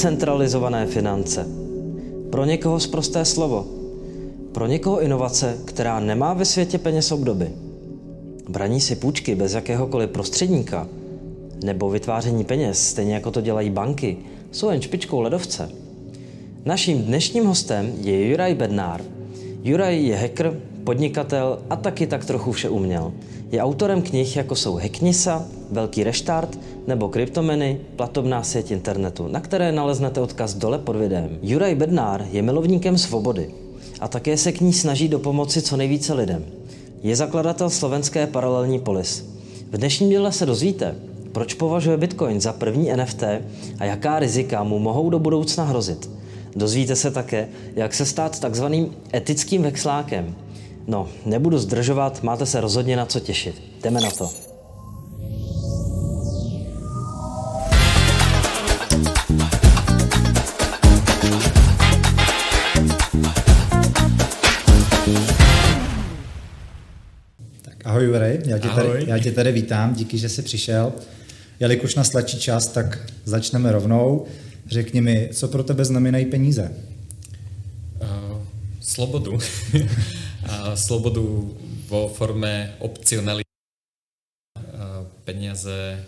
decentralizované finance. Pro někoho zprosté slovo. Pro někoho inovace, která nemá ve světě peněz obdoby. Braní si půjčky bez jakéhokoliv prostředníka nebo vytváření peněz, stejně jako to dělají banky, jsou jen špičkou ledovce. Naším dnešním hostem je Juraj Bednár. Juraj je hacker, podnikatel a taky tak trochu vše uměl. Je autorem knih, jako jsou Hacknisa, Velký reštart nebo Kryptomeny, platobná síť internetu, na které naleznete odkaz dole pod videem. Juraj Bednár je milovníkem svobody a také se k ní snaží do pomoci co nejvíce lidem. Je zakladatel slovenské paralelní polis. V dnešním díle se dozvíte, proč považuje Bitcoin za první NFT a jaká rizika mu mohou do budoucna hrozit. Dozvíte se také, jak se stát takzvaným etickým vexlákem. No, nebudu zdržovat, máte se rozhodně na co těšit. Jdeme na to. Ahoj Juraj, já tě, ahoj. Tady, já tě tady vítám, díky, že jsi přišel. Jelikož nás tlačí čas, tak začneme rovnou. Řekni mi, co pro tebe znamenají peníze? Uh, slobodu. a slobodu vo forme opcionality. Uh, peniaze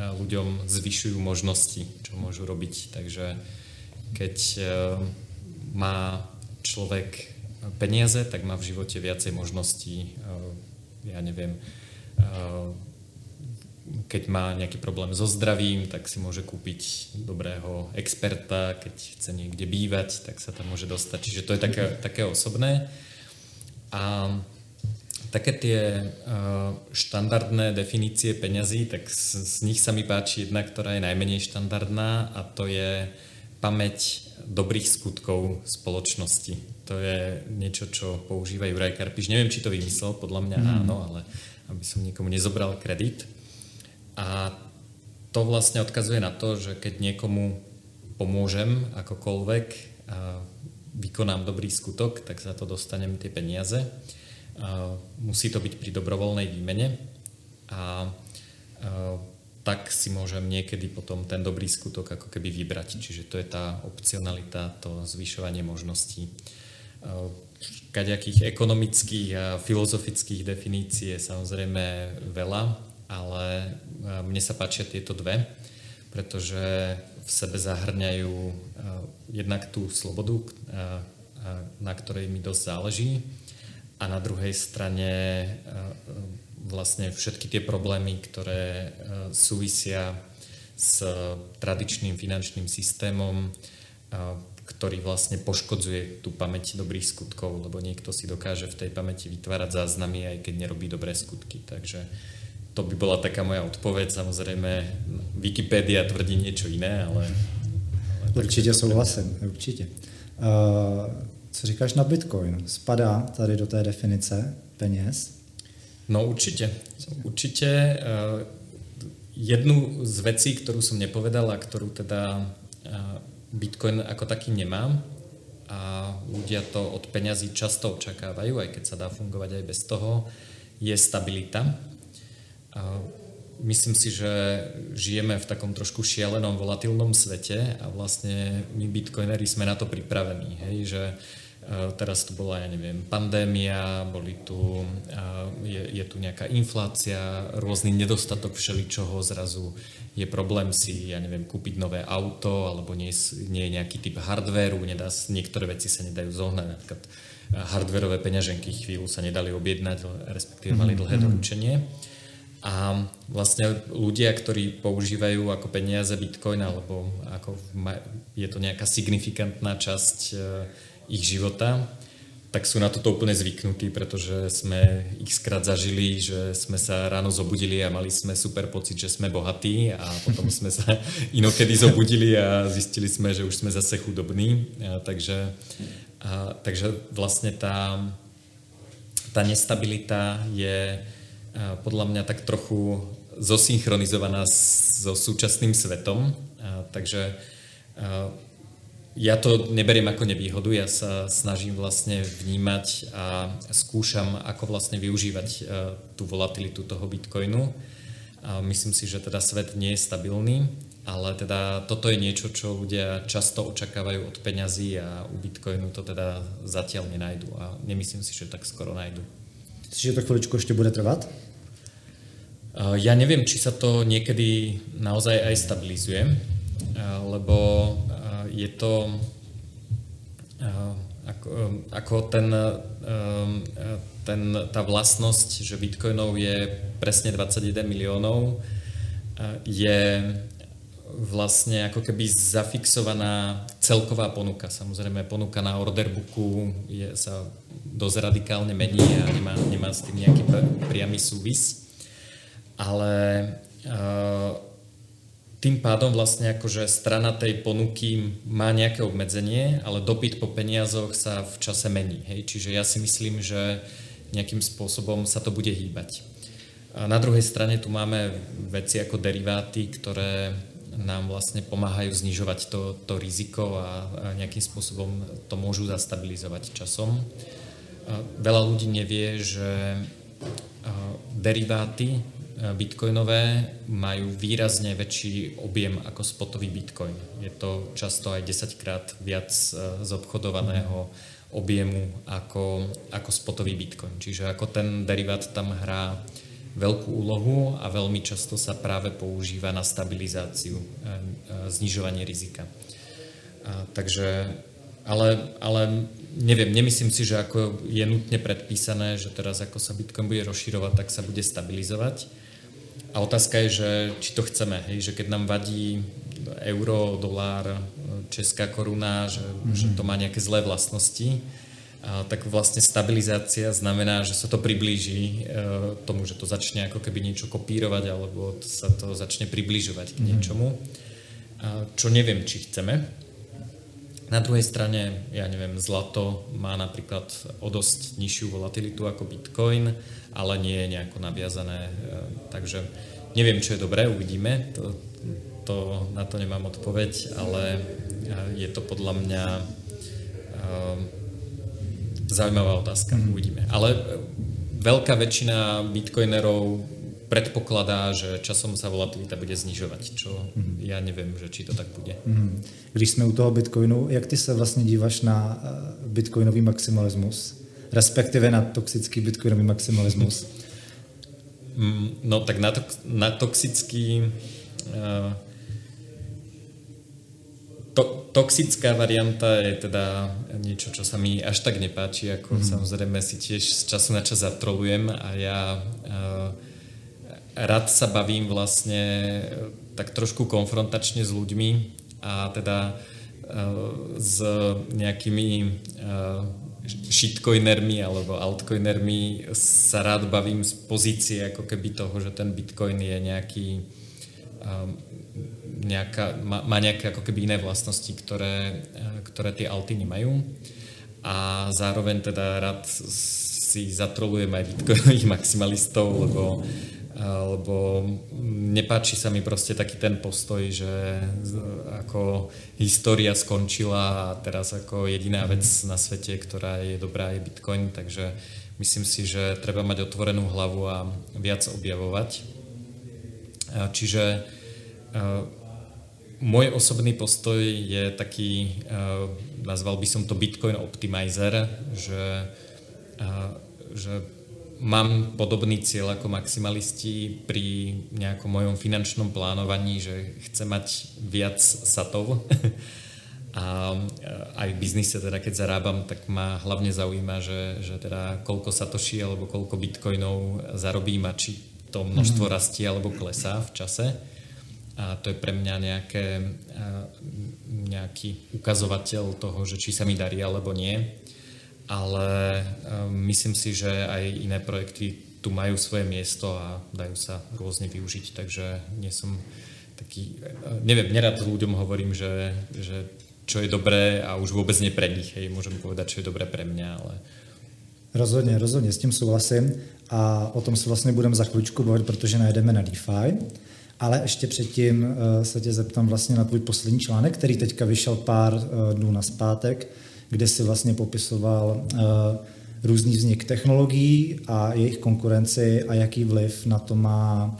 ľuďom zvyšujú možnosti, čo môžu robiť. Takže keď má človek peniaze, tak má v živote viacej možností. Ja neviem, uh, keď má nejaký problém so zdravím, tak si môže kúpiť dobrého experta, keď chce niekde bývať, tak sa tam môže dostať. Čiže to je také, také osobné. A také tie uh, štandardné definície peňazí, tak z, z nich sa mi páči jedna, ktorá je najmenej štandardná a to je pamäť dobrých skutkov spoločnosti. To je niečo, čo používa Juraj Karpiš. Neviem, či to vymyslel, podľa mňa mm. áno, ale aby som nikomu nezobral kredit. A to vlastne odkazuje na to, že keď niekomu pomôžem akokoľvek a vykonám dobrý skutok, tak za to dostanem tie peniaze. A musí to byť pri dobrovoľnej výmene a, a tak si môžem niekedy potom ten dobrý skutok ako keby vybrať. Čiže to je tá opcionalita, to zvyšovanie možností. Kaďakých ekonomických a filozofických definícií je samozrejme veľa ale mne sa páčia tieto dve, pretože v sebe zahrňajú jednak tú slobodu, na ktorej mi dosť záleží a na druhej strane vlastne všetky tie problémy, ktoré súvisia s tradičným finančným systémom, ktorý vlastne poškodzuje tú pamäť dobrých skutkov, lebo niekto si dokáže v tej pamäti vytvárať záznamy, aj keď nerobí dobré skutky. Takže to by bola taká moja odpoveď. Samozrejme, Wikipedia tvrdí niečo iné, ale... ale určitě souhlasím, určitě. Uh, co říkáš na Bitcoin? Spadá tady do té definice peněz? No určite. Určite. Uh, jednu z vecí, ktorú som nepovedal a ktorú teda uh, Bitcoin ako taký nemá a ľudia to od peňazí často očakávajú, aj keď sa dá fungovať aj bez toho, je stabilita myslím si, že žijeme v takom trošku šialenom, volatilnom svete a vlastne my bitcoinery sme na to pripravení, hej, že e, teraz tu bola, ja neviem, pandémia, boli tu, je, je tu nejaká inflácia, rôzny nedostatok všeličoho, zrazu je problém si, ja neviem, kúpiť nové auto, alebo nie, nie je nejaký typ hardvéru, nedá, niektoré veci sa nedajú zohnať, napríklad hardverové peňaženky chvíľu sa nedali objednať, respektíve mali dlhé mhm. doručenie. A vlastne ľudia, ktorí používajú ako peniaze Bitcoin, alebo ako je to nejaká signifikantná časť e, ich života, tak sú na toto úplne zvyknutí, pretože sme ich skrát zažili, že sme sa ráno zobudili a mali sme super pocit, že sme bohatí a potom sme sa inokedy zobudili a zistili sme, že už sme zase chudobní. A takže, a, takže vlastne tá, tá nestabilita je podľa mňa tak trochu zosynchronizovaná so súčasným svetom. Takže ja to neberiem ako nevýhodu, ja sa snažím vlastne vnímať a skúšam, ako vlastne využívať tú volatilitu toho Bitcoinu. A myslím si, že teda svet nie je stabilný, ale teda toto je niečo, čo ľudia často očakávajú od peňazí a u Bitcoinu to teda zatiaľ nenajdu a nemyslím si, že tak skoro najdu. Myslíš, že to chviličku ešte bude trvať? Ja neviem, či sa to niekedy naozaj aj stabilizuje, lebo je to ako, ako ten, ten, tá vlastnosť, že bitcoinov je presne 21 miliónov, je vlastne ako keby zafixovaná celková ponuka. Samozrejme, ponuka na orderbooku je, sa dosť radikálne mení a nemá, nemá s tým nejaký priamy súvis. Ale uh, tým pádom vlastne akože strana tej ponuky má nejaké obmedzenie, ale dopyt po peniazoch sa v čase mení. Hej? Čiže ja si myslím, že nejakým spôsobom sa to bude hýbať. A na druhej strane tu máme veci ako deriváty, ktoré nám vlastne pomáhajú znižovať to, to riziko a, a nejakým spôsobom to môžu zastabilizovať časom. A veľa ľudí nevie, že deriváty bitcoinové majú výrazne väčší objem ako spotový bitcoin. Je to často aj 10 krát viac z obchodovaného objemu ako, ako spotový bitcoin. Čiže ako ten derivát tam hrá veľkú úlohu a veľmi často sa práve používa na stabilizáciu, e, e, znižovanie rizika. A, takže, ale, ale neviem, nemyslím si, že ako je nutne predpísané, že teraz ako sa Bitcoin bude rozširovať, tak sa bude stabilizovať. A otázka je, že či to chceme, hej, že keď nám vadí euro, dolár, česká koruna, že, mm-hmm. že to má nejaké zlé vlastnosti, a tak vlastne stabilizácia znamená, že sa to priblíži e, tomu, že to začne ako keby niečo kopírovať alebo sa to začne približovať k mhm. niečomu, a čo neviem, či chceme. Na druhej strane, ja neviem, zlato má napríklad o dosť nižšiu volatilitu ako Bitcoin, ale nie je nejako naviazané, e, takže neviem, čo je dobré, uvidíme, to, to, na to nemám odpoveď, ale e, je to podľa mňa Zaujímavá otázka, mm-hmm. uvidíme. Ale e, veľká väčšina bitcoinerov predpokladá, že časom sa volatilita bude znižovať, čo mm-hmm. ja nevím, že či to tak bude. Mm-hmm. Když jsme u toho bitcoinu, jak ty se vlastně díváš na e, bitcoinový maximalismus? Respektive na toxický bitcoinový maximalismus? Mm, no tak na, to, na toxický uh, to, toxická varianta je teda niečo, čo sa mi až tak nepáči, ako mm. samozrejme si tiež z času na čas zatrolujem a ja uh, rád sa bavím vlastne tak trošku konfrontačne s ľuďmi a teda uh, s nejakými uh, shitcoinermi alebo altcoinermi sa rád bavím z pozície ako keby toho, že ten bitcoin je nejaký um, nejaká, má, má nejaké ako keby iné vlastnosti, ktoré, eh, ktoré tie alty nemajú. A zároveň teda rád si zatrolujem aj bitcoinových maximalistov, lebo, eh, lebo nepáči sa mi proste taký ten postoj, že ako história skončila a teraz ako jediná vec na svete, ktorá je dobrá, je bitcoin, takže myslím si, že treba mať otvorenú hlavu a viac objavovať. Čiže eh, môj osobný postoj je taký, uh, nazval by som to Bitcoin Optimizer, že, uh, že mám podobný cieľ ako maximalisti pri nejakom mojom finančnom plánovaní, že chcem mať viac satov. A aj v biznise, teda keď zarábam, tak ma hlavne zaujíma, že, že teda koľko satoší alebo koľko bitcoinov zarobím a či to množstvo mm-hmm. rastie alebo klesá v čase a to je pre mňa nejaké, nejaký ukazovateľ toho, že či sa mi darí alebo nie. Ale myslím si, že aj iné projekty tu majú svoje miesto a dajú sa rôzne využiť, takže nie som taký, neviem, nerad ľuďom hovorím, že, že čo je dobré a už vôbec nie pre nich, hej, môžem povedať, čo je dobré pre mňa, ale... Rozhodně, rozhodně, s tím souhlasím a o tom se vlastně budeme za chvíličku bavit, protože najdeme na DeFi. Ale ještě předtím uh, se tě zeptám vlastně na tvůj poslední článek, který teďka vyšel pár dnů na zpátek, kde si vlastně popisoval uh, různý vznik technologií a jejich konkurenci a jaký vliv na to má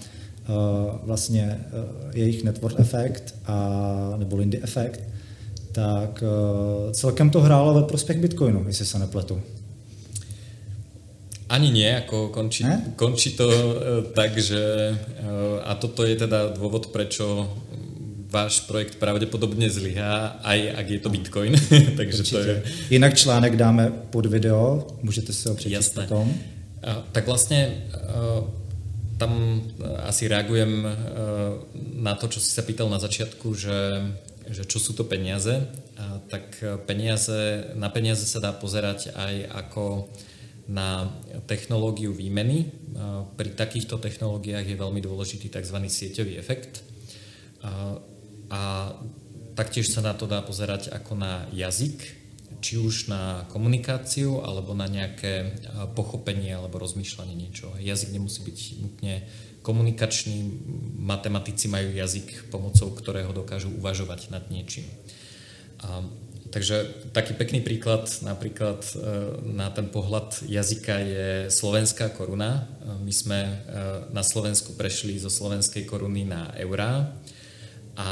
vlastně jejich network efekt a, nebo Lindy efekt, tak celkem to hrálo ve prospěch Bitcoinu, jestli se nepletu. Ani nie, ako končí, ne? končí to tak, že a toto je teda dôvod, prečo váš projekt pravděpodobně zlyhá, aj ak je to Bitcoin. Takže to je... Jinak článek dáme pod video, můžete si ho přečíst Jasné. potom. Tak vlastně tam asi reagujem na to, čo si sa pýtal na začiatku, že, že čo sú to peniaze. Tak peniaze, na peniaze sa dá pozerať aj ako na technológiu výmeny. Pri takýchto technológiách je veľmi dôležitý tzv. sieťový efekt a taktiež sa na to dá pozerať ako na jazyk, či už na komunikáciu, alebo na nejaké pochopenie alebo rozmýšľanie niečoho. Jazyk nemusí byť nutne komunikačný, matematici majú jazyk, pomocou ktorého dokážu uvažovať nad niečím. A, takže taký pekný príklad napríklad e, na ten pohľad jazyka je slovenská koruna. My sme e, na Slovensku prešli zo slovenskej koruny na eurá a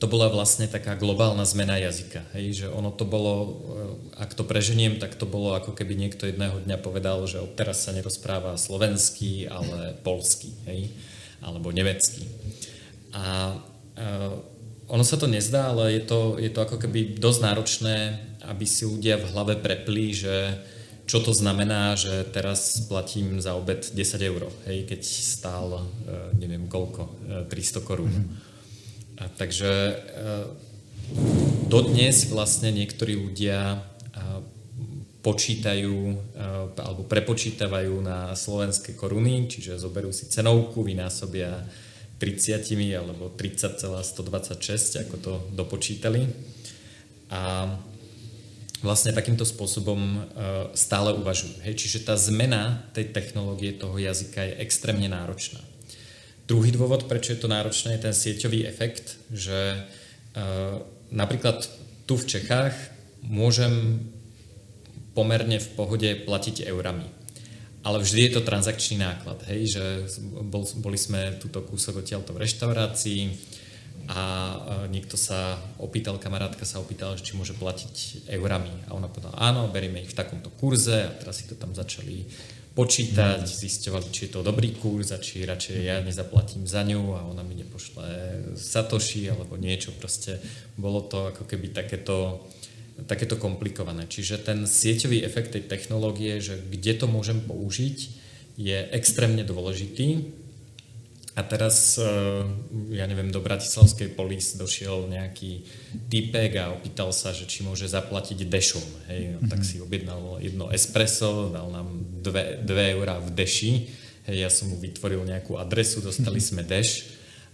to bola vlastne taká globálna zmena jazyka. Hej? Že ono to bolo, eh, ak to preženiem, tak to bolo ako keby niekto jedného dňa povedal, že odteraz sa nerozpráva slovenský, ale polský, hej? alebo nemecký. A uh, ono sa to nezdá, ale je to, je to ako keby dosť náročné, aby si ľudia v hlave prepli, že čo to znamená, že teraz platím za obed 10 eur, hej, keď stál, e, neviem koľko, 300 e, korún. A takže e, dodnes vlastne niektorí ľudia počítajú alebo prepočítavajú na slovenské koruny, čiže zoberú si cenovku, vynásobia 30 alebo 30,126, ako to dopočítali. A vlastne takýmto spôsobom uh, stále uvažujú. Hej? Čiže tá zmena tej technológie toho jazyka je extrémne náročná. Druhý dôvod, prečo je to náročné, je ten sieťový efekt, že uh, napríklad tu v Čechách môžem pomerne v pohode platiť eurami. Ale vždy je to transakčný náklad, hej, že bol, boli sme túto kúsok odtiaľto v reštaurácii, a niekto sa opýtal, kamarátka sa opýtala, či môže platiť eurami. A ona povedala, áno, berieme ich v takomto kurze a teraz si to tam začali počítať, mm. zisťovali, či je to dobrý kurz a či radšej ja nezaplatím za ňu a ona mi nepošle satoshi alebo niečo. Proste bolo to ako keby takéto, takéto komplikované. Čiže ten sieťový efekt tej technológie, že kde to môžem použiť, je extrémne dôležitý a teraz, eh, ja neviem, do Bratislavskej polis došiel nejaký typek a opýtal sa, že či môže zaplatiť dešom. Hej, no, tak mhm. si objednal jedno espresso, dal nám dve, dve eurá v deši. Hej, ja som mu vytvoril nejakú adresu, dostali mhm. sme deš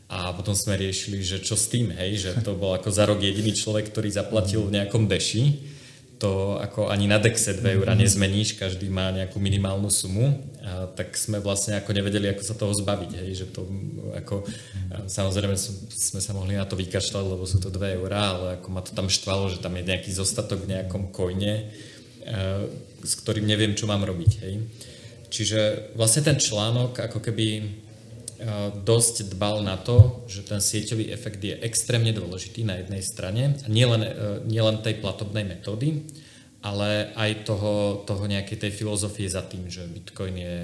a potom sme riešili, že čo s tým, hej, že to bol ako za rok jediný človek, ktorý zaplatil v nejakom deši to ako ani na Dexe 2 eurá mhm. nezmeníš, každý má nejakú minimálnu sumu, a tak sme vlastne ako nevedeli, ako sa toho zbaviť, hej, že to ako, samozrejme sme sa mohli na to vykašľať, lebo sú to 2 eurá, ale ako ma to tam štvalo, že tam je nejaký zostatok v nejakom kojne, s ktorým neviem, čo mám robiť, hej. Čiže vlastne ten článok ako keby dosť dbal na to, že ten sieťový efekt je extrémne dôležitý na jednej strane, nielen, e, nielen tej platobnej metódy, ale aj toho, toho nejakej tej filozofie za tým, že Bitcoin je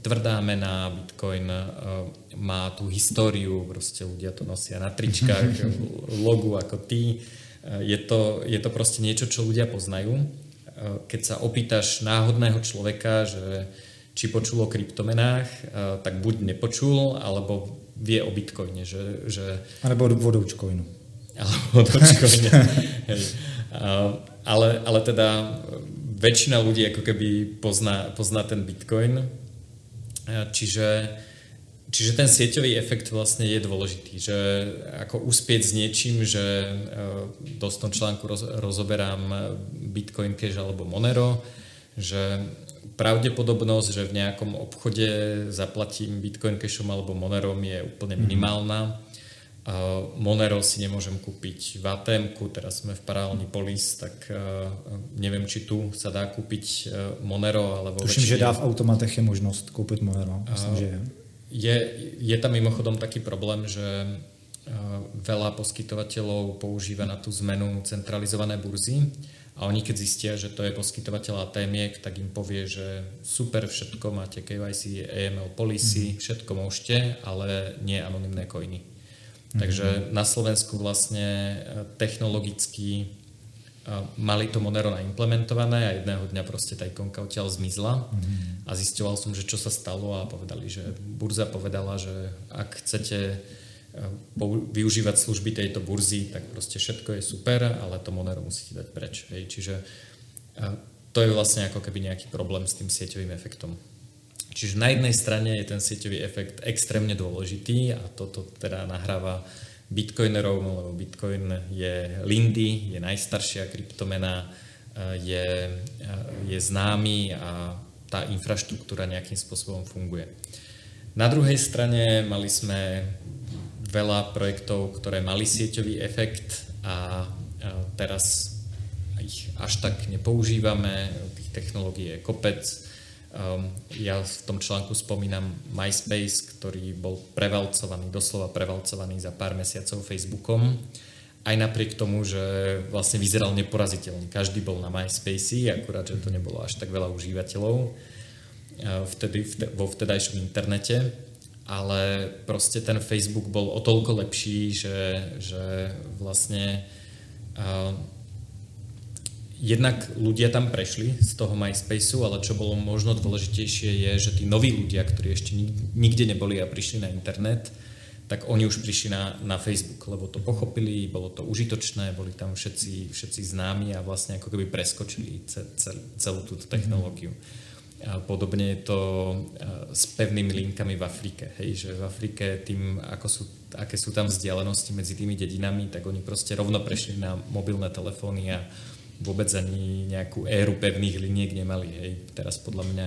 tvrdá mena, Bitcoin uh, má tú históriu, proste ľudia to nosia na tričkách, logu ako ty. Uh, je, to, je to proste niečo, čo ľudia poznajú. Uh, keď sa opýtaš náhodného človeka, že či počul o kryptomenách, tak buď nepočul, alebo vie o bitcoine. Že, že... Alebo o Dogecoinu. Alebo o Dogecoine. ale, ale teda väčšina ľudí ako keby pozná, pozná ten bitcoin. Čiže, čiže ten sieťový efekt vlastne je dôležitý. Že ako uspieť s niečím, že v tom článku roz, rozoberám Bitcoin Cash alebo Monero, že pravdepodobnosť, že v nejakom obchode zaplatím Bitcoin Cashom alebo Monerom je úplne mhm. minimálna. Uh, Monero si nemôžem kúpiť v atm teraz sme v paralelní polis, tak uh, neviem, či tu sa dá kúpiť uh, Monero, alebo... Tuším, väčšine... že dá v automatech je možnosť kúpiť Monero, myslím, že je. je, je tam mimochodom taký problém, že veľa poskytovateľov používa na tú zmenu centralizované burzy a oni keď zistia, že to je poskytovateľ ATMiek, tak im povie, že super, všetko máte KYC, AML policy, mm-hmm. všetko môžete, ale nie anonimné coiny. Mm-hmm. Takže na Slovensku vlastne e, technologicky e, mali to Monero naimplementované a jedného dňa proste tá ikonka odtiaľ zmizla mm-hmm. a zistoval som, že čo sa stalo a povedali, že burza povedala, že ak chcete využívať služby tejto burzy, tak proste všetko je super, ale to Monero musíte dať preč. Hej. Čiže to je vlastne ako keby nejaký problém s tým sieťovým efektom. Čiže na jednej strane je ten sieťový efekt extrémne dôležitý a toto teda nahráva bitcoinerov, no lebo bitcoin je Lindy, je najstaršia kryptomena, je, je známy a tá infraštruktúra nejakým spôsobom funguje. Na druhej strane mali sme veľa projektov, ktoré mali sieťový efekt a teraz ich až tak nepoužívame, tých technológií je kopec. Um, ja v tom článku spomínam MySpace, ktorý bol prevalcovaný, doslova prevalcovaný za pár mesiacov Facebookom. Aj napriek tomu, že vlastne vyzeral neporaziteľný. Každý bol na MySpace, akurát, že to nebolo až tak veľa užívateľov uh, vtedy, vo vtedajšom internete ale proste ten Facebook bol o toľko lepší, že, že vlastne uh, jednak ľudia tam prešli z toho MySpaceu, ale čo bolo možno dôležitejšie je, že tí noví ľudia, ktorí ešte nikde neboli a prišli na internet, tak oni už prišli na, na Facebook, lebo to pochopili, bolo to užitočné, boli tam všetci, všetci známi a vlastne ako keby preskočili ce, ce, celú túto technológiu. Mm-hmm. A podobne je to s pevnými linkami v Afrike. Hej, že v Afrike tým, ako sú, aké sú tam vzdialenosti medzi tými dedinami, tak oni proste rovno prešli na mobilné telefóny a vôbec ani nejakú éru pevných liniek nemali. Hej. Teraz podľa mňa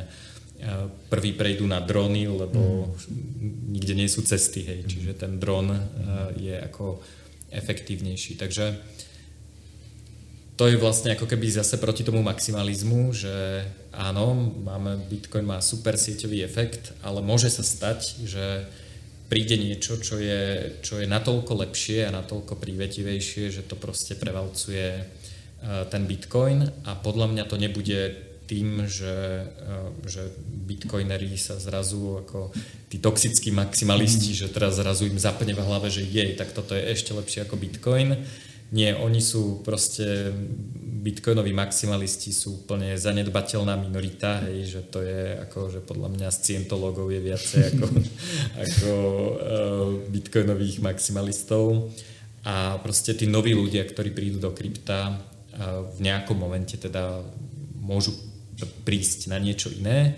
prvý prejdú na drony, lebo mm. nikde nie sú cesty, hej. čiže ten dron je ako efektívnejší. Takže to je vlastne ako keby zase proti tomu maximalizmu, že áno, máme, Bitcoin má super sieťový efekt, ale môže sa stať, že príde niečo, čo je, čo je natoľko lepšie a natoľko prívetivejšie, že to proste prevalcuje ten Bitcoin a podľa mňa to nebude tým, že, uh, že bitcoinery sa zrazu ako tí toxickí maximalisti, mm. že teraz zrazu im zapne v hlave, že jej, tak toto je ešte lepšie ako Bitcoin nie, oni sú proste bitcoinoví maximalisti sú úplne zanedbateľná minorita, hej, že to je ako, že podľa mňa scientologov je viacej ako, ako uh, bitcoinových maximalistov a proste tí noví ľudia, ktorí prídu do krypta v nejakom momente teda môžu prísť na niečo iné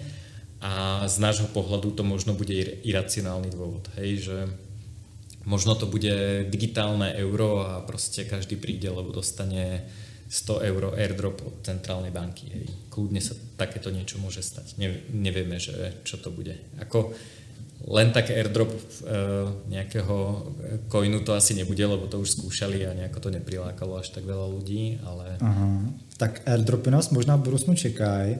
a z nášho pohľadu to možno bude iracionálny dôvod, hej, že Možno to bude digitálne euro a proste každý príde, lebo dostane 100 euro airdrop od centrálnej banky. Hej. Kľudne sa takéto niečo môže stať. Ne, nevieme, že, čo to bude. Ako len tak airdrop e, nejakého coinu to asi nebude, lebo to už skúšali a nejako to neprilákalo až tak veľa ľudí, ale... Aha. Tak airdropy nás možná v budoucnu čekají e,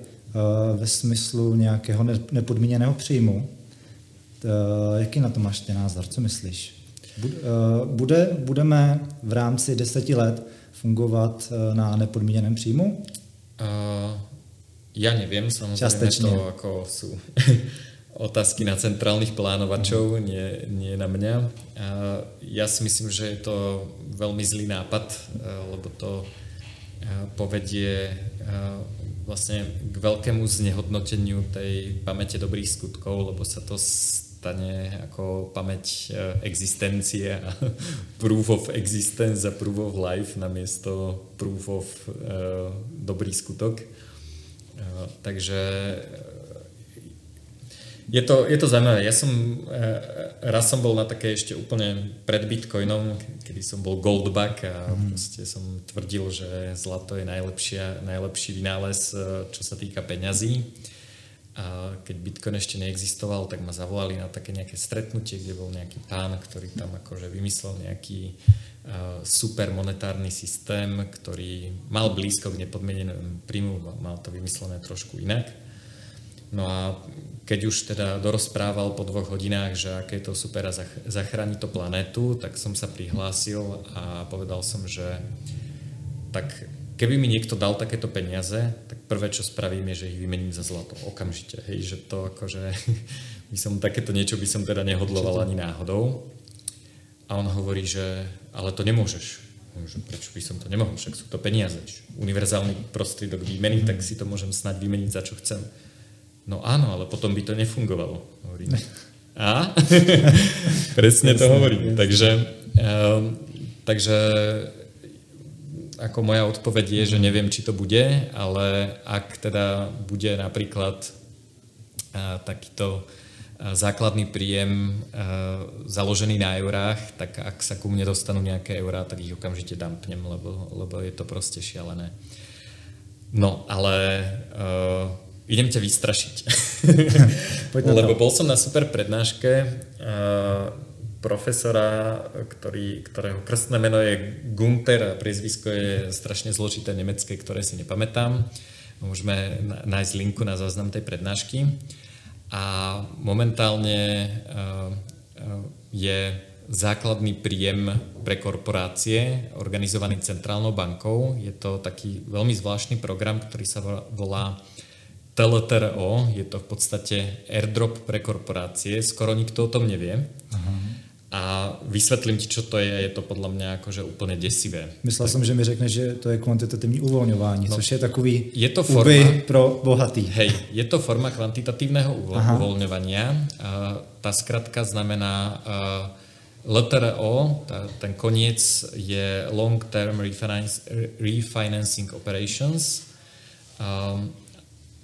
ve smyslu nějakého nepodmíněného příjmu. E, jaký na to máš ty názor? Co myslíš? Eh, bude, budeme v rámci deseti let fungovat eh, na nepodmíněném příjmu? Uh, ja neviem, samozrejme to ako sú otázky na centrálnych plánovačov, uh nie, nie na mňa. Uh, ja si myslím, že je to veľmi zlý nápad, uh, lebo to uh, povedie uh, vlastne k veľkému znehodnoteniu tej pamäte dobrých skutkov, lebo sa to stane ako pamäť e, existencie a proof of existence a proof of life namiesto proof of dobrý skutok. Takže je to, je to zaujímavé. Ja som, raz som bol na také ešte úplne pred Bitcoinom, kedy som bol goldback a mm. proste som tvrdil, že zlato je najlepšia, najlepší vynález, čo sa týka peňazí. A keď Bitcoin ešte neexistoval, tak ma zavolali na také nejaké stretnutie, kde bol nejaký pán, ktorý tam akože vymyslel nejaký uh, super monetárny systém, ktorý mal blízko k nepodmienenému príjmu, mal to vymyslené trošku inak. No a keď už teda dorozprával po dvoch hodinách, že aké je to super a zachráni to planetu, tak som sa prihlásil a povedal som, že tak keby mi niekto dal takéto peniaze, tak prvé, čo spravím, je, že ich vymením za zlato. Okamžite. Hej, že to akože by som takéto niečo by som teda nehodloval ani náhodou. A on hovorí, že ale to nemôžeš. Že prečo by som to nemohol, však sú to peniaze. Univerzálny prostriedok výmeny, tak si to môžem snať vymeniť za čo chcem. No áno, ale potom by to nefungovalo. Hovorím. A? Presne to hovorím. Takže, um, takže ako moja odpoveď je, že neviem, či to bude, ale ak teda bude napríklad uh, takýto uh, základný príjem uh, založený na eurách, tak ak sa ku mne dostanú nejaké eurá, tak ich okamžite dampnem, lebo, lebo je to proste šialené. No, ale uh, idem ťa vystrašiť. Lebo bol som na super prednáške uh, profesora, ktorý, ktorého krstné meno je Gunther a priezvisko je strašne zložité nemecké, ktoré si nepamätám. Môžeme nájsť linku na záznam tej prednášky. A momentálne uh, je základný príjem pre korporácie organizovaný centrálnou bankou. Je to taký veľmi zvláštny program, ktorý sa volá TLTRO, je to v podstate airdrop pre korporácie, skoro nikto o tom nevie. Aha. A vysvetlím ti, čo to je, je to podľa mňa akože úplne desivé. Myslel tak... som, že mi řekne, že to je kvantitativní uvoľňování, no, což je takový je to forma, pro bohatý. Hej, je to forma kvantitatívneho uvo- uvoľňovania. tá skratka znamená LTRO, tá, ten koniec je Long Term Refinancing Operations. Um,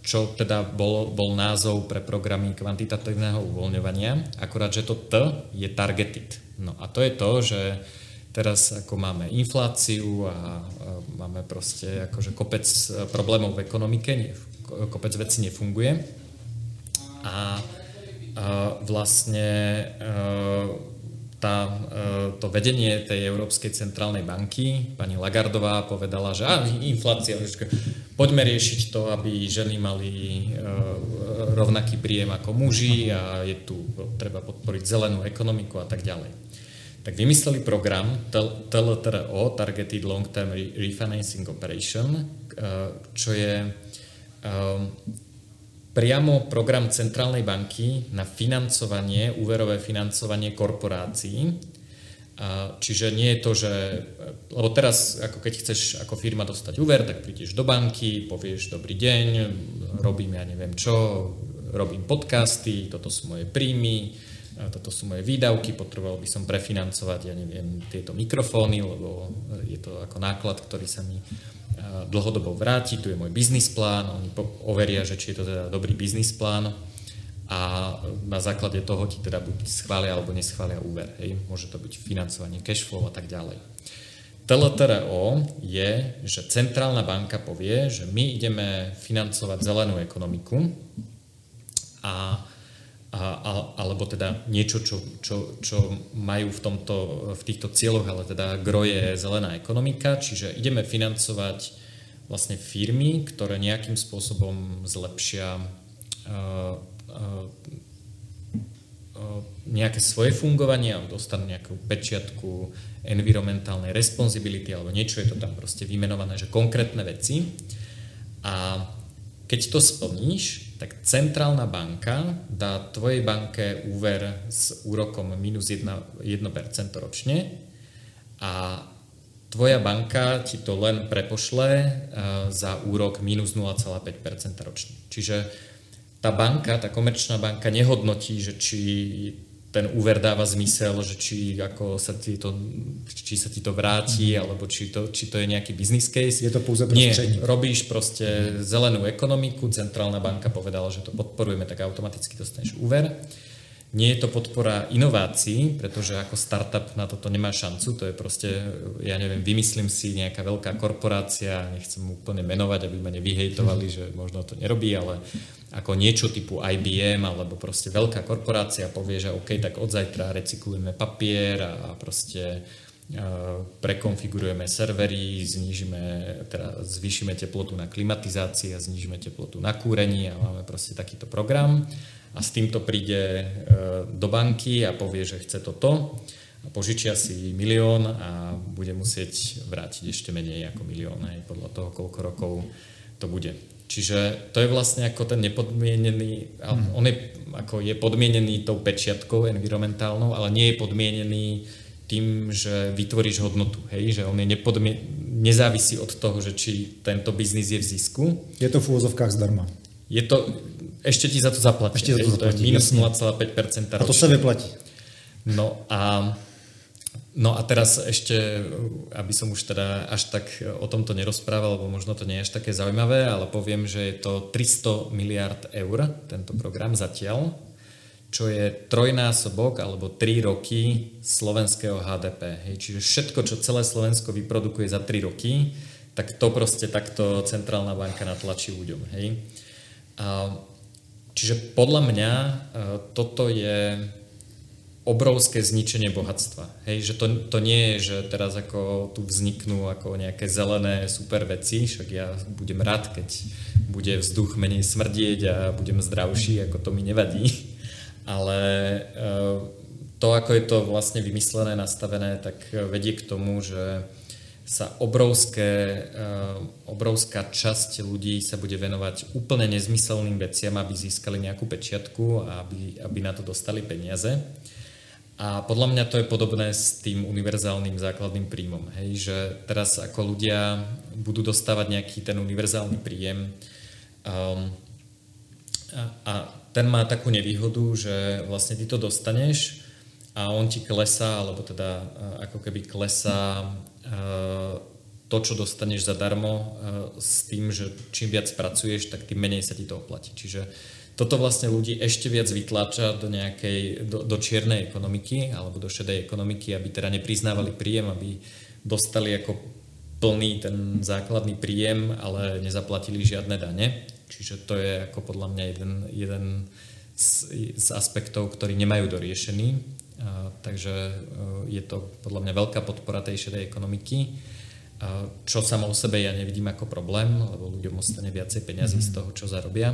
čo teda bol, bol názov pre programy kvantitatívneho uvoľňovania, akurát, že to T je targeted. No a to je to, že teraz ako máme infláciu a, a máme proste akože kopec problémov v ekonomike, nie, kopec vecí nefunguje a, a vlastne a, tá, to vedenie tej Európskej centrálnej banky, pani Lagardová povedala, že á, inflácia, poďme riešiť to, aby ženy mali uh, rovnaký príjem ako muži a je tu treba podporiť zelenú ekonomiku a tak ďalej. Tak vymysleli program TLTRO, Targeted Long Term Refinancing Operation, uh, čo je priamo program Centrálnej banky na financovanie, úverové financovanie korporácií. Čiže nie je to, že... Lebo teraz, ako keď chceš ako firma dostať úver, tak prídeš do banky, povieš dobrý deň, robím ja neviem čo, robím podcasty, toto sú moje príjmy, toto sú moje výdavky, potreboval by som prefinancovať, ja neviem, tieto mikrofóny, lebo je to ako náklad, ktorý sa mi dlhodobo vráti, tu je môj biznis plán, oni overia, že či je to teda dobrý biznis plán, a na základe toho ti teda buď schvália alebo neschvália úver. Hej. Môže to byť financovanie cashflow a tak ďalej. TLTRO je, že centrálna banka povie, že my ideme financovať zelenú ekonomiku a, a, a, alebo teda niečo, čo, čo, čo majú v, tomto, v týchto cieľoch, ale teda gro je zelená ekonomika, čiže ideme financovať vlastne firmy, ktoré nejakým spôsobom zlepšia uh, nejaké svoje fungovanie alebo dostanú nejakú pečiatku environmentálnej responsibility alebo niečo je to tam proste vymenované, že konkrétne veci. A keď to splníš, tak centrálna banka dá tvojej banke úver s úrokom minus 1%, 1% ročne a tvoja banka ti to len prepošle za úrok minus 0,5% ročne. Čiže tá banka, tá komerčná banka nehodnotí, že či ten úver dáva zmysel, že či, ako sa ti to, či sa ti to vráti, mm. alebo či to, či to je nejaký business case. Je to pouze Nie, robíš proste zelenú ekonomiku, centrálna banka povedala, že to podporujeme, tak automaticky dostaneš úver. Nie je to podpora inovácií, pretože ako startup na toto nemá šancu, to je proste, ja neviem, vymyslím si nejaká veľká korporácia, nechcem úplne menovať, aby ma nevyhejtovali, že možno to nerobí, ale ako niečo typu IBM alebo proste veľká korporácia povie, že OK, tak od zajtra recyklujeme papier a proste prekonfigurujeme servery, znížime, teda zvýšime teplotu na klimatizácii a znížime teplotu na kúrení a máme proste takýto program a s týmto príde do banky a povie, že chce toto a požičia si milión a bude musieť vrátiť ešte menej ako milión, aj podľa toho, koľko rokov to bude. Čiže to je vlastne ako ten nepodmienený, mm. on je, ako je podmienený tou pečiatkou environmentálnou, ale nie je podmienený tým, že vytvoríš hodnotu, hej, že on je nepodmien- nezávisí od toho, že či tento biznis je v zisku. Je to v úvozovkách zdarma. Je to, ešte ti za to zaplatí. Ešte za to, zaplatí, to je minus 0,5% ročne. A to sa vyplatí. No a No a teraz ešte, aby som už teda až tak o tomto nerozprával, lebo možno to nie je až také zaujímavé, ale poviem, že je to 300 miliard eur, tento program zatiaľ, čo je trojnásobok alebo tri roky slovenského HDP. Hej. Čiže všetko, čo celé Slovensko vyprodukuje za tri roky, tak to proste takto centrálna banka natlačí ľuďom. Hej. A, čiže podľa mňa e, toto je obrovské zničenie bohatstva. Hej, že to, to nie je, že teraz ako tu vzniknú ako nejaké zelené super veci, však ja budem rád, keď bude vzduch menej smrdieť a budem zdravší, ako to mi nevadí. Ale e, to, ako je to vlastne vymyslené, nastavené, tak vedie k tomu, že sa obrovské, e, obrovská časť ľudí sa bude venovať úplne nezmyselným veciam, aby získali nejakú pečiatku a aby, aby na to dostali peniaze. A podľa mňa to je podobné s tým univerzálnym základným príjmom. Hej, že teraz ako ľudia budú dostávať nejaký ten univerzálny príjem um, a, a ten má takú nevýhodu, že vlastne ty to dostaneš a on ti klesá, alebo teda ako keby klesá to, čo dostaneš zadarmo uh, s tým, že čím viac pracuješ, tak tým menej sa ti to oplatí. Čiže toto vlastne ľudí ešte viac vytlača do nejakej, do, do čiernej ekonomiky alebo do šedej ekonomiky, aby teda nepriznávali príjem, aby dostali ako plný ten základný príjem, ale nezaplatili žiadne dane. Čiže to je ako podľa mňa jeden, jeden z, z aspektov, ktorý nemajú doriešený. Takže e, je to podľa mňa veľká podpora tej šedej ekonomiky, čo samo o sebe ja nevidím ako problém, lebo ľuďom ostane viacej peňazí z mhm. toho, čo zarobia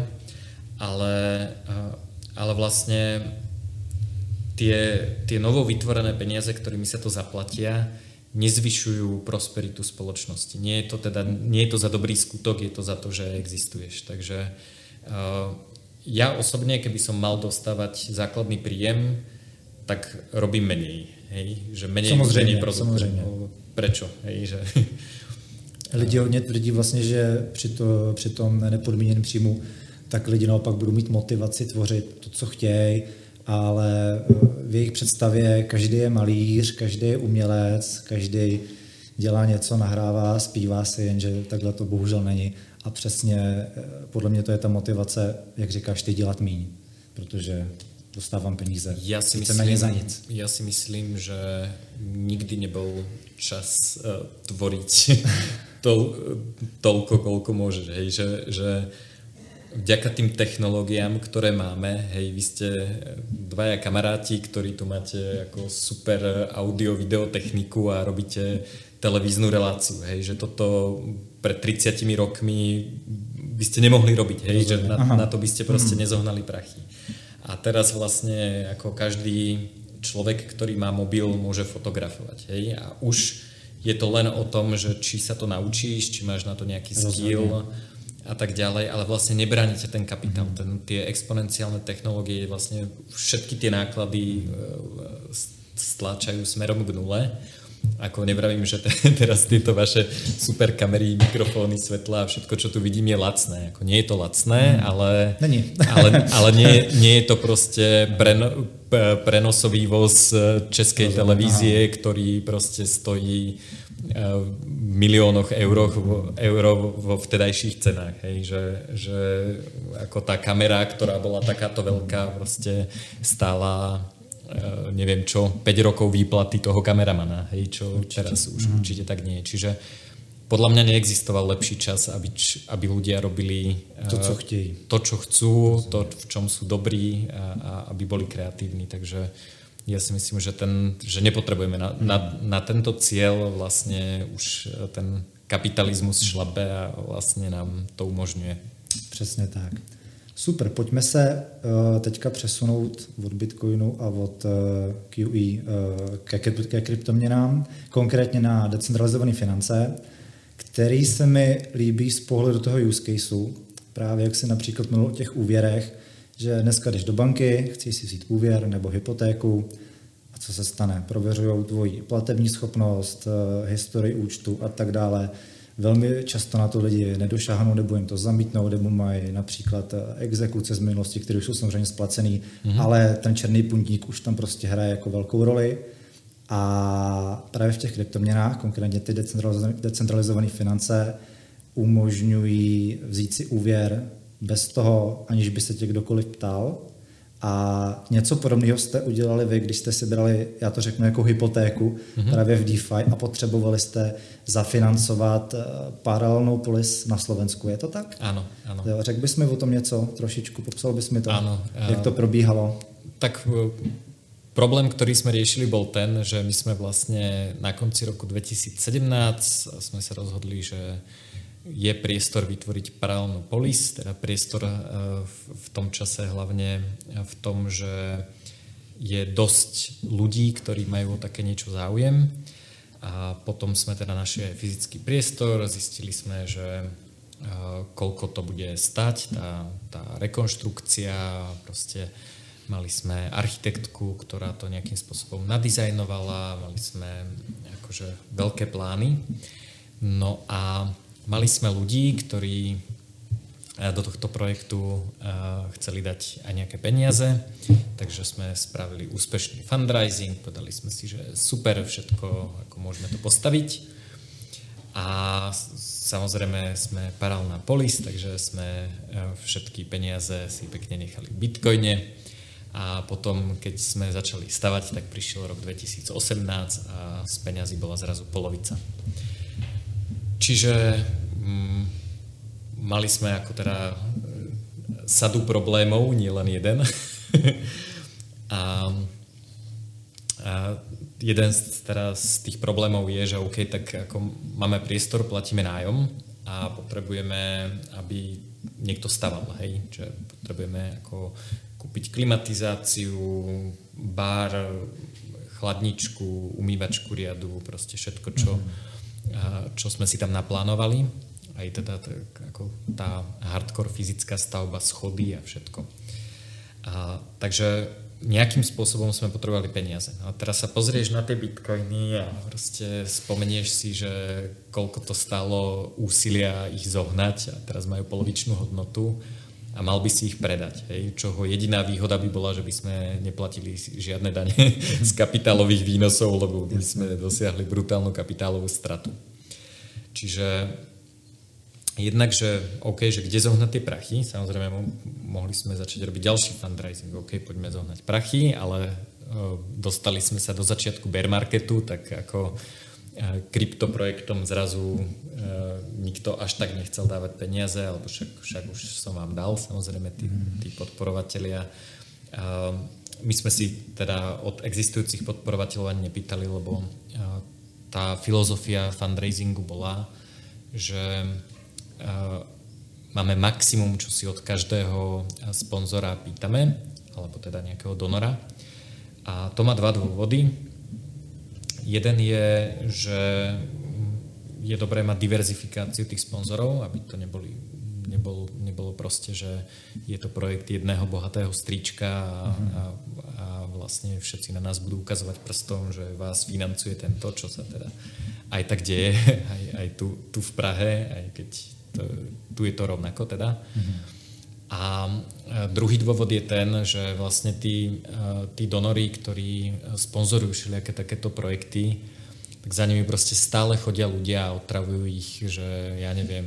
ale, ale vlastne tie, tie novo vytvorené peniaze, ktorými sa to zaplatia, nezvyšujú prosperitu spoločnosti. Nie je to teda, nie je to za dobrý skutok, je to za to, že existuješ. Takže uh, ja osobne, keby som mal dostávať základný príjem, tak robím menej. Hej? Že menej samozrejme, samozrejme. Prečo? Hej? Že... Lidi hodně tvrdí vlastně, že při, to, při tom nepodmíněném příjmu tak lidi naopak budou mít motivaci tvořit to, co chtějí, ale eh, v jejich představě každý je malíř, každý je umělec, každý dělá něco, nahrává, zpívá si, jenže takhle to bohužel není. A přesně eh, podle mě to je ta motivace, jak říkáš, ty dělat míň, protože dostávám peníze. Ja si, myslím, za nic. ja si myslím, že nikdy nebol čas uh, tvoriť tol, toľko, koľko môžeš. Hej, že, že vďaka tým technológiám, ktoré máme, hej, vy ste dvaja kamaráti, ktorí tu máte ako super audio, video techniku a robíte televíznu reláciu, hej, že toto pred 30 rokmi by ste nemohli robiť, hej, že na, na to by ste proste mm. nezohnali prachy. A teraz vlastne ako každý človek, ktorý má mobil, môže fotografovať, hej, a už je to len o tom, že či sa to naučíš, či máš na to nejaký skill, a tak ďalej, ale vlastne nebránite ten kapitál. Mhm. Ten, tie exponenciálne technológie, vlastne všetky tie náklady e, stláčajú smerom k nule. Ako nevravím, že teraz tieto vaše super kamery, mikrofóny, svetla a všetko, čo tu vidím, je lacné. Ako nie je to lacné, mhm. ale, ale, ale nie, nie je to proste preno, prenosový voz českej televízie, ktorý proste stojí v miliónoch euroch, eur vo vtedajších cenách. Hej, že, že ako tá kamera, ktorá bola takáto veľká, proste stála neviem čo, 5 rokov výplaty toho kameramana, hej, čo určite. teraz už mm. určite tak nie je. Čiže podľa mňa neexistoval lepší čas, aby, aby ľudia robili to, co chtějí. To, čo chcú, to, v čom sú dobrí a, a aby boli kreatívni. Takže ja si myslím, že, ten, že nepotrebujeme na, na, na tento cieľ vlastne už ten kapitalismus šlabe a vlastně nám to umožňuje. Přesně tak. Super, pojďme se uh, teďka přesunout od Bitcoinu a od uh, QE uh, ke, kryptoměnám, konkrétně na decentralizované finance, který se mi líbí z pohledu toho use caseu, právě jak se například mluvil o těch úvěrech, že dneska jdeš do banky, chceš si vzít úvěr nebo hypotéku a co se stane? Prověřují tvoji platební schopnost, historii účtu a tak dále Velmi často na to lidi nedošáhnou, nebo jim to zamítnou, nebo mají například eh, exekuce z minulosti, které už jsou samozřejmě splacený, mm-hmm. ale ten černý puntík už tam prostě hraje jako velkou roli. A právě v těch kryptoměnách, konkrétně ty decentralizované finance, umožňují vzít si úvěr bez toho, aniž by se tě kdokoliv ptal, a něco podobného jste udělali vy, když jste si brali, já to řeknu jako hypotéku, mm-hmm. právě v DeFi a potřebovali jste zafinancovat eh, paralelnou polis na Slovensku. Je to tak? Ano, ano. Řekl bys mi o tom něco trošičku, popsal bys mi to, ano, jak to probíhalo? Tak eh, problém, který jsme řešili, byl ten, že my jsme vlastně na konci roku 2017 jsme se rozhodli, že je priestor vytvoriť paralelnú polis, teda priestor eh, v tom čase hlavne v tom, že je dosť ľudí, ktorí majú o také niečo záujem. A potom sme teda našli aj fyzický priestor, zistili sme, že eh, koľko to bude stať, tá, tá rekonštrukcia, proste mali sme architektku, ktorá to nejakým spôsobom nadizajnovala, mali sme akože veľké plány. No a Mali sme ľudí, ktorí eh, do tohto projektu eh, chceli dať aj nejaké peniaze, takže sme spravili úspešný fundraising, povedali sme si, že super všetko, ako môžeme to postaviť. A samozrejme sme paralelná polis, takže sme eh, všetky peniaze si pekne nechali v bitcoine. A potom, keď sme začali stavať, tak prišiel rok 2018 a z peniazy bola zrazu polovica. Čiže mm, mali sme ako teda e, sadu problémov, nie len jeden. a, a jeden z, teda z tých problémov je, že OK, tak ako máme priestor, platíme nájom a potrebujeme, aby niekto staval, hej, že potrebujeme ako kúpiť klimatizáciu, bar, chladničku, umývačku riadu, proste všetko, čo mm-hmm čo sme si tam naplánovali. Aj teda ako tá hardcore fyzická stavba, schody a všetko. A, takže nejakým spôsobom sme potrebovali peniaze. A teraz sa pozrieš na tie bitcoiny a proste spomenieš si, že koľko to stálo úsilia ich zohnať a teraz majú polovičnú hodnotu a mal by si ich predať. Hej? Čoho jediná výhoda by bola, že by sme neplatili žiadne dane z kapitálových výnosov, lebo by sme dosiahli brutálnu kapitálovú stratu. Čiže jednak, že OK, že kde zohnať tie prachy, samozrejme mohli sme začať robiť ďalší fundraising, OK, poďme zohnať prachy, ale uh, dostali sme sa do začiatku bear marketu, tak ako kryptoprojektom zrazu e, nikto až tak nechcel dávať peniaze, alebo však, však už som vám dal, samozrejme tí, tí podporovatelia. E, my sme si teda od existujúcich podporovateľov ani nepýtali, lebo e, tá filozofia fundraisingu bola, že e, máme maximum, čo si od každého sponzora pýtame, alebo teda nejakého donora. A to má dva dôvody. Jeden je, že je dobré mať diverzifikáciu tých sponzorov, aby to neboli, nebol, nebolo proste, že je to projekt jedného bohatého strička a, mm-hmm. a, a vlastne všetci na nás budú ukazovať prstom, že vás financuje tento, čo sa teda aj tak deje, aj, aj tu, tu v Prahe, aj keď to, tu je to rovnako teda. Mm-hmm. A druhý dôvod je ten, že vlastne tí, tí donory, ktorí sponzorujú všelijaké takéto projekty, tak za nimi proste stále chodia ľudia a otravujú ich, že ja neviem,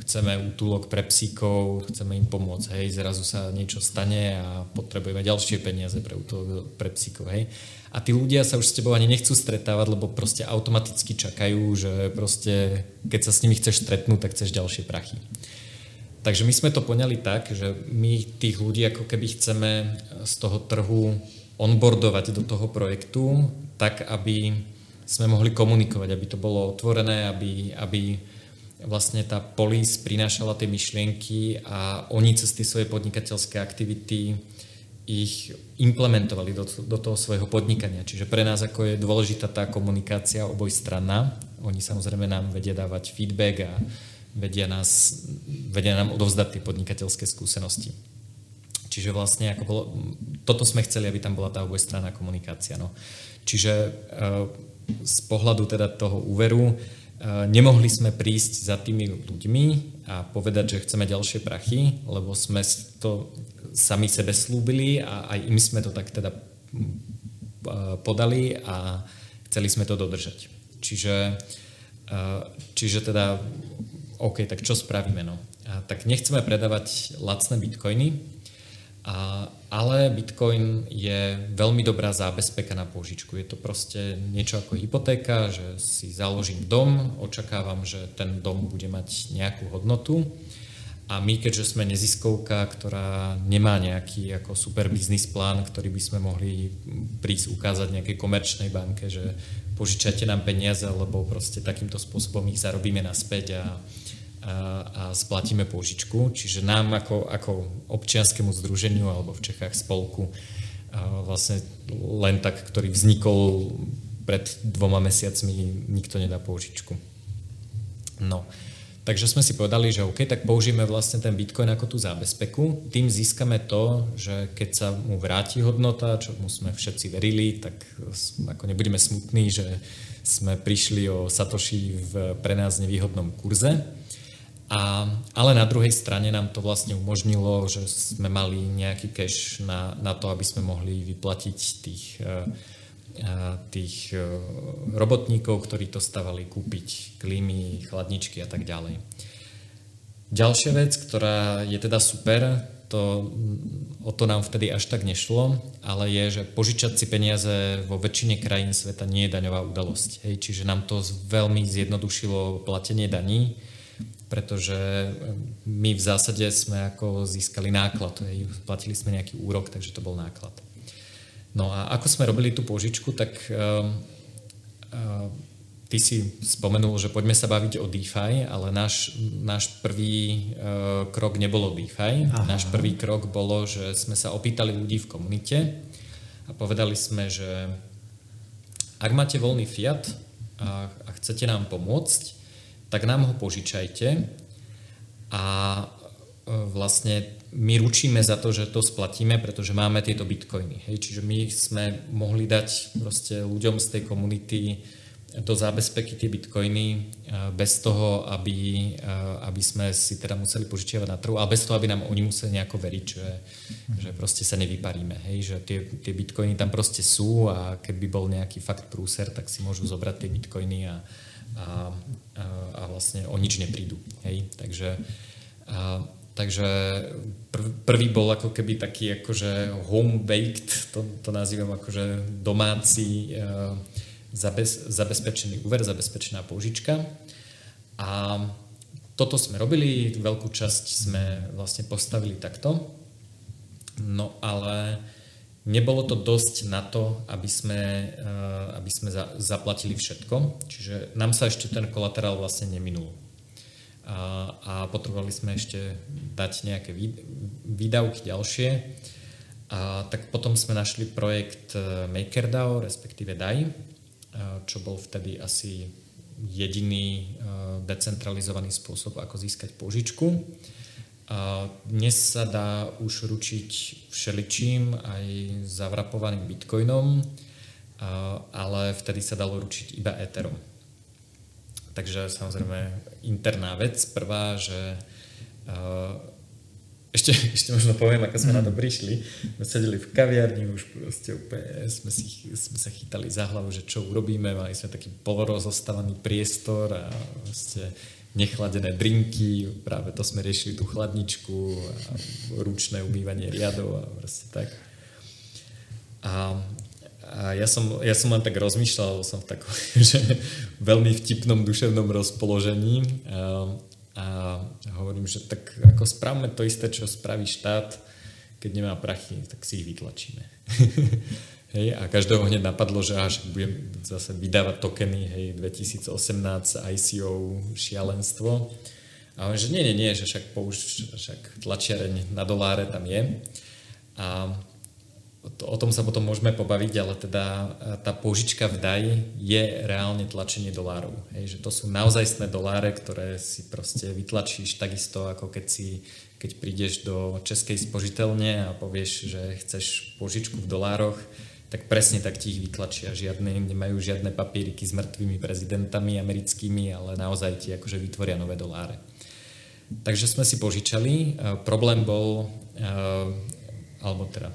chceme útulok pre psíkov, chceme im pomôcť, hej, zrazu sa niečo stane a potrebujeme ďalšie peniaze pre útulok pre psíkov, hej. A tí ľudia sa už s tebou ani nechcú stretávať, lebo proste automaticky čakajú, že proste keď sa s nimi chceš stretnúť, tak chceš ďalšie prachy. Takže my sme to poňali tak, že my tých ľudí ako keby chceme z toho trhu onboardovať do toho projektu tak, aby sme mohli komunikovať, aby to bolo otvorené, aby, aby vlastne tá polis prinášala tie myšlienky a oni cez tie svoje podnikateľské aktivity ich implementovali do, do toho svojho podnikania. Čiže pre nás ako je dôležitá tá komunikácia obojstranná. Oni samozrejme nám vedia dávať feedback a vedia, nás, vedia nám odovzdať tie podnikateľské skúsenosti. Čiže vlastne ako bolo, toto sme chceli, aby tam bola tá obojstranná komunikácia. No. Čiže e, z pohľadu teda toho úveru nemohli sme prísť za tými ľuďmi a povedať, že chceme ďalšie prachy, lebo sme to sami sebe slúbili a aj im sme to tak teda podali a chceli sme to dodržať. Čiže, čiže teda, OK, tak čo spravíme? No? A tak nechceme predávať lacné bitcoiny, a, ale Bitcoin je veľmi dobrá zábezpeka na pôžičku. Je to proste niečo ako hypotéka, že si založím dom, očakávam, že ten dom bude mať nejakú hodnotu a my, keďže sme neziskovka, ktorá nemá nejaký ako super biznis plán, ktorý by sme mohli prísť ukázať nejakej komerčnej banke, že požičajte nám peniaze, lebo proste takýmto spôsobom ich zarobíme naspäť a, a splatíme pôžičku. Čiže nám ako, ako občianskému združeniu alebo v Čechách spolku vlastne len tak, ktorý vznikol pred dvoma mesiacmi, nikto nedá pôžičku. No, takže sme si povedali, že OK, tak použijeme vlastne ten Bitcoin ako tú zábezpeku. Tým získame to, že keď sa mu vráti hodnota, čo mu sme všetci verili, tak ako nebudeme smutní, že sme prišli o Satoshi v pre nás nevýhodnom kurze a, ale na druhej strane nám to vlastne umožnilo, že sme mali nejaký cash na, na to, aby sme mohli vyplatiť tých, eh, eh, tých eh, robotníkov, ktorí to stavali, kúpiť klímy, chladničky a tak ďalej. Ďalšia vec, ktorá je teda super, to, o to nám vtedy až tak nešlo, ale je, že požičať si peniaze vo väčšine krajín sveta nie je daňová udalosť. Hej, čiže nám to veľmi zjednodušilo platenie daní pretože my v zásade sme ako získali náklad, platili sme nejaký úrok, takže to bol náklad. No a ako sme robili tú požičku, tak uh, uh, ty si spomenul, že poďme sa baviť o DeFi, ale náš, náš prvý uh, krok nebolo DeFi. Aha. Náš prvý krok bolo, že sme sa opýtali ľudí v komunite a povedali sme, že ak máte voľný fiat a, a chcete nám pomôcť, tak nám ho požičajte a e, vlastne my ručíme za to, že to splatíme, pretože máme tieto bitcoiny. Hej? Čiže my sme mohli dať proste ľuďom z tej komunity do zábezpeky tie bitcoiny e, bez toho, aby, e, aby sme si teda museli požičiavať na trhu, ale bez toho, aby nám oni museli nejako veriť, že, že proste sa nevyparíme. Hej? Že tie, tie bitcoiny tam proste sú a keby bol nejaký fakt prúser, tak si môžu zobrať tie bitcoiny a, a, a, a vlastne o nič neprídu. Hej? Takže, a, takže prv, prvý bol ako keby taký akože home-baked, to, to nazývam akože domáci a, zabez, zabezpečený úver, zabezpečená použička. A toto sme robili, veľkú časť sme vlastne postavili takto. No ale Nebolo to dosť na to, aby sme, eh, aby sme za, zaplatili všetko, čiže nám sa ešte ten kolaterál vlastne neminul. A, a potrebovali sme ešte dať nejaké výdavky ďalšie. A tak potom sme našli projekt eh, MakerDAO, respektíve DAI, eh, čo bol vtedy asi jediný decentralizovaný spôsob, ako získať požičku. Dnes sa dá už ručiť všeličím, aj zavrapovaným bitcoinom, ale vtedy sa dalo ručiť iba Etherom. Takže samozrejme interná vec. Prvá, že ešte, ešte možno poviem, ako sme mm. na to prišli. My sedeli v kaviarni, už proste úplne sme, si, sme sa chytali za hlavu, že čo urobíme. Mali sme taký polorozostávaný priestor a proste nechladené drinky, práve to sme riešili tú chladničku a ručné umývanie riadov a proste tak. A, a ja, som, ja som len tak rozmýšľal, som v takom, že veľmi vtipnom duševnom rozpoložení a, a hovorím, že tak ako spravme to isté, čo spraví štát, keď nemá prachy, tak si ich vytlačíme. hej, a každého hneď napadlo, že až budem zase vydávať tokeny, hej, 2018 ICO šialenstvo. A on, že nie, nie, nie, že však, použ, však tlačiareň na doláre tam je. A to, o tom sa potom môžeme pobaviť, ale teda e, tá požička v DAI je reálne tlačenie dolárov. Hej, že to sú naozajstné doláre, ktoré si proste vytlačíš takisto, ako keď si keď prídeš do českej spožiteľne a povieš, že chceš požičku v dolároch, tak presne tak ti ich vytlačia. Žiadne, nemajú žiadne papíriky s mŕtvými prezidentami americkými, ale naozaj ti akože vytvoria nové doláre. Takže sme si požičali. E, problém bol, e, alebo teda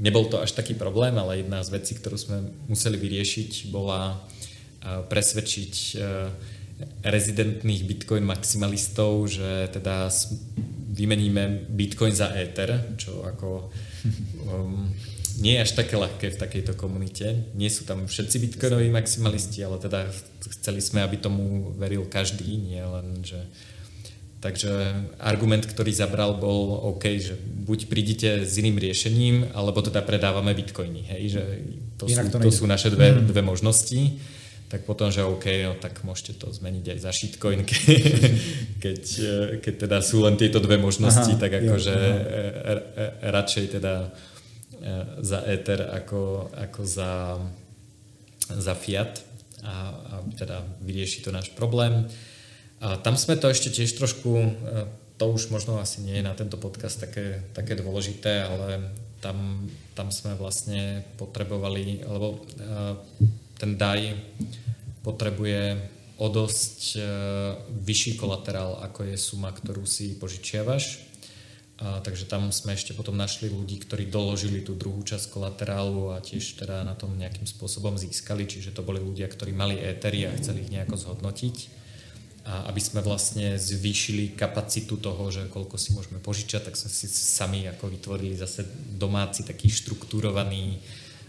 nebol to až taký problém, ale jedna z vecí, ktorú sme museli vyriešiť, bola e, presvedčiť rezidentných bitcoin maximalistov, že teda vymeníme bitcoin za Ether, čo ako um, nie je až také ľahké v takejto komunite. Nie sú tam všetci bitcoinoví maximalisti, ale teda chceli sme, aby tomu veril každý, nie len, že Takže argument, ktorý zabral, bol OK, že buď prídite s iným riešením, alebo teda predávame bitcoiny. Hej, že to, sú, to, to sú naše dve, mm. dve možnosti tak potom, že OK, no, tak môžete to zmeniť aj za shitcoin, keď, keď teda sú len tieto dve možnosti, Aha, tak akože radšej teda e, za Ether ako, ako za, za Fiat a, a teda vyrieši to náš problém. A tam sme to ešte tiež trošku, e, to už možno asi nie je na tento podcast také, také dôležité, ale tam, tam sme vlastne potrebovali, lebo e, ten DAI potrebuje o dosť e, vyšší kolaterál, ako je suma, ktorú si požičiavaš. A, takže tam sme ešte potom našli ľudí, ktorí doložili tú druhú časť kolaterálu a tiež teda na tom nejakým spôsobom získali, čiže to boli ľudia, ktorí mali étery a chceli ich nejako zhodnotiť. A aby sme vlastne zvýšili kapacitu toho, že koľko si môžeme požičať, tak sme si sami ako vytvorili zase domáci taký štruktúrovaný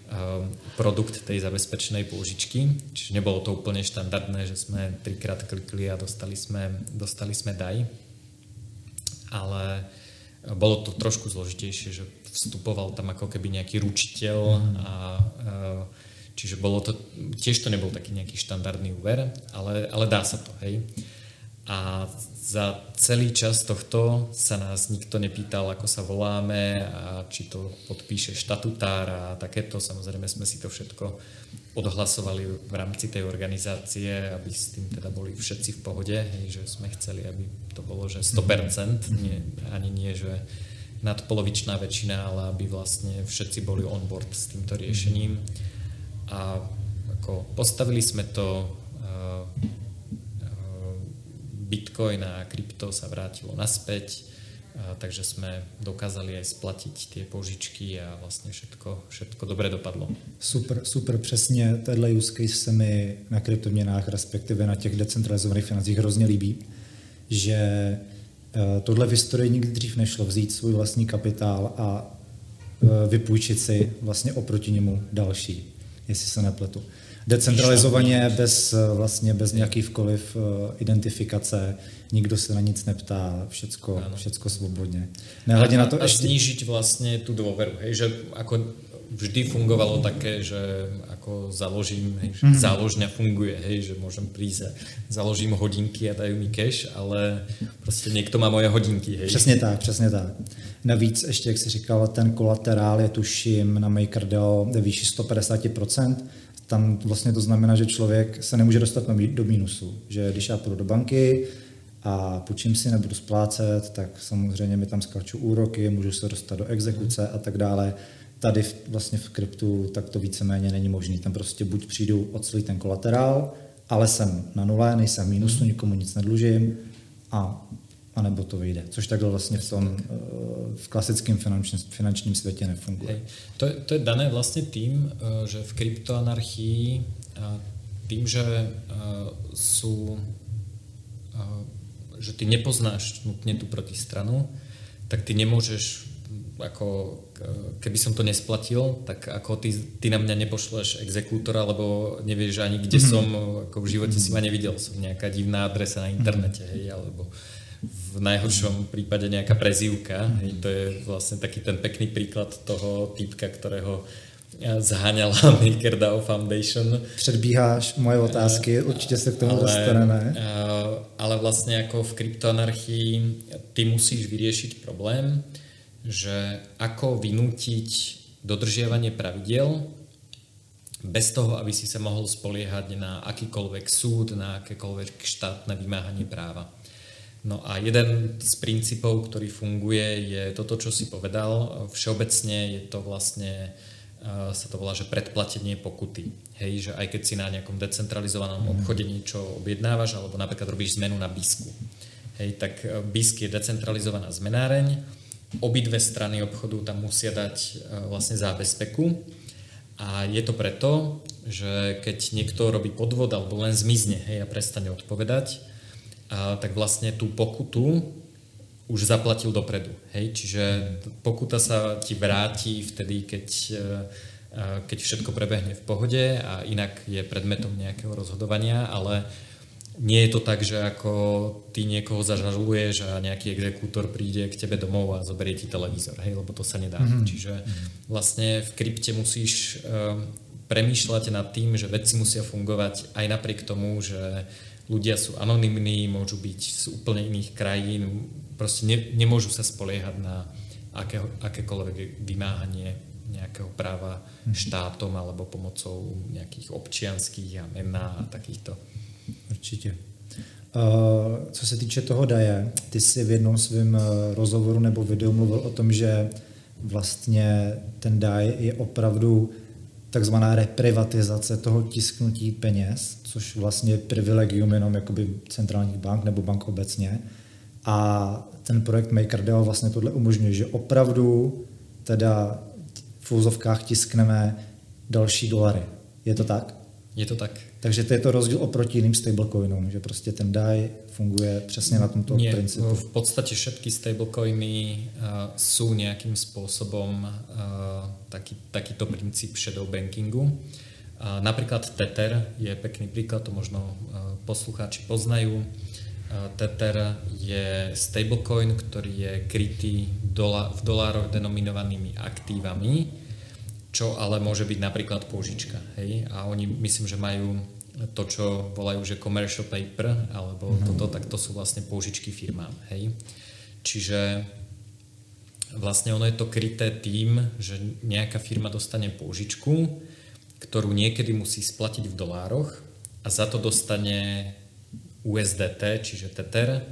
Ehm, produkt tej zabezpečenej pôžičky, čiže nebolo to úplne štandardné, že sme trikrát klikli a dostali sme, dostali sme DAI, ale bolo to trošku zložitejšie, že vstupoval tam ako keby nejaký ručiteľ a ehm, čiže bolo to, tiež to nebol taký nejaký štandardný úver, ale, ale dá sa to, hej. A za celý čas tohto sa nás nikto nepýtal, ako sa voláme a či to podpíše štatutár a takéto. Samozrejme sme si to všetko odhlasovali v rámci tej organizácie, aby s tým teda boli všetci v pohode, že sme chceli, aby to bolo, že 100%, nie, ani nie, že nadpolovičná väčšina, ale aby vlastne všetci boli on board s týmto riešením. A ako postavili sme to Bitcoin a krypto sa vrátilo naspäť, takže sme dokázali aj splatiť tie požičky a vlastne všetko, všetko dobre dopadlo. Super, super, přesně tenhle use case se mi na kryptoměnách, respektive na těch decentralizovaných financích hrozně líbí, že e, tohle v historii nikdy dřív nešlo vzít svůj vlastní kapitál a e, vypůjčit si vlastně oproti němu další, jestli se nepletu decentralizovaně, bez, vlastně bez nějakýchkoliv eh, identifikace, nikdo se na nic neptá, všecko, všecko svobodně. Nehledě a, na to a ešte... znížiť vlastne tú dôveru, hej, že ako vždy fungovalo také, že ako založím, hej, že mm. záložňa funguje, hej, že môžem prísť a založím hodinky a dajú mi cash, ale prostě niekto má moje hodinky. Hej. Přesně tak, přesně tak. Navíc ještě, jak jsi říkal, ten kolaterál je tuším na MakerDAO ve výši 150%, tam vlastně to znamená, že člověk se nemůže dostat do mínusu. Že když já půjdu do banky a půjčím si, nebudu splácet, tak samozřejmě mi tam skáču úroky, můžu se dostat do exekuce a tak dále. Tady vlastně v kryptu tak to víceméně není možné. Tam prostě buď přijdu ocelý ten kolaterál, ale jsem na nule, nejsem v mínusu, nikomu nic nedlužím a anebo to vyjde. Což takhle vlastně v tom eh, v klasickém finančním, finančním světě nefunguje. Hej. To, to je dané vlastně tým, eh, že v kryptoanarchii tým, že sú že ty nepoznáš nutne tú protistranu, tak ty nemôžeš ako keby som to nesplatil, tak ako ty, ty na mňa nepošleš exekútora, lebo nevieš ani kde mm-hmm. som, ako v živote si ma nevidel, som nejaká divná adresa na internete, hej, alebo v najhoršom prípade nejaká prezývka. Hej, to je vlastne taký ten pekný príklad toho typka, ktorého zháňala MakerDAO Foundation. Předbíháš moje otázky, určitě se k tomu ale, dostaneme. Ale vlastne ako v kryptoanarchii ty musíš vyriešiť problém, že ako vynútiť dodržiavanie pravidel bez toho, aby si sa mohol spoliehať na akýkoľvek súd, na akékoľvek štátne vymáhanie práva. No a jeden z princípov, ktorý funguje, je toto, čo si povedal. Všeobecne je to vlastne, sa to volá, že predplatenie pokuty. Hej, že aj keď si na nejakom decentralizovanom mhm. obchode niečo objednávaš, alebo napríklad robíš zmenu na BISku. Hej, tak e, BISK je decentralizovaná zmenáreň, obidve strany obchodu tam musia dať e, vlastne zábezpeku a je to preto, že keď niekto robí podvod alebo len zmizne hej, a prestane odpovedať, a, tak vlastne tú pokutu už zaplatil dopredu. Hej? Čiže pokuta sa ti vráti vtedy, keď, e, keď všetko prebehne v pohode a inak je predmetom nejakého rozhodovania, ale nie je to tak, že ako ty niekoho zažaluješ a nejaký exekútor príde k tebe domov a zoberie ti televízor, hej, lebo to sa nedá. Mm-hmm. Čiže vlastne v krypte musíš um, premýšľať nad tým, že veci musia fungovať aj napriek tomu, že ľudia sú anonymní, môžu byť z úplne iných krajín, proste ne, nemôžu sa spoliehať na aké, akékoľvek vymáhanie nejakého práva mhm. štátom alebo pomocou nejakých občianských a mená a takýchto. Určitě. Uh, co se týče toho daje, ty jsi v jednom svém uh, rozhovoru nebo videu mluvil o tom, že vlastně ten daj je opravdu takzvaná reprivatizace toho tisknutí peněz, což vlastně je privilegium jenom jakoby centrálních bank nebo bank obecně. A ten projekt MakerDAO vlastně tohle umožňuje, že opravdu teda v úzovkách tiskneme další dolary. Je to tak? Je to tak. Takže to je to rozdíl oproti jiným stablecoinům, že prostě ten DAI funguje přesně na tomto Nie, principu. V podstate všetky stablecoiny uh, sú nejakým spôsobom uh, taký, takýto princíp shadow bankingu. Uh, napríklad Tether je pekný príklad, to možno uh, poslucháči poznajú. Uh, Tether je stablecoin, ktorý je krytý dola, v dolároch denominovanými aktívami, čo ale môže byť napríklad pôžička. Hej? A oni myslím, že majú to, čo volajú, že commercial paper, alebo mm-hmm. toto, tak to sú vlastne pôžičky firmám. Hej? Čiže vlastne ono je to kryté tým, že nejaká firma dostane pôžičku, ktorú niekedy musí splatiť v dolároch a za to dostane USDT, čiže Tether,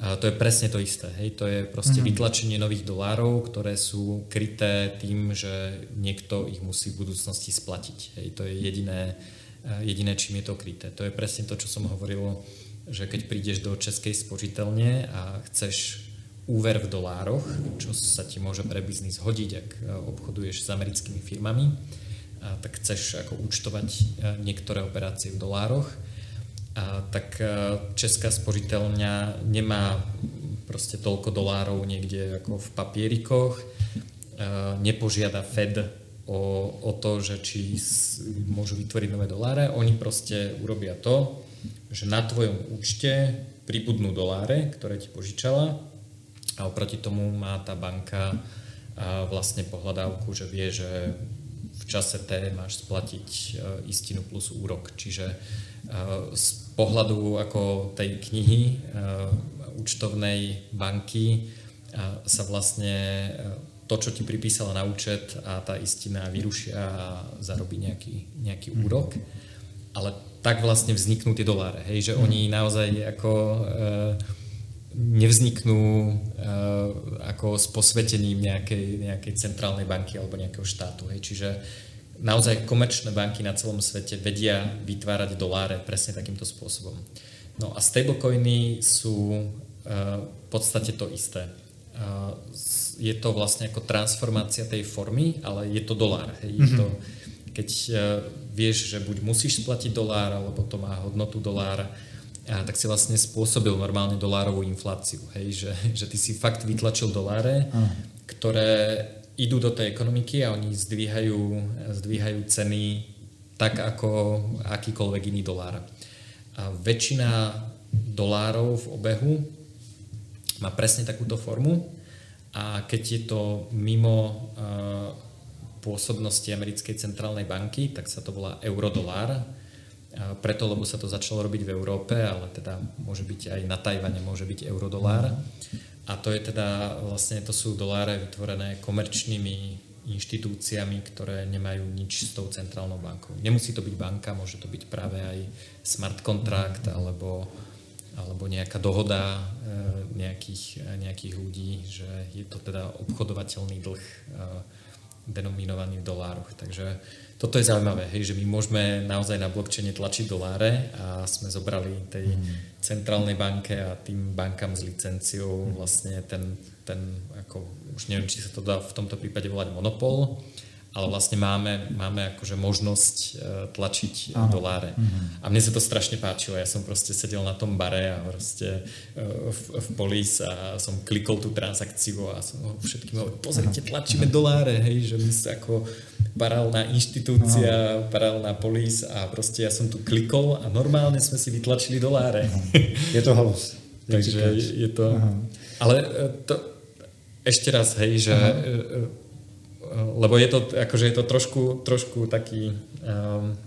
to je presne to isté. Hej? To je proste mm-hmm. vytlačenie nových dolárov, ktoré sú kryté tým, že niekto ich musí v budúcnosti splatiť. Hej? To je jediné, eh, jediné, čím je to kryté. To je presne to, čo som hovoril, že keď prídeš do českej spožiteľne a chceš úver v dolároch, čo sa ti môže pre biznis hodiť, ak eh, obchoduješ s americkými firmami, tak chceš ako účtovať eh, niektoré operácie v dolároch, tak e, česká spořiteľňa nemá proste toľko dolárov niekde ako v papierikoch, e, nepožiada Fed o, o to, že či môžu vytvoriť nové doláre. Oni proste urobia to, že na tvojom účte pribudnú doláre, ktoré ti požičala a oproti tomu má tá banka vlastne pohľadávku, že vie, že v čase T máš splatiť e, istinu plus úrok. Čiže pohľadu ako tej knihy účtovnej banky sa vlastne to, čo ti pripísala na účet a tá istina vyrušia a zarobí nejaký, nejaký mhm. úrok. Ale tak vlastne vzniknú tie doláre. Hej, že mm. oni naozaj ako e, nevzniknú e, ako s posvetením nejakej, nejakej centrálnej banky alebo nejakého štátu. Hej. Čiže naozaj komerčné banky na celom svete vedia vytvárať doláre presne takýmto spôsobom. No a stablecoiny sú uh, v podstate to isté. Uh, je to vlastne ako transformácia tej formy, ale je to dolár. Hej. Je to, mhm. keď uh, vieš, že buď musíš splatiť dolár, alebo to má hodnotu dolára, a tak si vlastne spôsobil normálne dolárovú infláciu. Hej, že, že ty si fakt vytlačil doláre, ktoré idú do tej ekonomiky a oni zdvíhajú, zdvíhajú ceny tak ako akýkoľvek iný dolár. A väčšina dolárov v obehu má presne takúto formu a keď je to mimo pôsobnosti americkej centrálnej banky, tak sa to volá eurodolár. Preto, lebo sa to začalo robiť v Európe, ale teda môže byť aj na Tajvane, môže byť eurodolár. A to je teda, vlastne to sú doláre vytvorené komerčnými inštitúciami, ktoré nemajú nič s tou centrálnou bankou. Nemusí to byť banka, môže to byť práve aj smart kontrakt alebo, alebo nejaká dohoda e, nejakých, nejakých ľudí, že je to teda obchodovateľný dlh e, denominovaný v dolároch. Takže toto je zaujímavé, hej, že my môžeme naozaj na blockchaine tlačiť doláre a sme zobrali tej mm. centrálnej banke a tým bankám s licenciou vlastne ten, ten ako už neviem, či sa to dá v tomto prípade volať monopol, ale vlastne máme, máme akože možnosť uh, tlačiť Aha. doláre. Mm-hmm. A mne sa to strašne páčilo. Ja som proste sedel na tom bare a proste uh, v, v polis a som klikol tú transakciu a som všetkým hovoril, pozrite, tlačíme Aha. doláre, hej, že my sa ako paralelná inštitúcia, Aha. paralelná polis a proste ja som tu klikol a normálne sme si vytlačili doláre. Aha. Je to halus. Takže je to... Aha. Ale uh, to, ešte raz, hej, že... Uh-huh. Lebo je to, akože je to trošku, trošku taký... Um,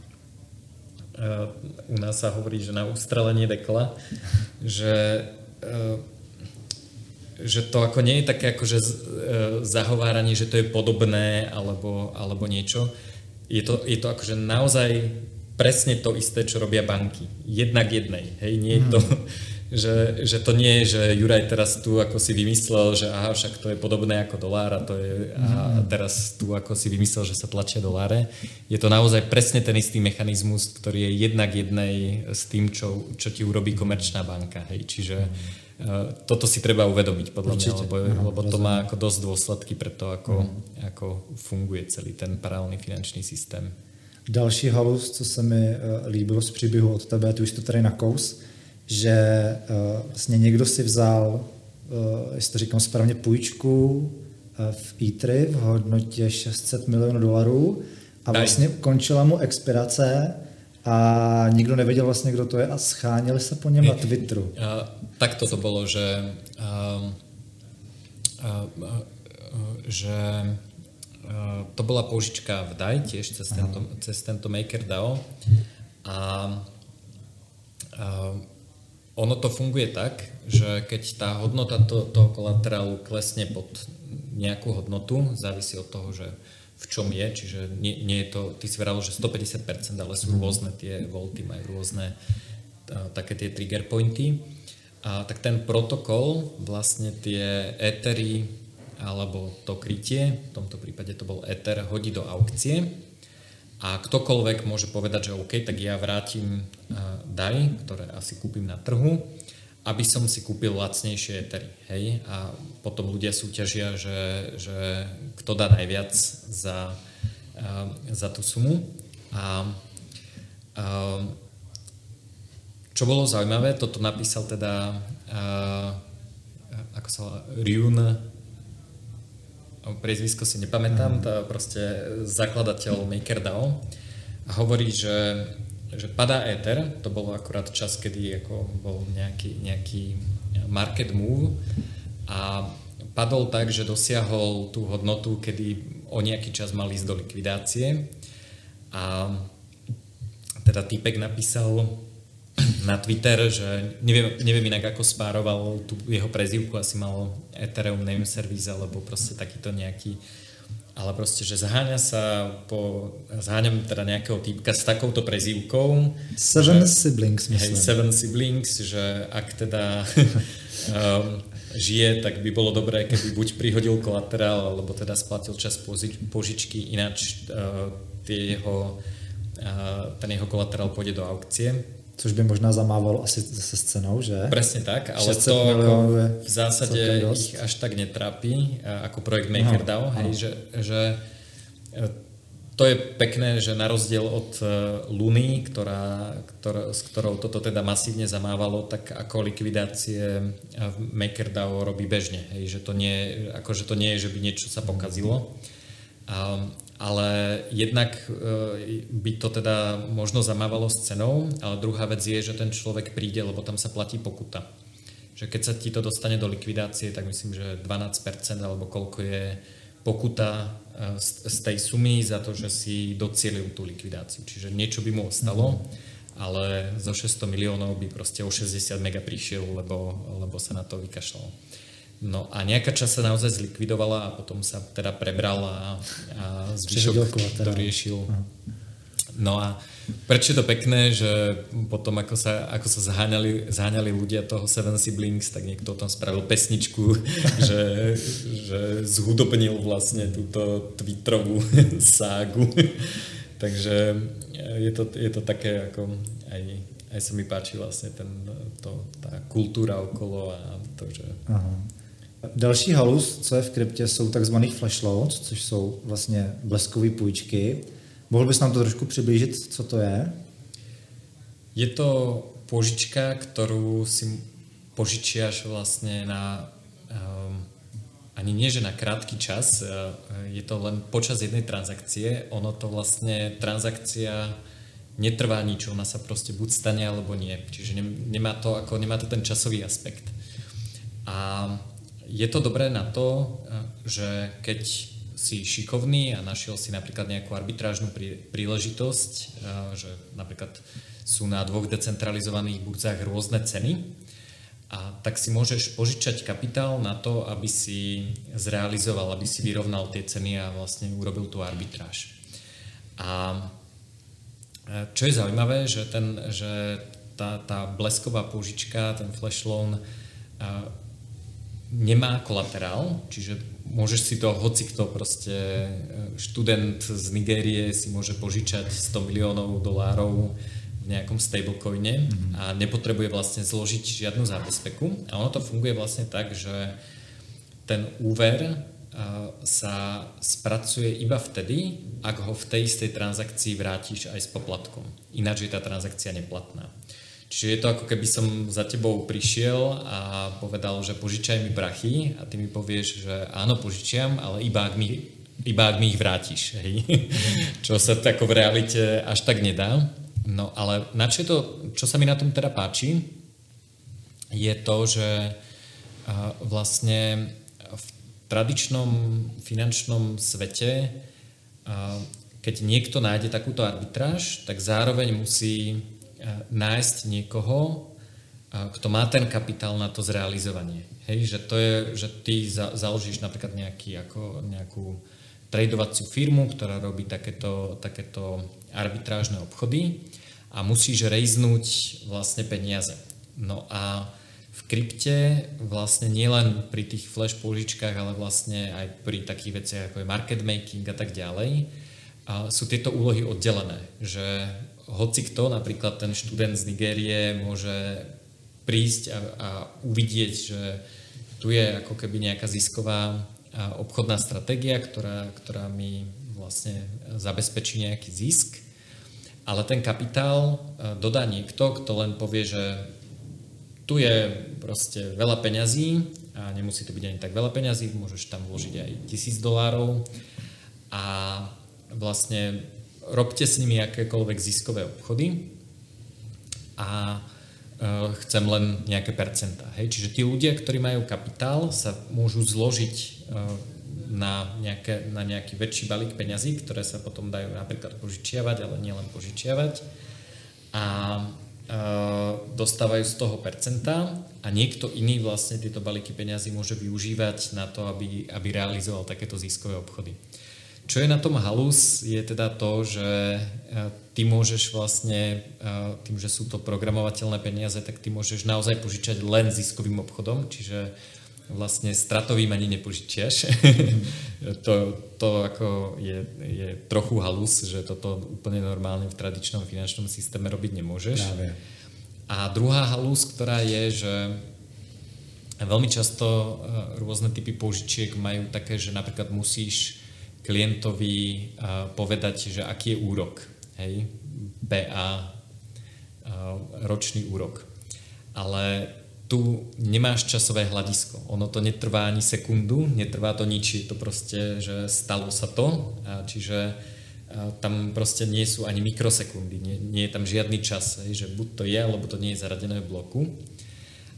uh, u nás sa hovorí, že na ustrelenie dekla, že uh, že to ako nie je také akože zahováranie, že to je podobné alebo, alebo niečo. Je to, je to akože naozaj presne to isté, čo robia banky. Jednak jednej. Hej, nie je to, mhm že, že to nie je, že Juraj teraz tu ako si vymyslel, že aha, však to je podobné ako dolár a, to je, a mhm. teraz tu ako si vymyslel, že sa tlačia doláre. Je to naozaj presne ten istý mechanizmus, ktorý je jednak jednej s tým, čo, čo ti urobí komerčná banka. Hej. Čiže uh, toto si treba uvedomiť podľa Určite. mňa, lebo, aha, lebo to má ako dosť dôsledky pre to, ako, uh-huh. ako funguje celý ten paralelný finančný systém. Další halus, co se mi uh, líbilo z příběhu od tebe, tu už to tady nakous, že uh, vlastně někdo si vzal, uh, jestli to říkám správně, půjčku uh, v Etry v hodnotě 600 milionů dolarů a vlastně končila mu expirace a nikdo nevěděl vlastně, kdo to je a scháněli se po něm na Twitteru. Uh, tak to to bylo, že, uh, uh, uh, že uh, to bola použička v DAI tiež cez tento, cez tento MakerDAO a uh, ono to funguje tak, že keď tá hodnota to, toho kolaterálu klesne pod nejakú hodnotu, závisí od toho, že v čom je, čiže nie, nie je to, ty si vral, že 150%, ale sú mhm. rôzne tie volty, majú rôzne a, také tie trigger pointy. A tak ten protokol vlastne tie etery alebo to krytie, v tomto prípade to bol ether, hodí do aukcie a ktokoľvek môže povedať, že OK, tak ja vrátim DAI, ktoré asi kúpim na trhu, aby som si kúpil lacnejšie etery. Hej? A potom ľudia súťažia, že, že kto dá najviac za, za tú sumu. A, a čo bolo zaujímavé, toto napísal teda a, ako sa volá, Ryun priezvisko si nepamätám, to proste zakladateľ MakerDAO a hovorí, že, že padá Ether, to bolo akurát čas, kedy ako bol nejaký, nejaký market move. A padol tak, že dosiahol tú hodnotu, kedy o nejaký čas mal ísť do likvidácie. A teda týpek napísal na Twitter, že neviem, neviem inak ako spároval tú jeho prezivku, asi mal Ethereum name service alebo proste takýto nejaký ale proste, že zháňa sa po, zháňam teda nejakého týpka s takouto prezývkou. Seven že, siblings, myslím. Hej, seven siblings, že ak teda um, žije, tak by bolo dobré, keby buď prihodil kolaterál, alebo teda splatil čas požičky, ináč uh, tie jeho, uh, ten jeho kolaterál pôjde do aukcie což by možná zamávalo asi zase s cenou, že? Presne tak, ale to ako v zásade ich až tak netrápi ako projekt MakerDAO, hej, že, že e, to je pekné, že na rozdiel od e, Luny, ktorá, ktorá, s ktorou toto teda masívne zamávalo, tak ako likvidácie v MakerDAO robí bežne. Hej, že to nie, akože to nie je, že by niečo sa pokazilo. A, ale jednak e, by to teda možno zamávalo s cenou, ale druhá vec je, že ten človek príde, lebo tam sa platí pokuta. že keď sa ti to dostane do likvidácie, tak myslím, že 12% alebo koľko je pokuta e, z tej sumy za to, že si docielil tú likvidáciu. Čiže niečo by mu ostalo, ale zo 600 miliónov by proste o 60 mega prišiel, lebo, lebo sa na to vykašľal. No a nejaká časť sa naozaj zlikvidovala a potom sa teda prebrala a zvyšok doriešil. No a prečo je to pekné, že potom ako sa, ako sa zháňali, zháňali ľudia toho Seven Siblings, tak niekto tam spravil pesničku, že, že zhudobnil vlastne túto Twitterovú ságu. Takže je to, je to také ako aj, aj sa mi páči vlastne ten, to, tá kultúra okolo a to, že... Aha. Další halus, co je v kryptě, jsou takzvaný flash loans, což jsou vlastně bleskové půjčky. Mohl bys nám to trošku přiblížit, co to je? Je to požička, ktorú si požičiaš vlastne na um, ani nie, že na krátky čas, uh, je to len počas jednej transakcie. Ono to vlastne, transakcia netrvá nič, ona sa proste buď stane alebo nie. Čiže nemá to, ako, nemá to ten časový aspekt. A je to dobré na to, uh, že keď si šikovný a našiel si napríklad nejakú arbitrážnu príležitosť, eh, že napríklad sú na dvoch decentralizovaných burzách rôzne ceny, a tak si môžeš požičať kapitál na to, aby si zrealizoval, aby si vyrovnal tie ceny a vlastne urobil tú arbitráž. A eh, čo je zaujímavé, že, ten, že tá, tá blesková požička, ten flash loan, eh, nemá kolaterál, čiže môžeš si to, hoci kto proste e, študent z Nigérie si môže požičať 100 miliónov dolárov v nejakom stablecoine mm-hmm. a nepotrebuje vlastne zložiť žiadnu zábezpeku. A ono to funguje vlastne tak, že ten úver e, sa spracuje iba vtedy, ak ho v tej istej transakcii vrátiš aj s poplatkom. Ináč je tá transakcia neplatná. Čiže je to ako keby som za tebou prišiel a povedal, že požičaj mi prachy a ty mi povieš, že áno, požičiam, ale iba ak mi, iba ak mi ich vrátiš. Hej? čo sa tako v realite až tak nedá. No ale na čo, to, čo sa mi na tom teda páči, je to, že vlastne v tradičnom finančnom svete, keď niekto nájde takúto arbitráž, tak zároveň musí nájsť niekoho, kto má ten kapitál na to zrealizovanie. Hej, že to je, že ty za, založíš napríklad nejaký, ako, nejakú tradovaciu firmu, ktorá robí takéto, takéto arbitrážne obchody a musíš rejznúť vlastne peniaze. No a v krypte vlastne nielen pri tých flash požičkách, ale vlastne aj pri takých veciach ako je market making a tak ďalej, a sú tieto úlohy oddelené, že hoci kto, napríklad ten študent z Nigérie môže prísť a, a uvidieť, že tu je ako keby nejaká zisková obchodná stratégia, ktorá, ktorá mi vlastne zabezpečí nejaký zisk, ale ten kapitál dodá niekto, kto len povie, že tu je proste veľa peňazí a nemusí to byť ani tak veľa peňazí, môžeš tam vložiť aj tisíc dolárov. A vlastne robte s nimi akékoľvek ziskové obchody a e, chcem len nejaké percentá. Hej? Čiže tí ľudia, ktorí majú kapitál, sa môžu zložiť e, na, nejaké, na nejaký väčší balík peňazí, ktoré sa potom dajú napríklad požičiavať, ale nielen požičiavať. A e, dostávajú z toho percentá a niekto iný vlastne tieto balíky peňazí môže využívať na to, aby, aby realizoval takéto ziskové obchody. Čo je na tom halus, je teda to, že e, ty môžeš vlastne, e, tým, že sú to programovateľné peniaze, tak ty môžeš naozaj požičať len ziskovým obchodom, čiže vlastne stratovým ani nepožičiaš. to, to ako je, je trochu halus, že toto úplne normálne v tradičnom finančnom systéme robiť nemôžeš. Práve. A druhá halus, ktorá je, že veľmi často e, rôzne typy požičiek majú také, že napríklad musíš klientovi povedať, že aký je úrok. Hej? BA, ročný úrok. Ale tu nemáš časové hľadisko. Ono to netrvá ani sekundu, netrvá to nič, je to proste, že stalo sa to, čiže a tam proste nie sú ani mikrosekundy, nie, nie je tam žiadny čas, hej, že buď to je, alebo to nie je zaradené v bloku.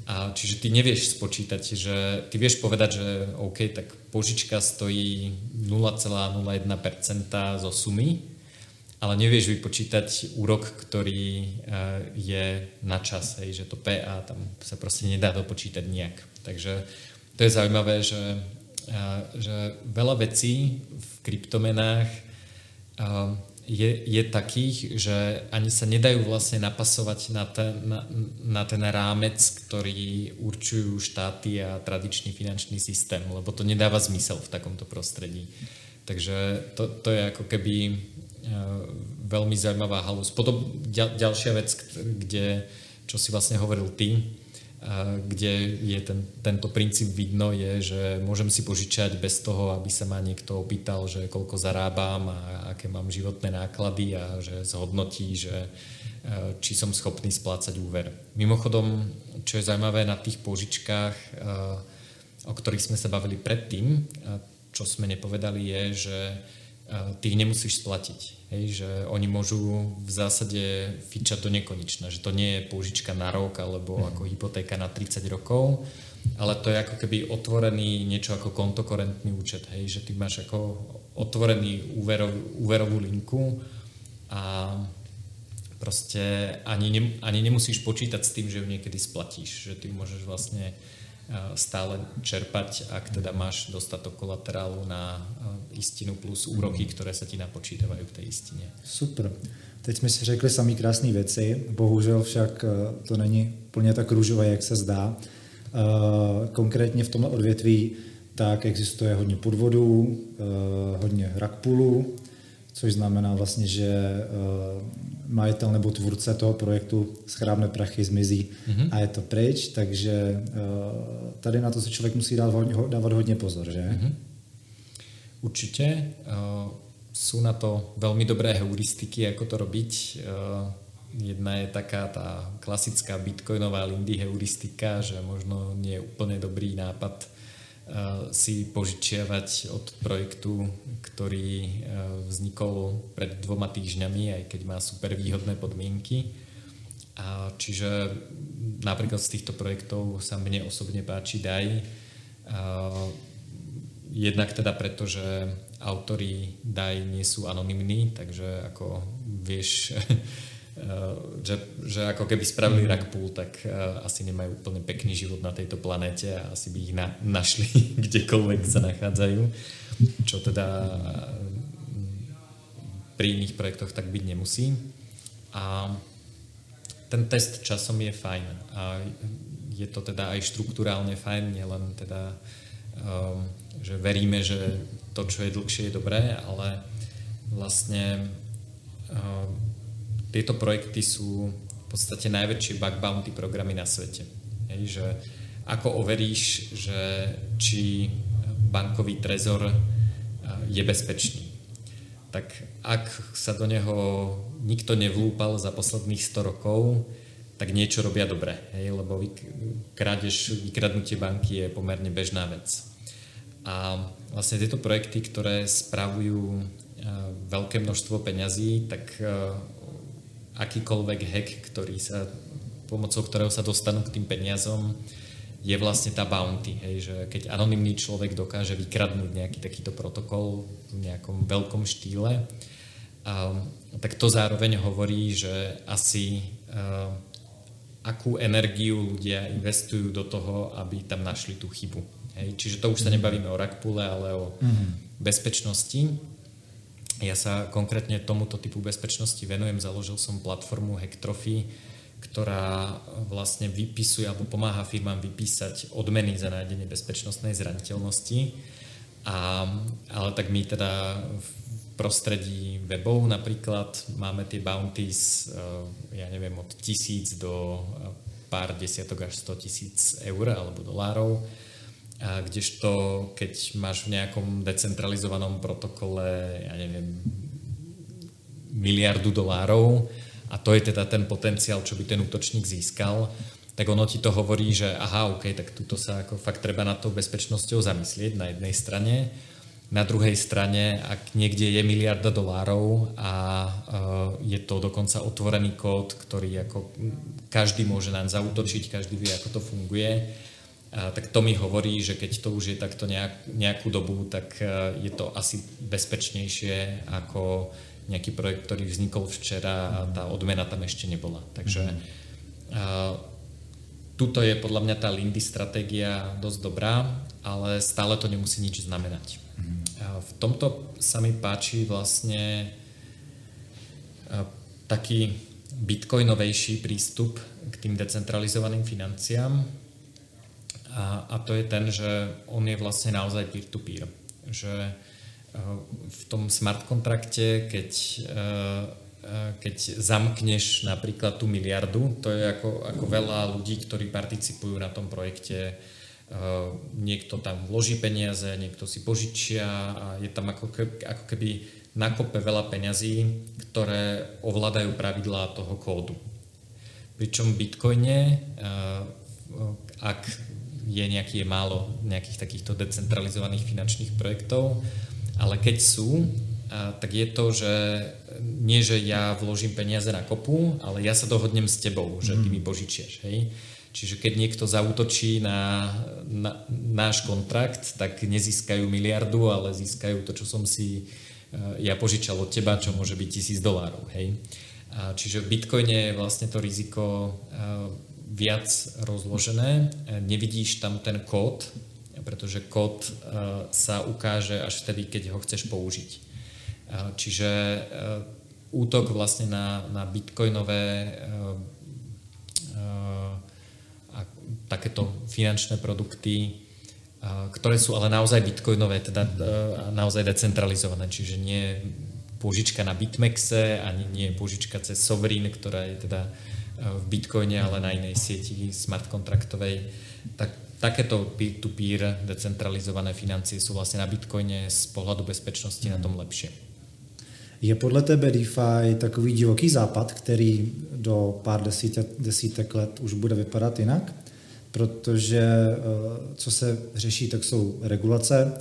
A čiže ty nevieš spočítať, že ty vieš povedať, že OK, tak požička stojí 0,01% zo sumy, ale nevieš vypočítať úrok, ktorý e, je na čas, hej, že to PA tam sa proste nedá dopočítať nejak. Takže to je zaujímavé, že, e, že veľa vecí v kryptomenách e, je, je takých, že ani sa nedajú vlastne napasovať na ten, na, na ten rámec, ktorý určujú štáty a tradičný finančný systém, lebo to nedáva zmysel v takomto prostredí. Takže to, to je ako keby uh, veľmi zaujímavá halus. Potom ďal, ďalšia vec, kde, čo si vlastne hovoril ty, kde je ten, tento princíp vidno, je, že môžem si požičať bez toho, aby sa ma niekto opýtal, že koľko zarábam a aké mám životné náklady a že zhodnotí, že e, či som schopný splácať úver. Mimochodom, čo je zaujímavé na tých požičkách, e, o ktorých sme sa bavili predtým, čo sme nepovedali, je, že ty ich nemusíš splatiť. Hej, že oni môžu v zásade fičať do nekonečna, že to nie je použička na rok alebo mm. ako hypotéka na 30 rokov, ale to je ako keby otvorený niečo ako kontokorentný účet, hej, že ty máš ako otvorený úverov, úverovú linku a proste ani, ne, ani nemusíš počítať s tým, že ju niekedy splatíš, že ty môžeš vlastne stále čerpať, ak teda máš dostatok kolaterálu na istinu plus úroky, ktoré sa ti napočítavajú k tej istine. Super. Teď jsme si řekli samý krásné věci, bohužel však e, to není plně tak růžové, jak se zdá. E, konkrétně v tomhle odvětví tak existuje hodně podvodů, e, hodně rakpulů, což znamená vlastně, že majitel nebo tvůrce toho projektu schrábne prachy, zmizí mm-hmm. a je to pryč, takže uh, tady na to se člověk musí dát, dávat hodně pozor, že? Mm-hmm. Určite. Uh, sú na to veľmi dobré heuristiky, ako to robiť. Uh, jedna je taká tá klasická bitcoinová Lindy heuristika, že možno nie je úplne dobrý nápad si požičiavať od projektu, ktorý vznikol pred dvoma týždňami, aj keď má super výhodné podmienky. A čiže napríklad z týchto projektov sa mne osobne páči DAI. Jednak teda preto, že autory DAI nie sú anonymní, takže ako vieš že, že ako keby spravili mm. pool, tak uh, asi nemajú úplne pekný život na tejto planéte a asi by ich na, našli kdekoľvek sa nachádzajú, čo teda pri iných projektoch tak byť nemusí. A ten test časom je fajn a je to teda aj štruktúrálne fajn, nielen teda, um, že veríme, že to, čo je dlhšie, je dobré, ale vlastne um, tieto projekty sú v podstate najväčšie bug bounty programy na svete. Hej, že ako overíš, že či bankový trezor eh, je bezpečný. Tak ak sa do neho nikto nevlúpal za posledných 100 rokov, tak niečo robia dobre, hej, lebo krádež, vykradnutie banky je pomerne bežná vec. A vlastne tieto projekty, ktoré spravujú eh, veľké množstvo peňazí, tak eh, akýkoľvek hack, ktorý sa, pomocou ktorého sa dostanú k tým peniazom, je vlastne tá bounty, hej, že keď anonymný človek dokáže vykradnúť nejaký takýto protokol v nejakom veľkom štýle, um, tak to zároveň hovorí, že asi uh, akú energiu ľudia investujú do toho, aby tam našli tú chybu. Hej. Čiže to už sa nebavíme o rakpule, ale o mm-hmm. bezpečnosti. Ja sa konkrétne tomuto typu bezpečnosti venujem, založil som platformu Hacktrophy, ktorá vlastne vypisuje alebo pomáha firmám vypísať odmeny za nájdenie bezpečnostnej zraniteľnosti. A, ale tak my teda v prostredí webov napríklad máme tie bounties, eh, ja neviem, od tisíc do pár desiatok až 100 tisíc eur alebo dolárov a kdežto, keď máš v nejakom decentralizovanom protokole, ja neviem, miliardu dolárov, a to je teda ten potenciál, čo by ten útočník získal, tak ono ti to hovorí, že aha, OK, tak tuto sa ako fakt treba na to bezpečnosťou zamyslieť na jednej strane, Na druhej strane, ak niekde je miliarda dolárov a je to dokonca otvorený kód, ktorý ako každý môže nám zautočiť, každý vie, ako to funguje, tak to mi hovorí, že keď to už je takto nejak, nejakú dobu, tak je to asi bezpečnejšie ako nejaký projekt, ktorý vznikol včera a tá odmena tam ešte nebola. Takže tuto je podľa mňa tá Lindy stratégia dosť dobrá, ale stále to nemusí nič znamenať. V tomto sa mi páči vlastne taký bitcoinovejší prístup k tým decentralizovaným financiám a, a to je ten, že on je vlastne naozaj peer-to-peer. Že v tom smart kontrakte, keď, keď zamkneš napríklad tú miliardu, to je ako, ako veľa ľudí, ktorí participujú na tom projekte, niekto tam vloží peniaze, niekto si požičia a je tam ako keby, ako keby nakope veľa peňazí, ktoré ovládajú pravidlá toho kódu. Pričom v Bitcoine, ak je nejaký, je málo nejakých takýchto decentralizovaných finančných projektov, ale keď sú, tak je to, že nie, že ja vložím peniaze na kopu, ale ja sa dohodnem s tebou, že ty mi mhm. požičiaš, hej. Čiže keď niekto zautočí na, na náš kontrakt, tak nezískajú miliardu, ale získajú to, čo som si uh, ja požičal od teba, čo môže byť tisíc dolárov. Hej? Čiže v Bitcoine je vlastne to riziko uh, viac rozložené. Nevidíš tam ten kód, pretože kód uh, sa ukáže až vtedy, keď ho chceš použiť. Čiže útok vlastne na, na bitcoinové takéto finančné produkty, ktoré sú ale naozaj bitcoinové, teda naozaj decentralizované, čiže nie požička na Bitmexe, ani nie požička cez Sovereign, ktorá je teda v Bitcoine, ale na inej sieti smart kontraktovej. Tak, takéto peer-to-peer decentralizované financie sú vlastne na Bitcoine z pohľadu bezpečnosti na tom lepšie. Je podle tebe DeFi takový divoký západ, který do pár desítek, desítek let už bude vypadat jinak? protože eh, co se řeší, tak jsou regulace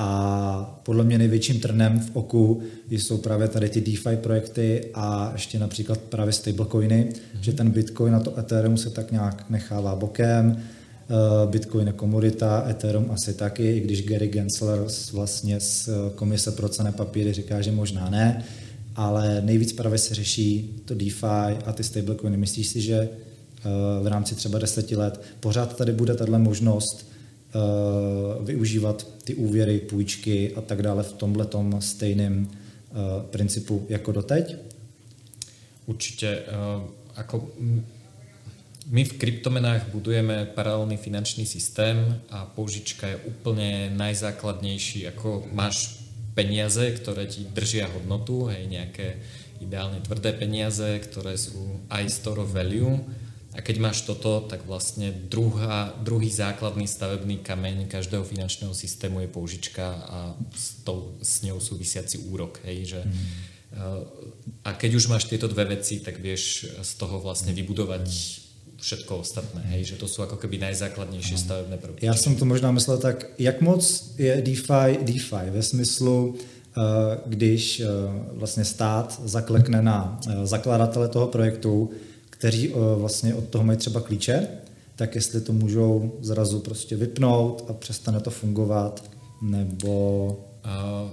a podle mě největším trnem v oku jsou právě tady ty DeFi projekty a ještě například právě stablecoiny, mm-hmm. že ten Bitcoin a to Ethereum se tak nějak nechává bokem, eh, Bitcoin je komodita, Ethereum asi taky, i když Gary Gensler vlastně z Komise pro cené papíry říká, že možná ne, ale nejvíc právě se řeší to DeFi a ty stablecoiny. Myslíš si, že v rámci třeba deseti let, pořád tady bude tato možnost eh, využívat ty úvěry, půjčky a tak dále v tomhle stejném eh, principu jako doteď? Určite. Eh, ako my v kryptomenách budujeme paralelný finančný systém a použička je úplne najzákladnejší, ako máš peniaze, ktoré ti držia hodnotu, hej, nejaké ideálne tvrdé peniaze, ktoré sú aj store of value, a keď máš toto, tak vlastne druhá, druhý základný stavebný kameň každého finančného systému je použička a s, tou, s ňou súvisiaci úrok. Hej, že, mm. A keď už máš tieto dve veci, tak vieš z toho vlastne vybudovať všetko ostatné, hej, že to sú ako keby najzákladnější mm. stavebné prvky. Já jsem to možná myslel tak, jak moc je DeFi DeFi ve smyslu, eh, když eh, vlastně stát zaklekne na zakladatele toho projektu, kteří eh, vlastně od toho mají třeba klíče, tak jestli to můžou zrazu prostě vypnout a přestane to fungovat, nebo... Uh,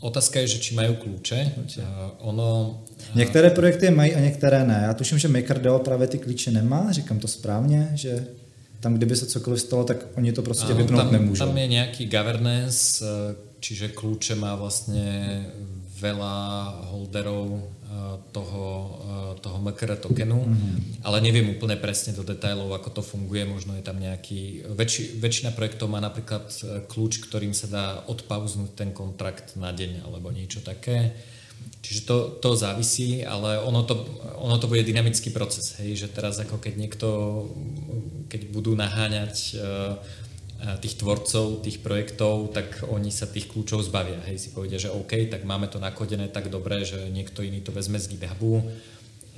otázka je, že či mají klíče. Uh, ono... Uh... Některé projekty mají a některé ne. Já tuším, že MakerDAO právě ty klíče nemá, říkám to správně, že tam, kdyby se cokoliv stalo, tak oni to prostě vypnout tam, nemůžou. Tam je nějaký governance, čiže kľúče má vlastně veľa holderov toho, toho MKR tokenu, mm-hmm. ale neviem úplne presne do detailov, ako to funguje, možno je tam nejaký, väčši, väčšina projektov má napríklad e, kľúč, ktorým sa dá odpauznúť ten kontrakt na deň alebo niečo také. Čiže to, to závisí, ale ono to, ono to bude dynamický proces, hej, že teraz ako keď niekto, keď budú naháňať uh, tých tvorcov, tých projektov, tak oni sa tých kľúčov zbavia. Hej, si povedia, že OK, tak máme to nakodené tak dobre, že niekto iný to vezme z GitHubu,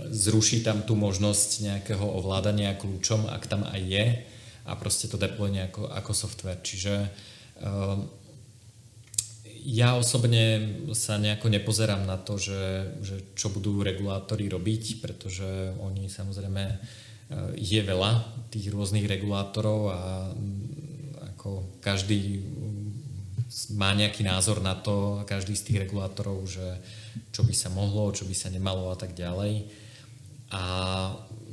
zruší tam tú možnosť nejakého ovládania kľúčom, ak tam aj je, a proste to deployne ako, ako software. Čiže uh, ja osobne sa nejako nepozerám na to, že, že čo budú regulátori robiť, pretože oni samozrejme e, je veľa tých rôznych regulátorov a ako každý má nejaký názor na to, každý z tých regulátorov, že čo by sa mohlo, čo by sa nemalo a tak ďalej. A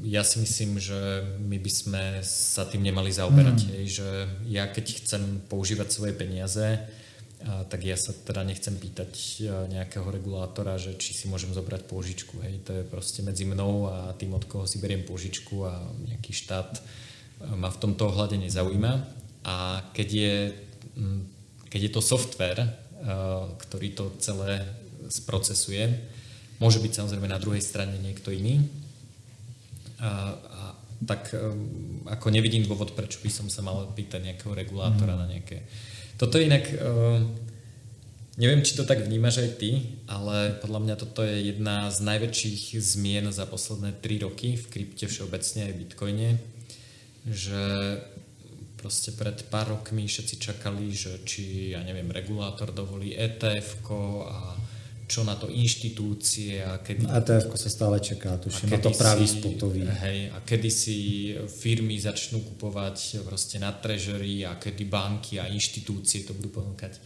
ja si myslím, že my by sme sa tým nemali zaoberať. Mm. Hej, že ja keď chcem používať svoje peniaze, a, tak ja sa teda nechcem pýtať nejakého regulátora, že či si môžem zobrať pôžičku. Hej, to je proste medzi mnou a tým, od koho si beriem pôžičku a nejaký štát ma v tomto ohľade nezaujíma. A keď je, keď je to software, ktorý to celé sprocesuje, môže byť samozrejme na druhej strane niekto iný, a, a tak um, ako nevidím dôvod, prečo by som sa mal pýtať nejakého regulátora mm. na nejaké... Toto je inak... Um, neviem, či to tak vnímaš aj ty, ale podľa mňa toto je jedna z najväčších zmien za posledné 3 roky v krypte všeobecne aj v Bitcoine, že proste pred pár rokmi všetci čakali, že či, ja neviem, regulátor dovolí etf a čo na to inštitúcie a kedy... To sa stále čaká, tuším, a to pravý spotový. Hej, a kedy si firmy začnú kupovať proste na treasury a kedy banky a inštitúcie to budú ponúkať.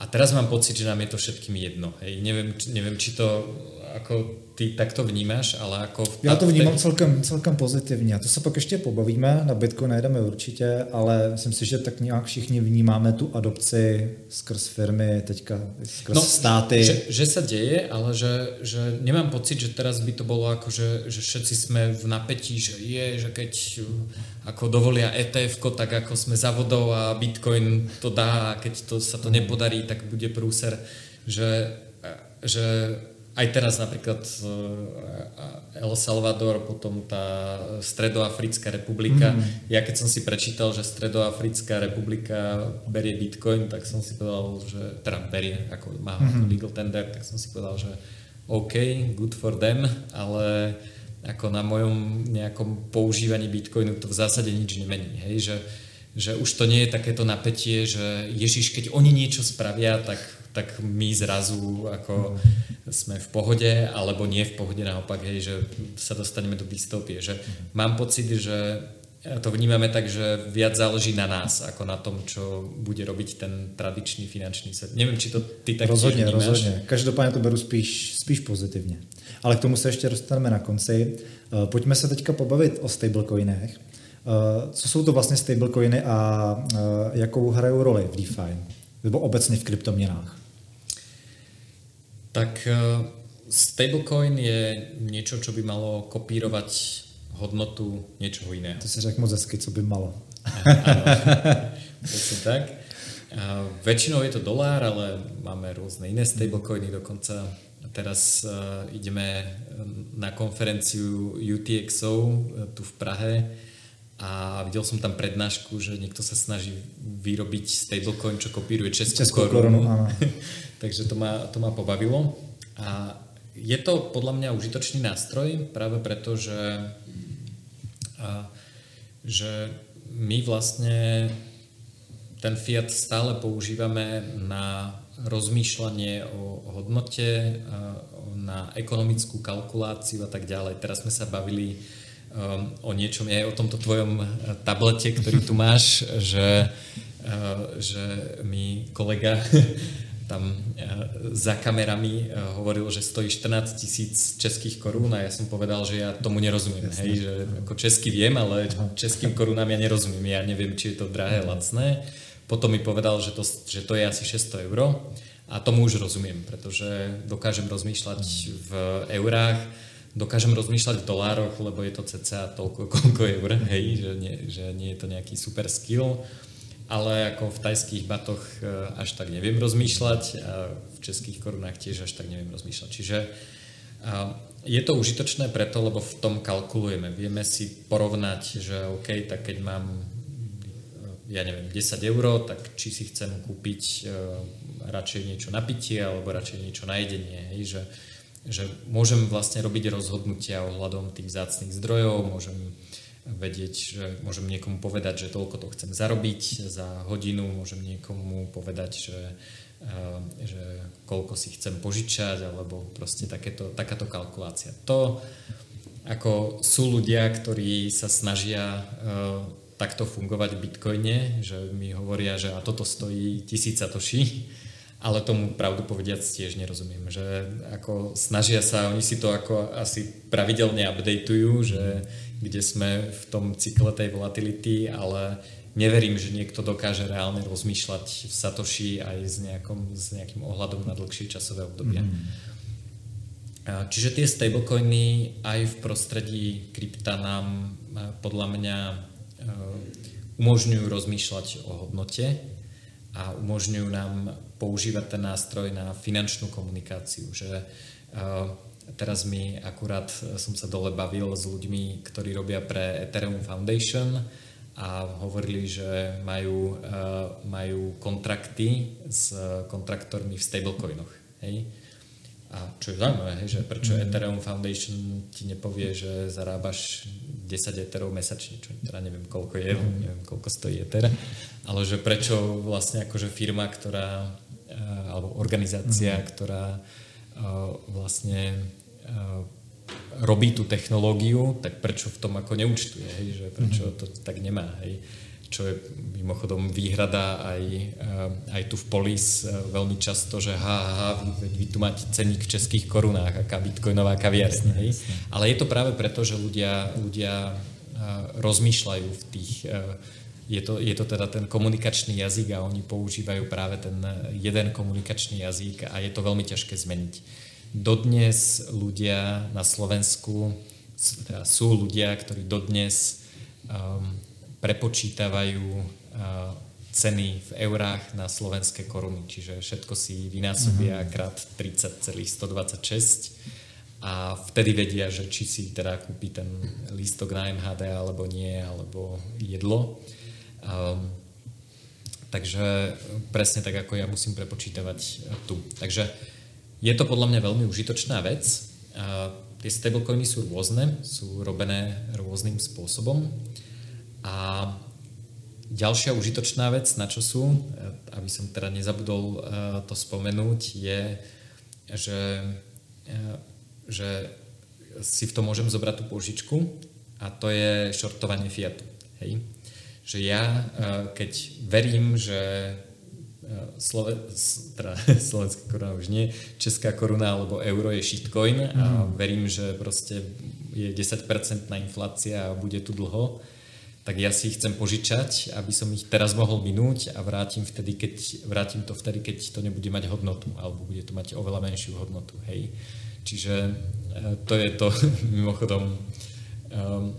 A teraz mám pocit, že nám je to všetkým jedno. Hej. Neviem, neviem, či to ako ty takto vnímáš, ale ako... V Já to vnímám celkem, celkem pozitivně. To se pak ještě pobavíme, na Bitcoin najdeme určitě, ale myslím si, že tak nějak všichni vnímáme tu adopci skrz firmy, teďka skrz no, státy. Že, že sa deje, ale že, že nemám pocit, že teraz by to bolo ako, že, že všetci sme v napätí, že je, že keď ako dovolia etf tak ako sme zavodou a Bitcoin to dá a keď to, sa to nepodarí, tak bude prúser, že, že aj teraz napríklad eh, El Salvador, potom tá Stredoafrická republika. Mm. Ja keď som si prečítal, že Stredoafrická republika berie Bitcoin, tak som si povedal, že teda berie, ako má mm. legal tender, tak som si povedal, že OK, good for them, ale ako na mojom nejakom používaní Bitcoinu to v zásade nič nemení. Hej? Že, že už to nie je takéto napätie, že Ježiš, keď oni niečo spravia, tak tak my zrazu ako sme v pohode, alebo nie v pohode naopak, hej, že sa dostaneme do dystopie. Že mám pocit, že to vnímame tak, že viac záleží na nás, ako na tom, čo bude robiť ten tradičný finančný svet. Neviem, či to ty tak Rozhodně, rozhodně. Každopádně to beru spíš, spíš pozitivně. Ale k tomu se ještě dostaneme na konci. Eh, pojďme se teďka pobavit o stablecoinech. Eh, co jsou to vlastně stablecoiny a eh, jakou hrajou roli v DeFi? Nebo obecně v kryptoměnách? Tak eh, stablecoin je niečo, čo by malo kopírovať hodnotu niečoho iného. To si řekl moc hezky, co by malo. Presne tak. A väčšinou je to dolár, ale máme rôzne iné stablecoiny dokonca. Teraz uh, ideme na konferenciu UTXO tu v Prahe a videl som tam prednášku, že niekto sa snaží vyrobiť stablecoin, čo kopíruje českú, českú korunu. korunu Takže to ma, to ma pobavilo. A je to podľa mňa užitočný nástroj práve preto, že, a, že my vlastne ten fiat stále používame na rozmýšľanie o hodnote, na ekonomickú kalkuláciu a tak ďalej. Teraz sme sa bavili o niečom aj o tomto tvojom tablete, ktorý tu máš, že, uh, že mi kolega tam eh, za kamerami eh, hovoril, že stojí 14 tisíc českých korún a ja som povedal, že ja tomu nerozumiem. Hej, že ako česky viem, ale českým korunám ja nerozumiem. Ja neviem, či je to drahé, lacné. Potom mi povedal, že to, že to je asi 600 eur a tomu už rozumiem, pretože dokážem rozmýšľať v eurách, dokážem rozmýšľať v dolároch, lebo je to cca toľko, koľko eur, hej, že nie, že nie je to nejaký super skill ale ako v tajských batoch e, až tak neviem rozmýšľať a v českých korunách tiež až tak neviem rozmýšľať. Čiže je to užitočné preto, lebo v tom kalkulujeme. Vieme si porovnať, že OK, tak keď mám ja neviem, 10 eur, tak či si chcem kúpiť e, radšej niečo na pitie alebo radšej niečo na jedenie. Hej? Že, že môžem vlastne robiť rozhodnutia ohľadom tých zácných zdrojov, môžem vedieť, že môžem niekomu povedať, že toľko to chcem zarobiť za hodinu, môžem niekomu povedať, že že koľko si chcem požičať, alebo proste takéto, takáto kalkulácia. To ako sú ľudia, ktorí sa snažia uh, takto fungovať v Bitcoine, že mi hovoria, že a toto stojí tisíc satoshi, ale tomu pravdu povediac tiež nerozumiem, že ako snažia sa, oni si to ako asi pravidelne updateujú, že kde sme v tom cykle tej volatility, ale neverím, že niekto dokáže reálne rozmýšľať v Satoshi aj s, nejakom, s nejakým ohľadom na dlhšie časové obdobie. Mm. Čiže tie stablecoiny aj v prostredí krypta nám podľa mňa umožňujú rozmýšľať o hodnote a umožňujú nám používať ten nástroj na finančnú komunikáciu. Že teraz mi akurát som sa dole bavil s ľuďmi, ktorí robia pre Ethereum Foundation a hovorili, že majú, majú kontrakty s kontraktormi v stablecoinoch. Hej? A čo je zaujímavé, hej, že prečo mm. Ethereum Foundation ti nepovie, že zarábaš 10 Etherov mesačne, čo teda neviem koľko je, mm. neviem koľko stojí Ether, ale že prečo vlastne akože firma, ktorá, eh, alebo organizácia, mm. ktorá eh, vlastne eh, robí tú technológiu, tak prečo v tom ako neúčtuje, hej, že prečo mm. to tak nemá, hej čo je mimochodom výhrada aj, aj tu v Polis veľmi často, že ha, ha, vy, vy tu máte ceník v českých korunách, aká bitcoinová kaviarne. Hej? Ale je to práve preto, že ľudia, ľudia rozmýšľajú v tých... Je to, je to teda ten komunikačný jazyk a oni používajú práve ten jeden komunikačný jazyk a je to veľmi ťažké zmeniť. Dodnes ľudia na Slovensku, teda sú ľudia, ktorí dodnes um, prepočítavajú ceny v eurách na slovenské koruny, čiže všetko si vynásobia mm-hmm. krát 30,126 a vtedy vedia, že či si teda kúpi ten lístok na MHD alebo nie, alebo jedlo. Um, takže presne tak, ako ja musím prepočítavať tu. Takže je to podľa mňa veľmi užitočná vec. Tie stablecoiny sú rôzne, sú robené rôznym spôsobom. A ďalšia užitočná vec, na čo sú, eh, aby som teda nezabudol eh, to spomenúť, je, že, že si v tom môžem zobrať tú požičku a to je šortovanie fiatu. Hej? Že ja, keď verím, že Slove, teda, slovenská koruna už nie, česká koruna alebo euro je shitcoin a mhm. verím, že proste je 10% inflácia a bude tu dlho, tak ja si ich chcem požičať, aby som ich teraz mohol minúť a vrátim, vtedy, keď, vrátim to vtedy, keď to nebude mať hodnotu, alebo bude to mať oveľa menšiu hodnotu. Hej. Čiže e, to je to mimochodom, um,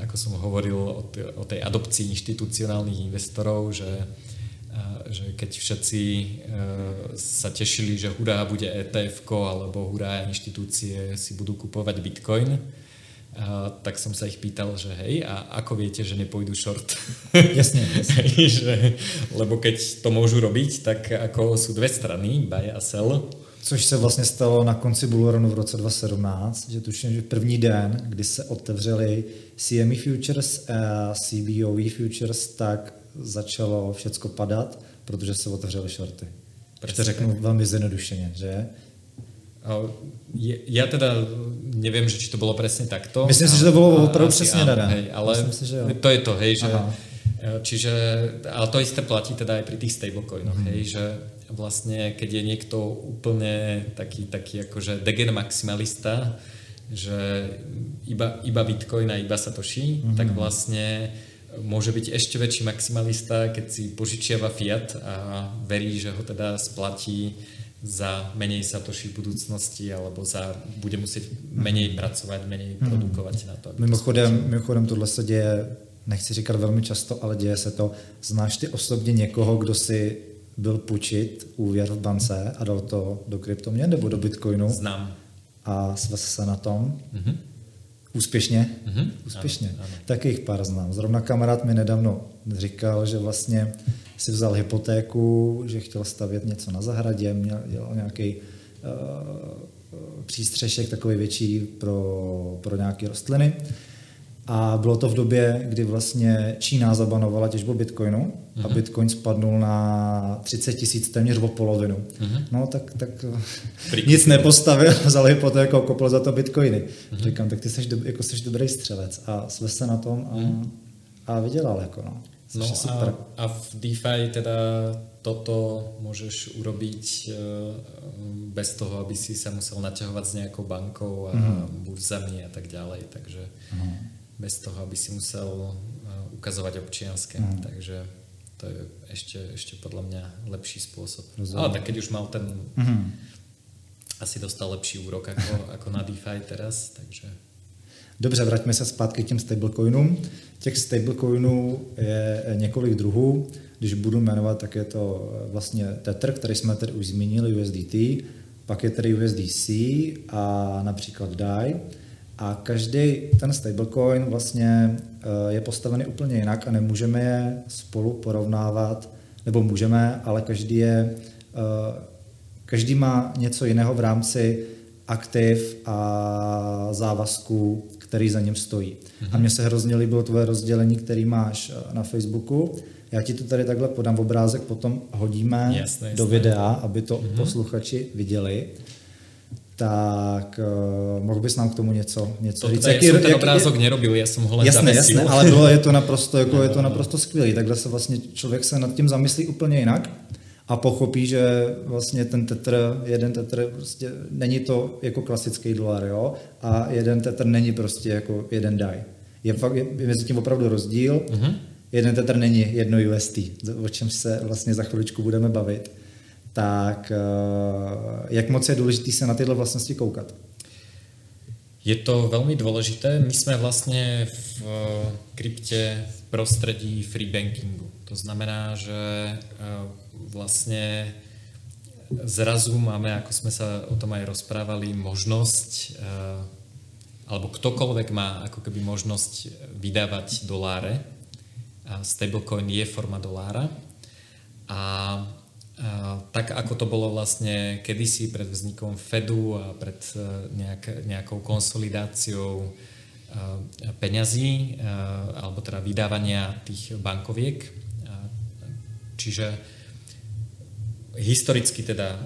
ako som hovoril o, o tej adopcii inštitucionálnych investorov, že, že keď všetci sa tešili, že hurá bude ETF alebo hurá inštitúcie si budú kupovať bitcoin, a, tak som sa ich pýtal, že hej, a ako viete, že nepôjdu short? Jasne, jasne. že, lebo keď to môžu robiť, tak ako sú dve strany, buy a sell. Což se vlastně stalo na konci Bullrunu v roce 2017, že tuším, že první den, kdy se otevřeli CME Futures a CBOE Futures, tak začalo všecko padat, protože se otevřely shorty. Proč to řeknu velmi zjednodušeně, že? Ja teda neviem, že či to bolo presne takto. Myslím si, že to bolo opravdu presne. Hej, ale Myslím si, že jo. to je to, hej, že Aha. Čiže, ale to isté platí teda aj pri tých stablecoinoch, mm. hej, že vlastne keď je niekto úplne taký, taký akože degen maximalista, že iba, iba Bitcoin a iba Satoshi, mm-hmm. tak vlastne môže byť ešte väčší maximalista, keď si požičiava fiat a verí, že ho teda splatí za menej satoši v budúcnosti alebo za, bude musieť menej mhm. pracovať, menej hmm. produkovať na to. Mimochodem, to mimochodem tohle se děje, nechci říkat velmi často, ale děje se to. Znáš ty osobně někoho, kdo si byl půjčit úvěr v bance a dal to do kryptoměn nebo do bitcoinu? Znám. A svaz se na tom? Mm-hmm. Úspěšně? Mm-hmm. Úspěšně. Ano, ano. Tak jich pár znám. Zrovna kamarád mi nedávno říkal, že vlastně si vzal hypotéku, že chtěl stavět něco na zahradě, měl, dělal nějaký uh, přístřešek takový větší pro, pro nějaké rostliny A bylo to v době, kdy vlastně Čína zabanovala těžbu bitcoinu uh-huh. a mhm. bitcoin spadnul na 30 tisíc téměř o polovinu. Uh-huh. No tak, tak nic nepostavil, vzal hypotéku kopl za to bitcoiny. Uh-huh. Říkám, tak ty jsi, do, jako jsi dobrý střelec a svez se na tom a, uh-huh. a vydělal. Jako no. No a, a v DeFi teda toto môžeš urobiť e, bez toho, aby si sa musel naťahovať s nejakou bankou a mm. burzami a tak ďalej, takže mm. Bez toho, aby si musel e, ukazovať občianské, mm. takže to je ešte, ešte podľa mňa lepší spôsob. Rozumiem. Ale tak keď už mal ten mm. asi dostal lepší úrok ako, ako na DeFi teraz, takže Dobře, vraťme se zpátky k těm stablecoinům. Těch stablecoinů je několik druhů. Když budu jmenovat, tak je to vlastně Tether, který jsme tady už zmínili, USDT, pak je tady USDC a například DAI. A každý ten stablecoin vlastně eh, je postavený úplně jinak a nemůžeme je spolu porovnávat, nebo můžeme, ale každý je, eh, každý má něco jiného v rámci aktiv a závazků, který za ním stojí. A mně se hrozně líbilo tvoje rozdělení, který máš eh, na Facebooku. Já ti to tady takhle podám v obrázek, potom hodíme jasné, jasné. do videa, aby to mm-hmm. posluchači viděli. Tak uh, mohl bys nám k tomu něco, něco to, říct? Jaký, jsem ten jak, obrázok nerobil, já jsem ho len Jasné, jasné, ale bylo, je to naprosto, jako, je to naprosto skvělý. Takhle se vlastně člověk se nad tím zamyslí úplně jinak a pochopí, že vlastně ten tetr, jeden tetr prostě není to jako klasický dolar, jo, a jeden tetr není prostě jako jeden DAI. Je, fakt, je mezi tím opravdu rozdíl. Mm-hmm. Jeden tetr není jedno UST, o čem se vlastně za chviličku budeme bavit. Tak eh, jak moc je důležité se na tyhle vlastnosti koukat? Je to veľmi dôležité. My sme vlastne v krypte v prostredí free bankingu. To znamená, že eh, vlastne zrazu máme, ako sme sa o tom aj rozprávali, možnosť, eh, alebo ktokoľvek má ako keby možnosť vydávať doláre. A stablecoin je forma dolára. A, tak ako to bolo vlastne kedysi pred vznikom Fedu a pred eh, nejak, nejakou konsolidáciou eh, peňazí, alebo teda vydávania tých bankoviek. Čiže historicky teda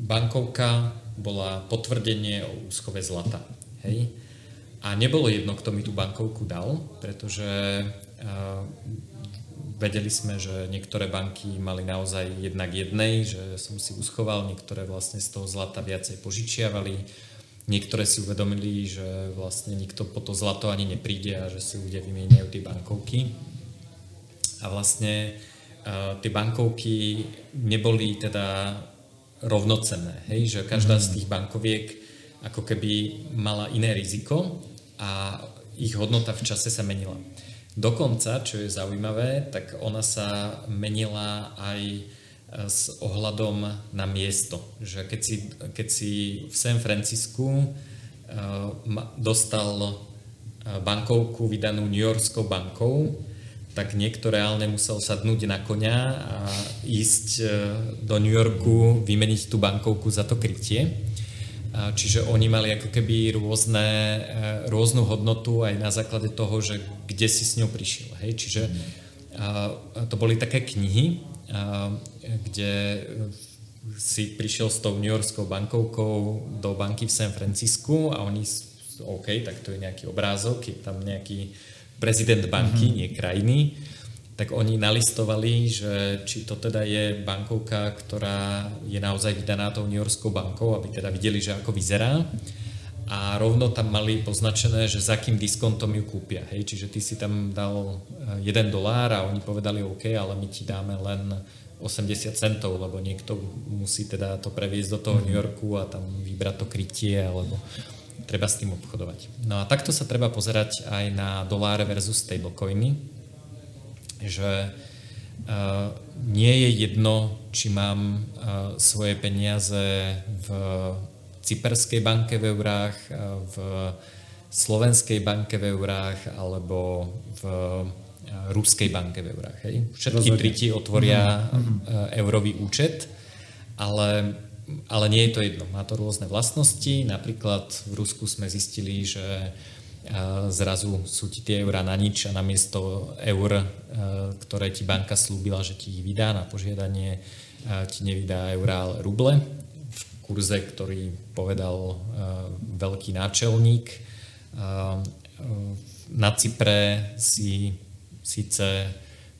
bankovka bola potvrdenie o úschove zlata. Hej? A nebolo jedno, kto mi tú bankovku dal, pretože vedeli sme, že niektoré banky mali naozaj jednak jednej, že som si uschoval, niektoré vlastne z toho zlata viacej požičiavali, niektoré si uvedomili, že vlastne nikto po to zlato ani nepríde a že si ľudia vymieňajú tie bankovky. A vlastne tie bankovky neboli teda rovnocenné, hej? že každá z mhm. tých bankoviek ako keby mala iné riziko a ich hodnota v čase sa menila. Dokonca, čo je zaujímavé, tak ona sa menila aj e, s ohľadom na miesto. Že keď si, keď si v San Francisku uh, dostal e, bankovku vydanú New Yorkskou bankou, tak niekto reálne musel sadnúť na koňa a ísť e, do New Yorku, vymeniť tú bankovku za to krytie. Čiže oni mali ako keby rôzne, e, rôznu hodnotu aj na základe toho, že kde si s ňou prišiel. Hej? Čiže to boli také knihy, kde si prišiel s tou New Yorkskou bankovkou do banky v San Francisku a oni, OK, tak to je nejaký obrázok, je tam nejaký prezident banky, mm-hmm. nie krajiny, tak oni nalistovali, že či to teda je bankovka, ktorá je naozaj vydaná tou New Yorkskou bankou, aby teda videli, že ako vyzerá. A rovno tam mali poznačené, že za akým diskontom ju kúpia. Hej? Čiže ty si tam dal 1 eh, dolár a oni povedali OK, ale my ti dáme len 80 centov, lebo niekto musí teda to previesť do toho New Yorku a tam vybrať to krytie, alebo treba s tým obchodovať. No a takto sa treba pozerať aj na doláre versus stablecoiny, že uh, nie je jedno, či mám uh, svoje peniaze v cyperskej banke v eurách, uh, v slovenskej banke v eurách alebo v ruskej banke v eurách. Hej. Všetky tri ti otvoria mm-hmm. eurový účet, ale ale nie je to jedno. Má to rôzne vlastnosti. Napríklad v Rusku sme zistili, že zrazu sú ti tie eurá na nič a namiesto eur, ktoré ti banka slúbila, že ti ich vydá na požiadanie, ti nevydá eurá, ale ruble v kurze, ktorý povedal veľký náčelník. Na Cypre si síce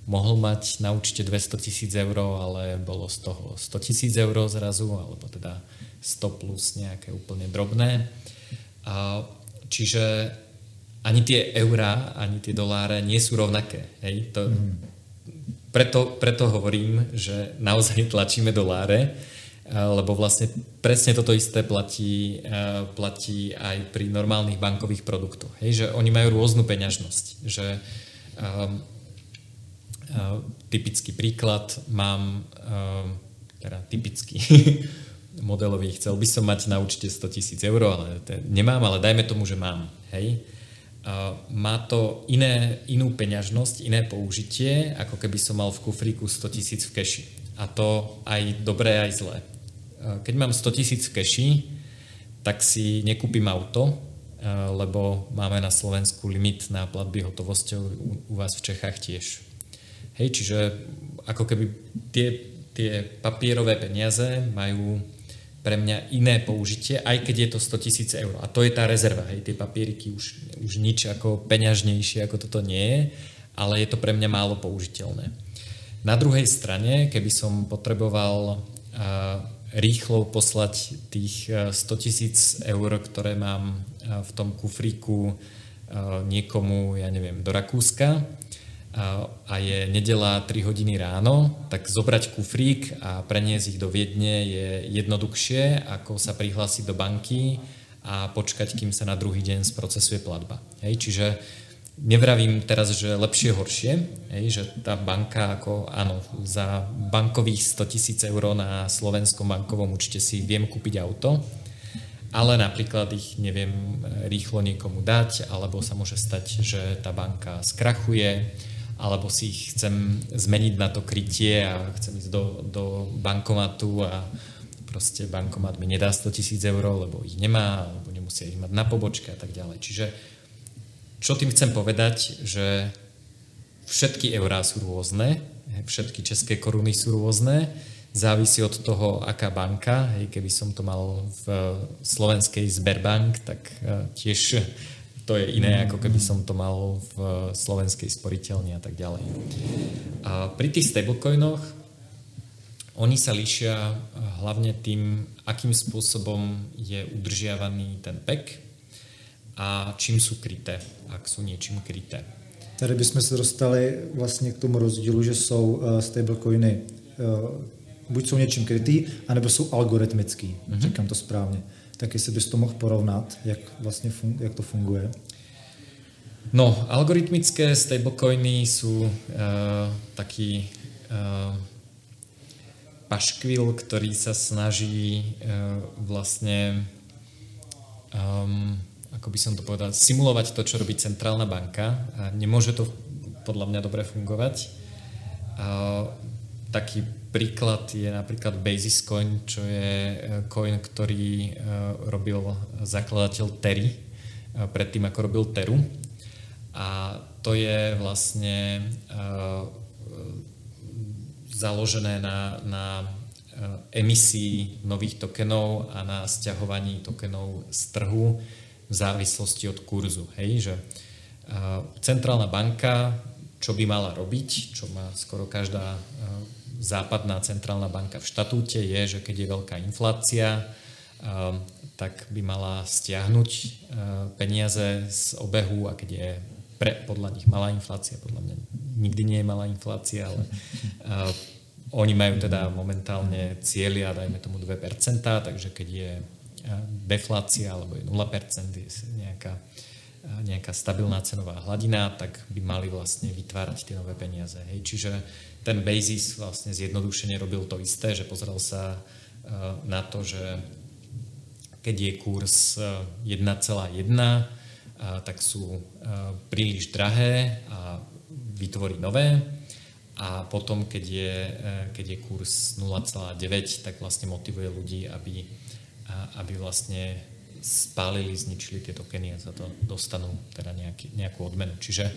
mohol mať na účte 200 tisíc eur, ale bolo z toho 100 tisíc eur zrazu, alebo teda 100 plus nejaké úplne drobné. Čiže ani tie eurá, ani tie doláre nie sú rovnaké. Hej? To, mm. preto, preto hovorím, že naozaj tlačíme doláre, lebo vlastne presne toto isté platí, platí aj pri normálnych bankových produktoch. Hej? Že oni majú rôznu peňažnosť. Že, um, uh, typický príklad mám, um, teda typický, modelový, chcel by som mať na účte 100 tisíc eur, ale nemám, ale dajme tomu, že mám. Hej? Má to iné, inú peňažnosť, iné použitie, ako keby som mal v kufríku 100 tisíc v keši. A to aj dobré, aj zlé. Keď mám 100 tisíc v keši, tak si nekúpim auto, lebo máme na Slovensku limit na platby hotovosťou, u vás v Čechách tiež. Hej, čiže ako keby tie, tie papierové peniaze majú pre mňa iné použitie, aj keď je to 100 tisíc eur. A to je tá rezerva, hej, tie papieriky už, už nič ako peňažnejšie ako toto nie je, ale je to pre mňa málo použiteľné. Na druhej strane, keby som potreboval rýchlo poslať tých 100 tisíc eur, ktoré mám v tom kufríku niekomu, ja neviem, do Rakúska, a je nedela 3 hodiny ráno, tak zobrať kufrík a preniesť ich do Viedne je jednoduchšie, ako sa prihlásiť do banky a počkať, kým sa na druhý deň sprocesuje platba. Hej, čiže nevravím teraz, že lepšie, horšie, hej, že tá banka, ako áno, za bankových 100 tisíc eur na slovenskom bankovom účte si viem kúpiť auto, ale napríklad ich neviem rýchlo niekomu dať, alebo sa môže stať, že tá banka skrachuje, alebo si ich chcem zmeniť na to krytie a chcem ísť do, do bankomatu a proste bankomat mi nedá 100 tisíc eur, lebo ich nemá, alebo nemusia ich mať na pobočke a tak ďalej. Čiže čo tým chcem povedať, že všetky eurá sú rôzne, všetky české koruny sú rôzne, závisí od toho, aká banka. Hej, keby som to mal v slovenskej Sberbank, tak eh, tiež to je iné, ako keby som to mal v slovenskej sporiteľni a tak ďalej. A pri tých stablecoinoch oni sa líšia hlavne tým, akým spôsobom je udržiavaný ten PEC a čím sú kryté, ak sú niečím kryté. Tady bychom se dostali vlastně k tomu rozdílu, že jsou uh, stablecoiny uh, buď jsou něčím krytý, anebo jsou algoritmický, mm-hmm. říkám to správně tak jestli bys to mohl porovnat, jak, vlastně fun- jak to funguje? No, algoritmické stablecoiny sú uh, taký uh, paškvil, ktorý sa snaží uh, vlastne um, ako by som to povedal, simulovať to, čo robí centrálna banka a nemôže to podľa mňa dobre fungovať. Uh, taký príklad je napríklad Basis Coin, čo je e, coin, ktorý e, robil zakladateľ Terry e, predtým, ako robil Teru. A to je vlastne založené na, na emisii nových tokenov a na stiahovaní tokenov z trhu v závislosti od kurzu. Hej, že centrálna banka, čo by mala robiť, čo má skoro každá západná centrálna banka v štatúte je, že keď je veľká inflácia, ehm, tak by mala stiahnuť ehm, peniaze z obehu a keď je pre, podľa nich malá inflácia, podľa mňa nikdy nie je malá inflácia, ale uh, oni majú teda momentálne cieľia, dajme tomu 2%, takže keď je deflácia alebo je 0%, je nejaká, nejaká stabilná cenová hladina, tak by mali vlastne vytvárať tie nové peniaze. Hej. Čiže ten Basis vlastne zjednodušene robil to isté, že pozrel sa e, na to, že keď je kurz 1,1, e, tak sú e, príliš drahé a vytvorí nové a potom, keď je, keď je kurz 0,9, tak vlastne motivuje ľudí, aby, aby vlastne spálili, zničili tie tokeny a za to dostanú teda nejaký, nejakú odmenu. Čiže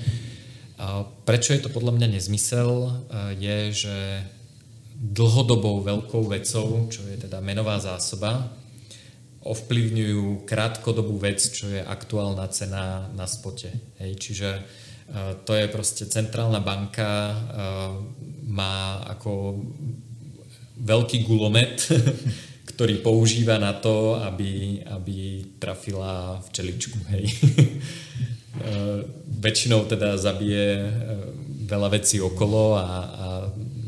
prečo je to podľa mňa nezmysel, je, že dlhodobou veľkou vecou, čo je teda menová zásoba, ovplyvňujú krátkodobú vec, čo je aktuálna cena na spote. Hej, čiže to je proste centrálna banka, má ako veľký gulomet, ktorý používa na to, aby, aby trafila včeličku. Hej. Väčšinou teda zabije veľa vecí okolo a, a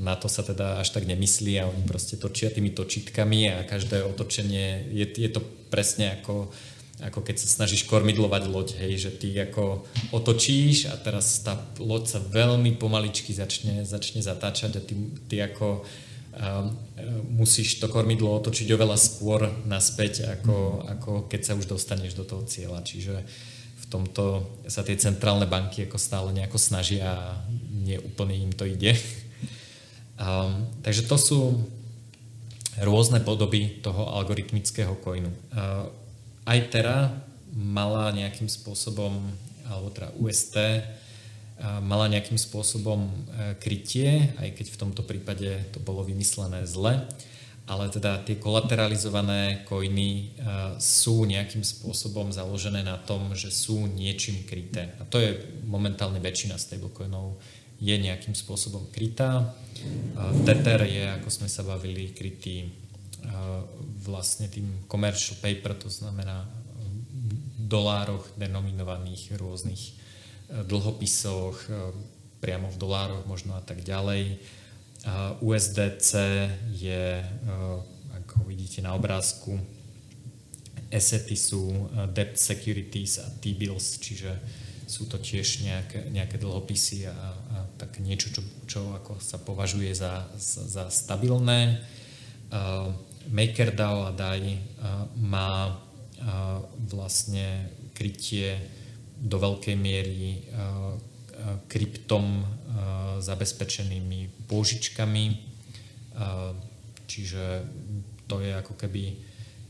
na to sa teda až tak nemyslí a oni proste točia tými točitkami a každé otočenie je, je to presne ako, ako keď sa snažíš kormidlovať loď, hej, že ty ako otočíš a teraz tá loď sa veľmi pomaličky začne, začne zatáčať a ty, ty ako a musíš to kormidlo otočiť oveľa skôr naspäť, ako, ako keď sa už dostaneš do toho cieľa. Čiže v tomto sa tie centrálne banky ako stále nejako snažia a nie úplne im to ide. Um, takže to sú rôzne podoby toho algoritmického coinu. Uh, aj Terra mala nejakým spôsobom, alebo teda UST, mala nejakým spôsobom e, krytie, aj keď v tomto prípade to bolo vymyslené zle, ale teda tie kolateralizované koiny e, sú nejakým spôsobom založené na tom, že sú niečím kryté. A to je momentálne väčšina stablecoinov je nejakým spôsobom krytá. Tether je, ako sme sa bavili, krytý e, vlastne tým commercial paper, to znamená v dolároch denominovaných rôznych dlhopisoch, priamo v dolároch možno a tak ďalej. USDC je, e, ako vidíte na obrázku, asety sú e, debt securities a T-bills, čiže sú to tiež nejaké, nejaké dlhopisy a, a tak niečo, čo, čo ako sa považuje za, za, stabilné. Uh, MakerDAO a DAI uh, má uh, vlastne krytie do veľkej miery eh, eh, kryptom eh, zabezpečenými pôžičkami. Čiže to je ako keby,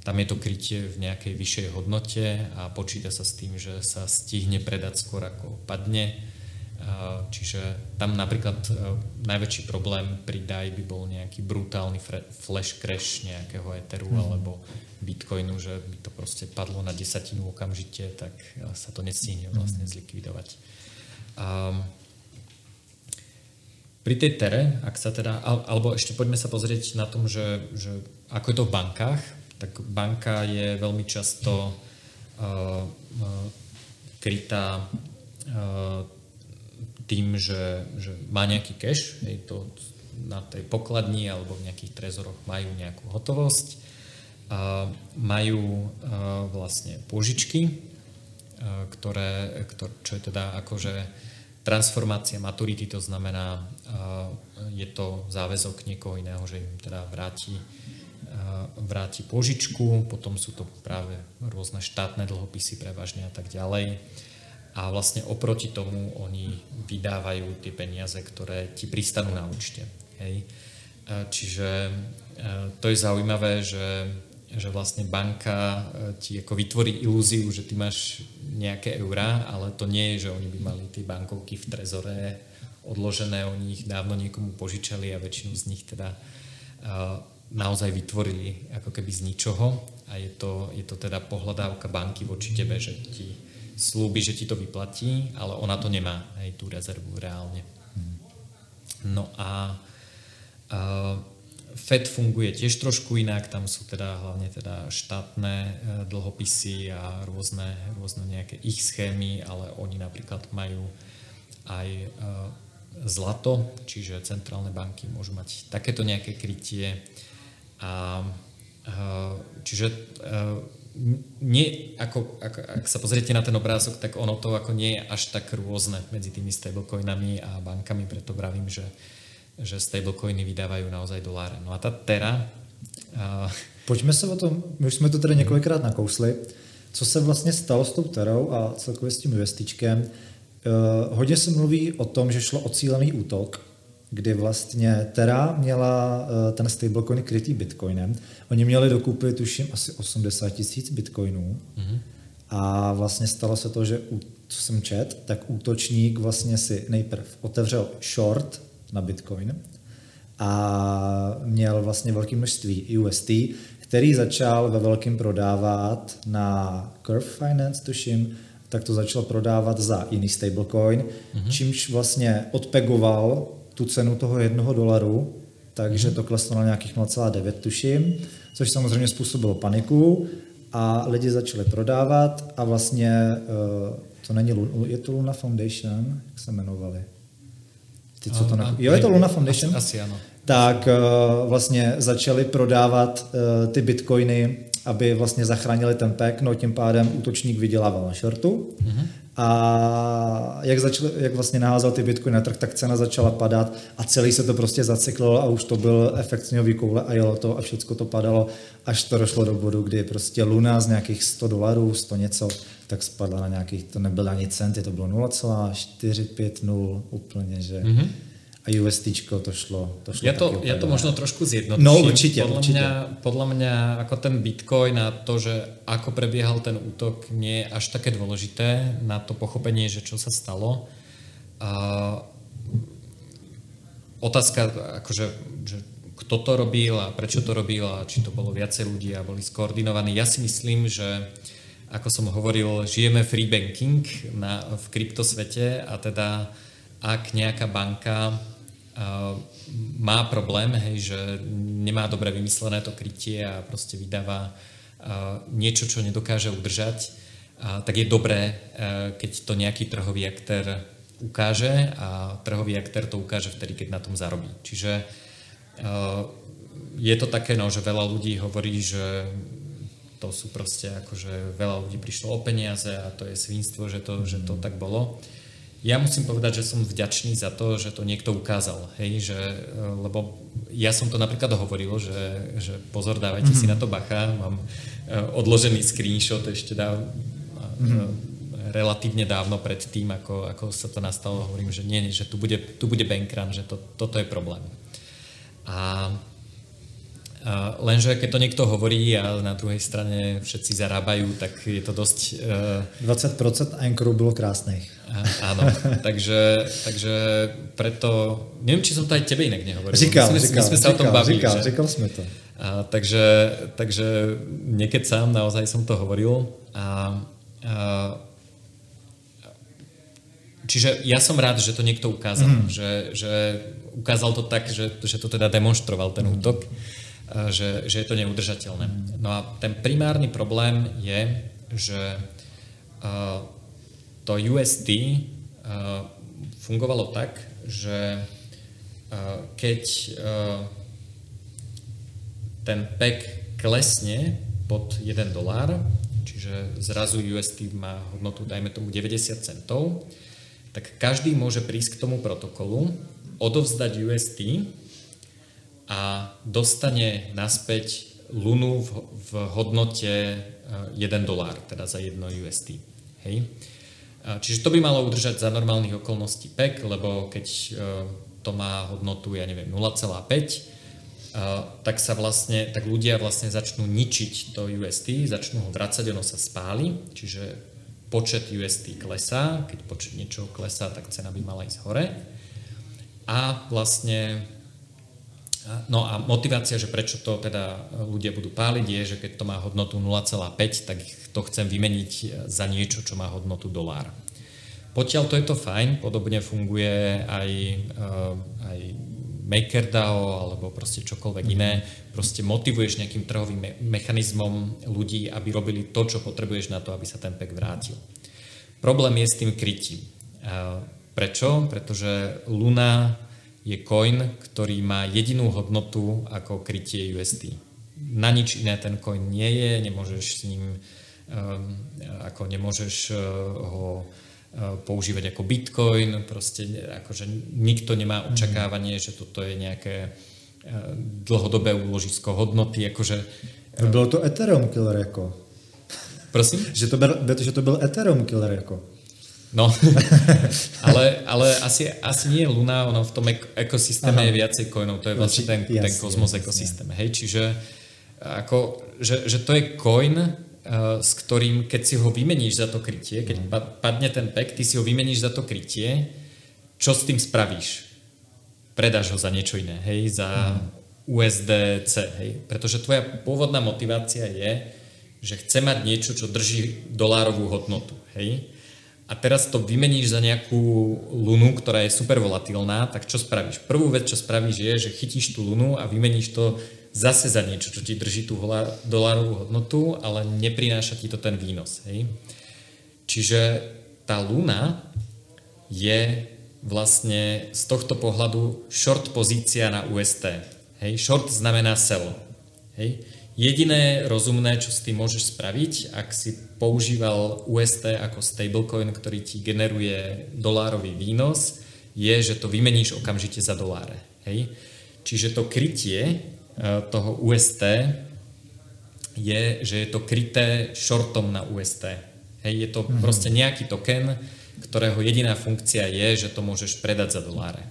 tam je to krytie v nejakej vyššej hodnote a počíta sa s tým, že sa stihne predať skôr ako padne. Čiže tam napríklad najväčší problém pri DAI by bol nejaký brutálny flash crash nejakého Etheru mm. alebo Bitcoinu, že by to proste padlo na desatinu okamžite, tak sa to nestihne mhm. vlastne zlikvidovať. Um, pri tej tere, ak sa teda, alebo ešte poďme sa pozrieť na tom, že, že ako je to v bankách, tak banka je veľmi často uh, uh, krytá uh, tým, že, že má nejaký cash, je to na tej pokladni alebo v nejakých trezoroch majú nejakú hotovosť. Majú vlastne pôžičky, ktoré, ktoré, čo je teda akože transformácia maturity, to znamená, je to záväzok niekoho iného, že im teda vráti, vráti pôžičku, potom sú to práve rôzne štátne dlhopisy prevažne a tak ďalej. A vlastne oproti tomu oni vydávajú tie peniaze, ktoré ti pristanú na účte. Hej. Čiže to je zaujímavé, že že vlastne banka e, ti ako vytvorí ilúziu, že ty máš nejaké eurá, ale to nie je, že oni by mali tie bankovky v trezore odložené, oni ich dávno niekomu požičali a väčšinu z nich teda uh, naozaj vytvorili ako keby z ničoho a je to, je to teda pohľadávka banky voči tebe, že ti slúbi, že ti to vyplatí, ale ona to nemá, aj tú rezervu reálne. No a uh, FED funguje tiež trošku inak, tam sú teda hlavne teda štátne e, dlhopisy a rôzne, rôzne nejaké ich schémy, ale oni napríklad majú aj e, zlato, čiže centrálne banky môžu mať takéto nejaké krytie. A, e, čiže nie, ako, ako, ak sa pozriete na ten obrázok, tak ono to ako nie je až tak rôzne medzi tými stablecoinami a bankami, preto vravím, že že stablecoiny vydávajú naozaj doláre. No a tá Terra... Uh... Pojďme se o tom, my už jsme to tady několikrát nakousli, co se vlastně stalo s tou Terou a celkově s tím investičkem. Uh, hodně se mluví o tom, že šlo o cílený útok kdy vlastně Terra měla uh, ten stablecoin krytý bitcoinem. Oni měli dokupy, tuším, asi 80 tisíc bitcoinů. Mm-hmm. A vlastně stalo se to, že, co jsem čet, tak útočník vlastně si nejprv otevřel short na bitcoin a měl vlastně velké množství UST, který začal ve velkém prodávat na Curve Finance, tuším, tak to začal prodávat za jiný stablecoin, mm-hmm. čímž vlastně odpegoval tu cenu toho jednoho dolaru, takže mm-hmm. to kleslo na nějakých 0,9 tuším, což samozřejmě způsobilo paniku a lidi začali prodávat a vlastně uh, to není, je to Luna Foundation, jak se jmenovali? Ty, co to ne... Jo, je to Luna Foundation? Asi, asi ano. Tak uh, vlastně začali prodávat uh, ty bitcoiny aby vlastně zachránili ten pek, no tím pádem útočník vydělával na shortu. Mm-hmm. A jak, začal, jak vlastně naházel ty bitcoiny na trh, tak cena začala padat a celý se to prostě zacyklilo a už to byl efekt sněhový koule a jelo to a všechno to padalo, až to došlo do bodu, kdy prostě Luna z nějakých 100 dolarů, 100 něco, tak spadla na nějakých, to nebyl ani centy, to bylo 0,450 úplně, že... Mm-hmm a UST to šlo, to šlo ja to, ja to možno trošku zjednoduším. No určite, podľa určite. Mňa, podľa mňa ako ten Bitcoin a to, že ako prebiehal ten útok nie je až také dôležité na to pochopenie, že čo sa stalo. A otázka, akože, že kto to robil a prečo to robil a či to bolo viacej ľudí a boli skoordinovaní. Ja si myslím, že ako som hovoril, žijeme free banking na, v kryptosvete a teda ak nejaká banka má problém, hej, že nemá dobre vymyslené to krytie a proste vydáva niečo, čo nedokáže udržať, tak je dobré, keď to nejaký trhový aktér ukáže a trhový aktér to ukáže vtedy, keď na tom zarobí. Čiže je to také, no, že veľa ľudí hovorí, že to sú proste akože veľa ľudí prišlo o peniaze a to je svinstvo, že to, že to tak bolo. Ja musím povedať, že som vďačný za to, že to niekto ukázal, hej, že, e, lebo ja som to napríklad hovoril, že, že pozor, dávajte mm-hmm. si mhm. na to bacha, mám e, odložený screenshot ešte dá, mm-hmm. relatívne dávno pred tým, ako, ako sa to nastalo, hovorím, že nie, že tu bude, tu bude bankrun, že to, toto je problém. A lenže keď to niekto hovorí a na druhej strane všetci zarábajú, tak je to dosť... Uh, 20% Anchoru bylo krásnych. Áno, takže, takže preto... Neviem, či som to aj tebe inak nehovoril. Říkal, my, říkal, my sme sa říkal, o tom bavili. Říkal, že? říkal sme to. A, takže, takže niekedy sám naozaj som to hovoril. A, a, čiže ja som rád, že to niekto ukázal. Mm. Že, že ukázal to tak, že, že to teda demonstroval ten útok. Mm že, že je to neudržateľné. No a ten primárny problém je, že to USD fungovalo tak, že keď ten PEC klesne pod 1 dolár, čiže zrazu USD má hodnotu, dajme tomu 90 centov, tak každý môže prísť k tomu protokolu, odovzdať USD a dostane naspäť lunu v, v hodnote 1 eh, dolár, teda za 1 USD. Hej? Čiže to by malo udržať za normálnych okolností PEC, lebo keď eh, to má hodnotu, ja neviem, 0,5, eh, tak sa vlastne, tak ľudia vlastne začnú ničiť to USD, začnú ho vracať, ono sa spáli, čiže počet USD klesá, keď počet niečoho klesá, tak cena by mala ísť hore. A vlastne No a motivácia, že prečo to teda ľudia budú páliť, je, že keď to má hodnotu 0,5, tak to chcem vymeniť za niečo, čo má hodnotu dolár. Potiaľ to je to fajn, podobne funguje aj, uh, aj MakerDAO alebo proste čokoľvek mm. iné. Proste motivuješ nejakým trhovým me- mechanizmom ľudí, aby robili to, čo potrebuješ na to, aby sa ten pek vrátil. Problém je s tým krytím. Uh, prečo? Pretože Luna je coin, ktorý má jedinú hodnotu ako krytie USD. Na nič iné ten coin nie je, nemôžeš s ním um, ako nemôžeš uh, ho uh, používať ako bitcoin, proste akože nikto nemá mhm. očakávanie, že toto je nejaké uh, dlhodobé úložisko hodnoty, akože... Bylo to Ethereum killer jako. Prosím? Že to byl, že to byl Ethereum killer jako. No, ale, ale asi, asi nie je Luna, ono v tom ekosystéme Aha. je viacej coinov, to je vlastne ten, jasne, ten kozmos ekosystém, hej, čiže ako, že, že to je coin, uh, s ktorým, keď si ho vymeníš za to krytie, keď mm. padne ten pek, ty si ho vymeníš za to krytie, čo s tým spravíš? Predáš ho za niečo iné, hej, za mm. USDC, hej, pretože tvoja pôvodná motivácia je, že chce mať niečo, čo drží dolárovú hodnotu, hej, a teraz to vymeníš za nejakú lunu, ktorá je super volatilná, tak čo spravíš? Prvú vec, čo spravíš je, že chytíš tú lunu a vymeníš to zase za niečo, čo ti drží tú dolárovú hodnotu, ale neprináša ti to ten výnos. Hej? Čiže tá luna je vlastne z tohto pohľadu short pozícia na UST. Hej? Short znamená sell. Hej? Jediné rozumné, čo s tým môžeš spraviť, ak si používal UST ako stablecoin, ktorý ti generuje dolárový výnos, je, že to vymeníš okamžite za doláre. Hej? Čiže to krytie e, toho UST je, že je to kryté shortom na UST. Hej? Je to mm-hmm. proste nejaký token, ktorého jediná funkcia je, že to môžeš predať za doláre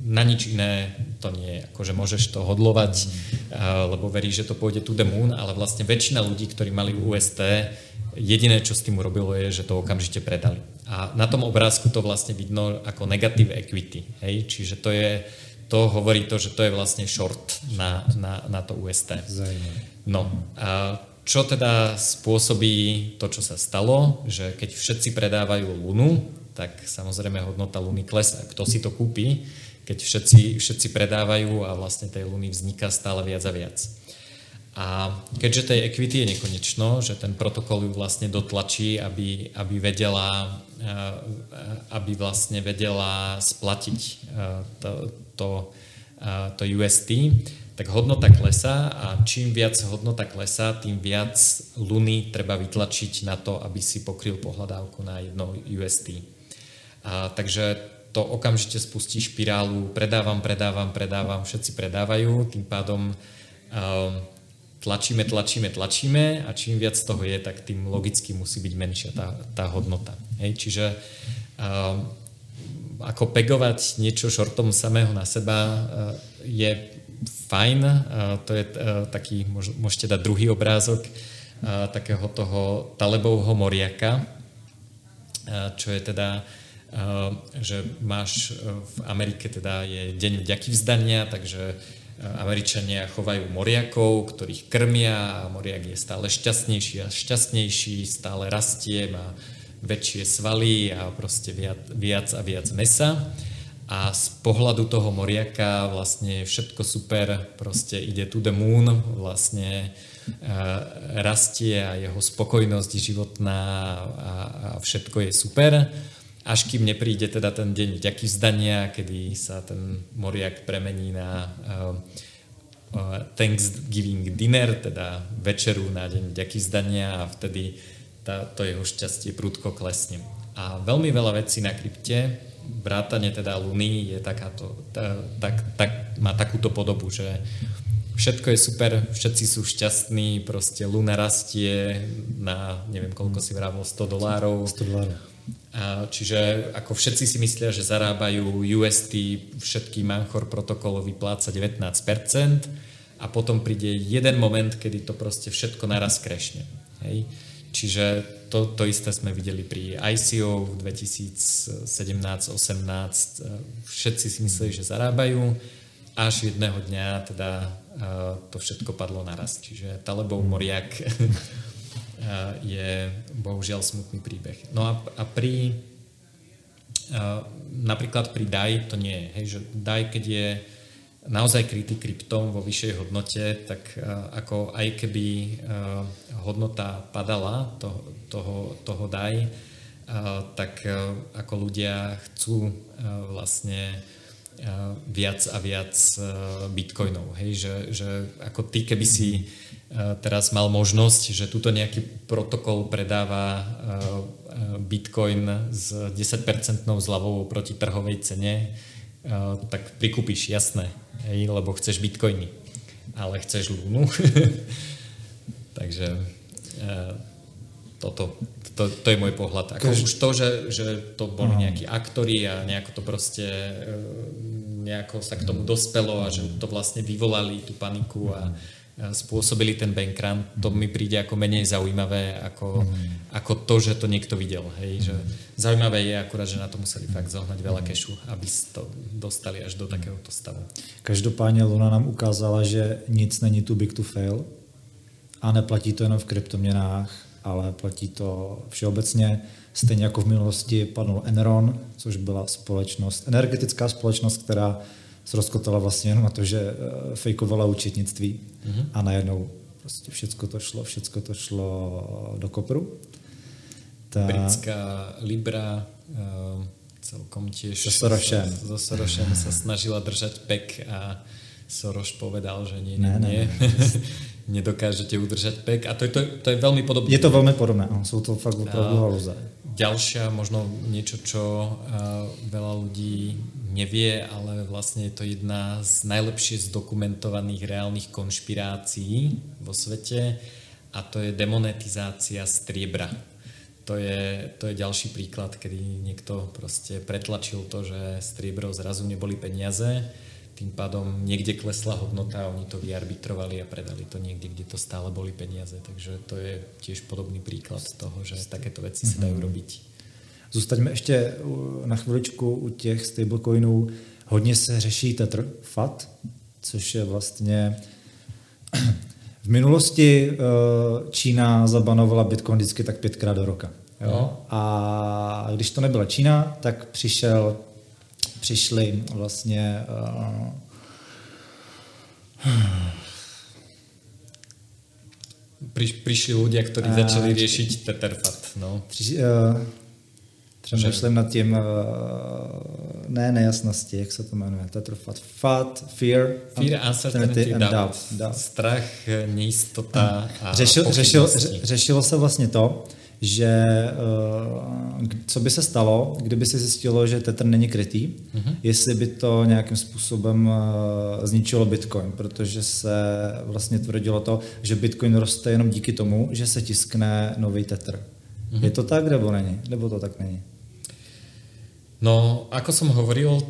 na nič iné to nie je. Akože môžeš to hodlovať, mm. lebo veríš, že to pôjde to the moon, ale vlastne väčšina ľudí, ktorí mali UST, jediné, čo s tým urobilo, je, že to okamžite predali. A na tom obrázku to vlastne vidno ako negative equity. Hej? Čiže to je, to hovorí to, že to je vlastne short na, na, na to UST. Zajímavé. No a čo teda spôsobí to, čo sa stalo, že keď všetci predávajú Lunu, tak samozrejme hodnota Luny klesá. Kto si to kúpi, keď všetci, všetci predávajú a vlastne tej luny vzniká stále viac a viac. A keďže tej equity je nekonečno, že ten protokol ju vlastne dotlačí, aby, aby vedela, eh, aby vlastne vedela splatiť eh, to, to, eh, to UST, tak hodnota klesá a čím viac hodnota klesá, tým viac luny treba vytlačiť na to, aby si pokryl pohľadávku na jedno UST. A, takže to okamžite spustí špirálu, predávam, predávam, predávam, všetci predávajú, tým pádom um, tlačíme, tlačíme, tlačíme a čím viac toho je, tak tým logicky musí byť menšia tá, tá hodnota. Hej? Čiže um, ako pegovať niečo šortom samého na seba uh, je fajn, uh, to je uh, taký, môžete dať druhý obrázok uh, takého toho Talebovho moriaka, uh, čo je teda Ehm, že máš e, v Amerike teda je deň vďaky vzdania, takže e, Američania chovajú moriakov, ktorých krmia a moriak je stále šťastnejší a šťastnejší, stále rastie, má väčšie svaly a proste viac, viac a viac mesa. A z pohľadu toho moriaka vlastne všetko super, proste ide to the moon, vlastne rastie a jeho spokojnosť životná a, a všetko je super až kým nepríde teda ten deň vďaky vzdania, kedy sa ten moriak premení na uh, uh, Thanksgiving dinner, teda večeru na deň vďaky vzdania a vtedy tá, to jeho šťastie prudko klesne. A veľmi veľa vecí na krypte, vrátane teda Luny, je takáto, tá, tak, tak, má takúto podobu, že všetko je super, všetci sú šťastní, proste Luna rastie na, neviem koľko si vrával, 100 dolárov. 100 dolárov Čiže ako všetci si myslia, že zarábajú UST, všetký Manchor protokol vypláca 19% a potom príde jeden moment, kedy to proste všetko naraz krešne. Hej? Čiže to, to isté sme videli pri ICO v 2017-18. Všetci si mysleli, že zarábajú, až jedného dňa teda to všetko padlo naraz. Čiže Talebov moriak je bohužiaľ smutný príbeh. No a, a pri napríklad pri DAI to nie je. Hej, že DAI, keď je naozaj krytý kryptom vo vyššej hodnote, tak ako aj keby hodnota padala to, toho, toho DAI, tak ako ľudia chcú vlastne viac a viac bitcoinov. Hej, že, že ako ty, keby si teraz mal možnosť, že túto nejaký protokol predáva bitcoin s 10% zľavou proti trhovej cene, tak prikúpiš, jasné, hej, lebo chceš bitcoiny, ale chceš lúnu. Takže toto, to, to je môj pohľad. Ako Kaž... už to, že, že to boli nejakí aktori a nejako to proste nejako sa k tomu dospelo a že to vlastne vyvolali tú paniku a, spôsobili ten bankrun, to mi príde ako menej zaujímavé ako, mm. ako to, že to niekto videl. Hej? Že zaujímavé je akurát, že na to museli fakt zohnať veľa kešu, aby to dostali až do takéhoto stavu. Každopádně Luna nám ukázala, že nic není too big to fail a neplatí to jenom v kryptoměnách, ale platí to všeobecně. Stejně jako v minulosti padnul Enron, což byla společnost, energetická společnost, která zrozkotala vlastně jenom na to, že uh, fejkovala účetnictví mm-hmm. a najednou prostě všecko to šlo, všecko to šlo do kopru. Ta... Britská Libra uh, celkom tiež so Sorošem. So, so Sorošem sa snažila držať pek a Soroš povedal, že nie, nie, nie. ne. nedokážete udržať pek a to je, to, to je veľmi podobné. Je to veľmi podobné, sú to fakt opravdu halúze. Ďalšia, možno niečo, čo uh, veľa ľudí nevie, ale vlastne je to jedna z najlepšie zdokumentovaných reálnych konšpirácií vo svete a to je demonetizácia striebra. To je, to je ďalší príklad, kedy niekto proste pretlačil to, že striebro zrazu neboli peniaze, tým pádom niekde klesla hodnota a oni to vyarbitrovali a predali to niekde, kde to stále boli peniaze. Takže to je tiež podobný príklad toho, že takéto veci sa dajú mhm. robiť. Zůstaňme ještě na chviličku u těch stablecoinů. Hodně se řeší Tether FAT, což je vlastně v minulosti eh, Čína zabanovala Bitcoin vždycky tak pětkrát do roka. Jo? A když to nebyla Čína, tak přišel, přišli vlastně uh, Pri, prišli ľudia, ktorí začali riešiť Tetherfat. No. Uh, Přemýšlím nad tím, uh, ne nejasnosti, jak se to jmenuje, tetrofat, fat, fear, fear uncertainty, and doubt. doubt. Strach, nejistota a Řešil, řešil, řešilo se vlastně to, že uh, co by se stalo, kdyby se zjistilo, že Tether není krytý, uh-huh. jestli by to nějakým způsobem uh, zničilo Bitcoin, protože se vlastně tvrdilo to, že Bitcoin roste jenom díky tomu, že se tiskne nový Tether. Uh-huh. Je to tak, nebo není? Nebo to tak není? No, ako som hovoril,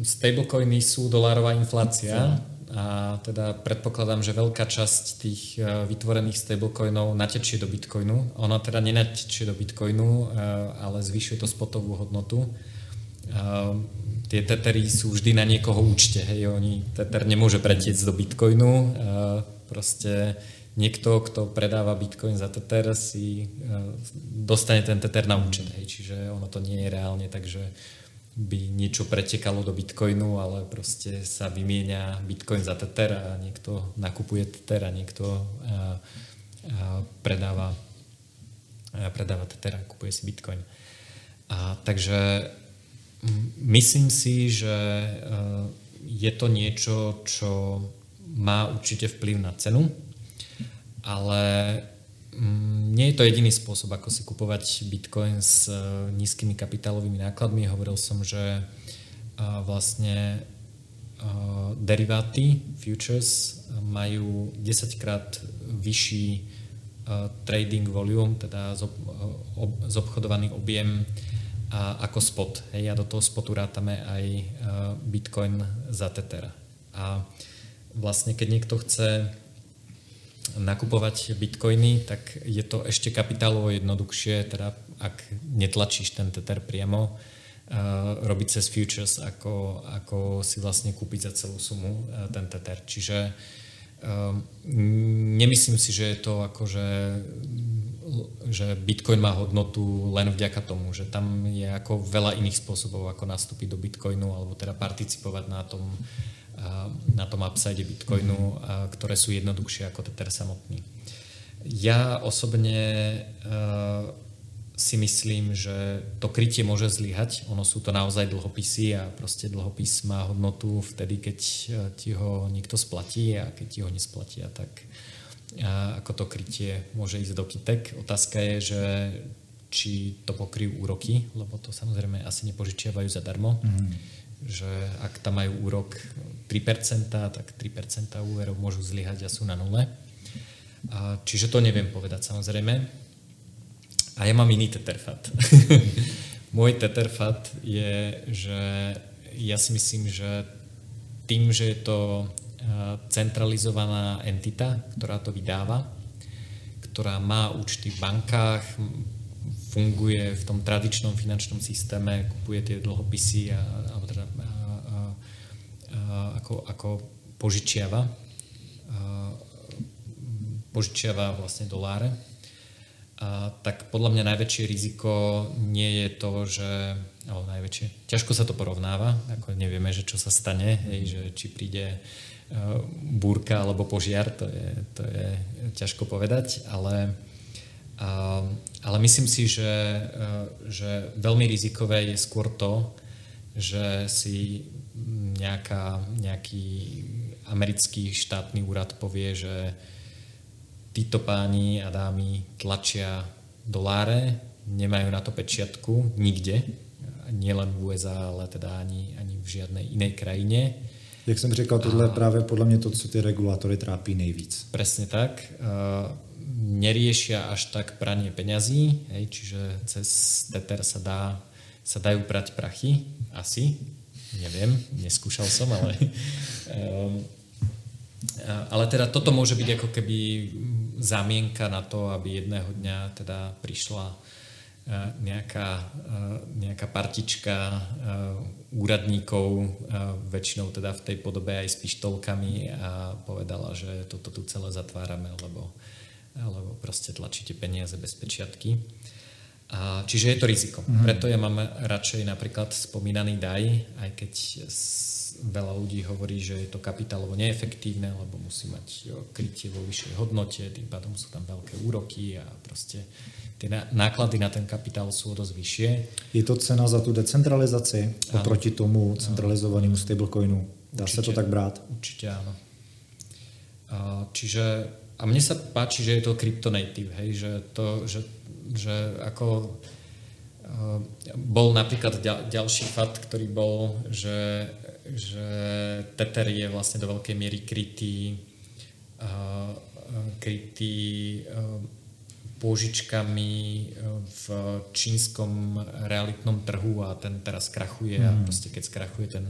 stablecoiny sú dolárová inflácia a teda predpokladám, že veľká časť tých e, vytvorených stablecoinov natečie do bitcoinu. Ona teda nenatečie do bitcoinu, e, ale zvyšuje to spotovú hodnotu. E, tie tetery sú vždy na niekoho účte. Hej, oni, teter nemôže pretiecť do bitcoinu. Proste niekto, kto predáva bitcoin za teter, si dostane ten teter na účet. Hej, čiže ono to nie je reálne, takže by niečo pretekalo do bitcoinu, ale proste sa vymieňa bitcoin za tether a niekto nakupuje tether a niekto predáva, a predáva tether a kupuje si bitcoin. A, takže myslím si, že je to niečo, čo má určite vplyv na cenu, ale nie je to jediný spôsob, ako si kupovať bitcoin s e, nízkymi kapitálovými nákladmi. Hovoril som, že e, vlastne e, deriváty, futures, majú 10 krát vyšší trading volume, teda zobchodovaný objem ako spot. Hej, a do toho spotu rátame aj bitcoin za tether. A vlastne keď niekto chce nakupovať bitcoiny, tak je to ešte kapitálovo jednoduchšie, teda ak netlačíš ten tether priamo, uh, robiť cez futures, ako, ako si vlastne kúpiť za celú sumu uh, ten tether. Čiže uh, nemyslím si, že je to ako, že, že Bitcoin má hodnotu len vďaka tomu, že tam je ako veľa iných spôsobov, ako nastúpiť do Bitcoinu alebo teda participovať na tom na tom upside Bitcoinu, ktoré sú jednoduchšie ako Tether samotný. Ja osobne si myslím, že to krytie môže zlyhať. Ono sú to naozaj dlhopisy a proste dlhopis má hodnotu vtedy, keď ti ho niekto splatí a keď ti ho nesplatia, tak ako to krytie môže ísť do kytek. Otázka je, že či to pokryjú úroky, lebo to samozrejme asi nepožičiavajú zadarmo. Mm. Že ak tam majú úrok 3%, tak 3% úverov môžu zlyhať a sú na nule. A, čiže to neviem povedať samozrejme. A ja mám iný teterfat. Môj teterfat je, že ja si myslím, že tým, že je to e, centralizovaná entita, ktorá to vydáva, ktorá má účty v bankách, funguje v tom tradičnom finančnom systéme, kupuje tie dlhopisy a, a, ako, ako požičiava, a, požičiava vlastne doláre, a, tak podľa mňa najväčšie riziko nie je to, že alebo najväčšie, ťažko sa to porovnáva, ako nevieme, že čo sa stane, hej, že či príde uh, búrka alebo požiar, to je, to je ťažko povedať, ale ale myslím si, že, e, že veľmi rizikové je skôr to, že si nejaká, nejaký americký štátny úrad povie, že títo páni a dámy tlačia doláre, nemajú na to pečiatku nikde, nielen v USA, ale teda ani, ani v žiadnej inej krajine. Jak jsem říkal, tohle je právě podle mě to, co ty regulátory trápí nejvíc. Presne tak. Neriešia až tak pranie peňazí, hej, čiže cez Tether sa, dá, sa dajú prať prachy, asi, neviem, neskúšal som, ale um, ale teda toto môže byť ako keby zámienka na to, aby jedného dňa teda prišla nejaká, nejaká partička úradníkov, väčšinou teda v tej podobe aj s pištolkami a povedala, že toto tu celé zatvárame, lebo alebo proste tlačíte peniaze bez pečiatky. A, čiže je to riziko. Mm-hmm. Preto ja mám radšej napríklad spomínaný DAI, aj keď veľa ľudí hovorí, že je to kapitálovo neefektívne, lebo musí mať krytie vo vyššej hodnote, tým pádom sú tam veľké úroky a proste tie náklady na ten kapitál sú dosť vyššie. Je to cena za tu decentralizaci oproti tomu centralizovanému stablecoinu? Dá určite, sa to tak brát? Určite áno. Čiže a mne sa páči, že je to kryptonative, hej, že to, že, že ako uh, bol napríklad ďal, ďalší fakt, ktorý bol, že, že Tether je vlastne do veľkej miery krytý uh, krytý uh, pôžičkami v čínskom realitnom trhu a ten teraz krachuje mm. a proste keď skrachuje ten,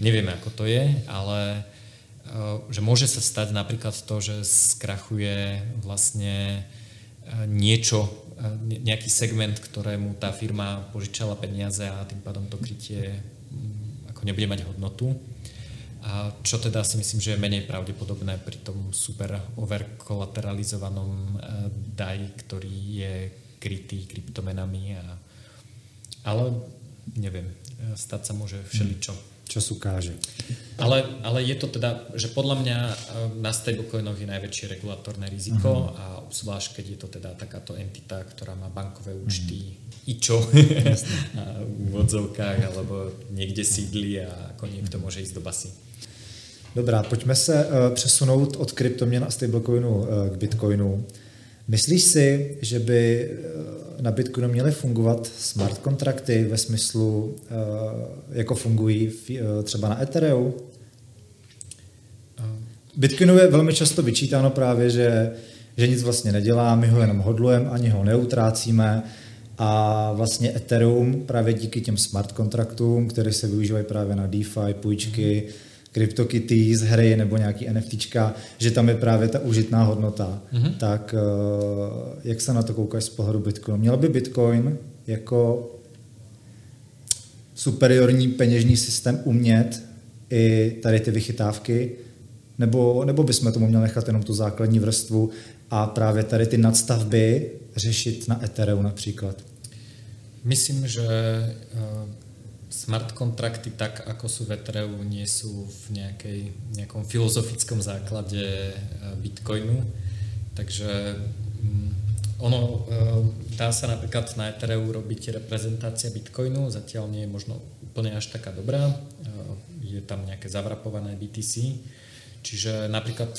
nevieme ako to je, ale Eh, že môže sa stať napríklad to, že skrachuje vlastne eh, niečo, eh, nejaký segment, ktorému tá firma požičala peniaze a tým pádom to krytie mm, ako nebude mať hodnotu. A čo teda si myslím, že je menej pravdepodobné pri tom super overkolateralizovanom DAI, ktorý je krytý kryptomenami. A, ale neviem, stať sa môže všeličo. Hmm čas ukáže. Ale, ale je to teda, že podľa mňa eh, na stablecoinoch je najväčšie regulatórne riziko uh-huh. a obzvlášť, keď je to teda takáto entita, ktorá má bankové účty, uh-huh. ičo v úvodzovkách, alebo niekde sídli a ako niekto môže ísť do basy. Dobrá, pojďme se uh, přesunout od kryptoměn a stablecoinu uh, k bitcoinu. Myslíš si, že by eh, na Bitcoinu měly fungovat smart kontrakty ve smyslu, eh, jako fungují eh, třeba na Ethereum? Bitcoinu je velmi často vyčítáno právě, že, že nic vlastně nedělá, my ho jenom hodlujeme, ani ho neutrácíme a vlastně Ethereum právě díky těm smart kontraktům, které se využívají právě na DeFi, půjčky, mm-hmm CryptoKitty z hry nebo nějaký NFTčka, že tam je právě ta užitná hodnota. Mm-hmm. Tak eh, jak se na to koukáš z pohledu Bitcoinu? Měl by Bitcoin jako superiorní peněžní systém umět i tady ty vychytávky, nebo, nebo bychom tomu měli nechat jenom tu základní vrstvu a právě tady ty nadstavby řešit na Ethereum například? Myslím, že uh smart kontrakty tak, ako sú v Ethereum, nie sú v nejakej, nejakom filozofickom základe eh, Bitcoinu. Takže mm, ono, eh, dá sa napríklad na Ethereum robiť reprezentácia Bitcoinu, zatiaľ nie je možno úplne až taká dobrá. Eh, je tam nejaké zavrapované BTC. Čiže napríklad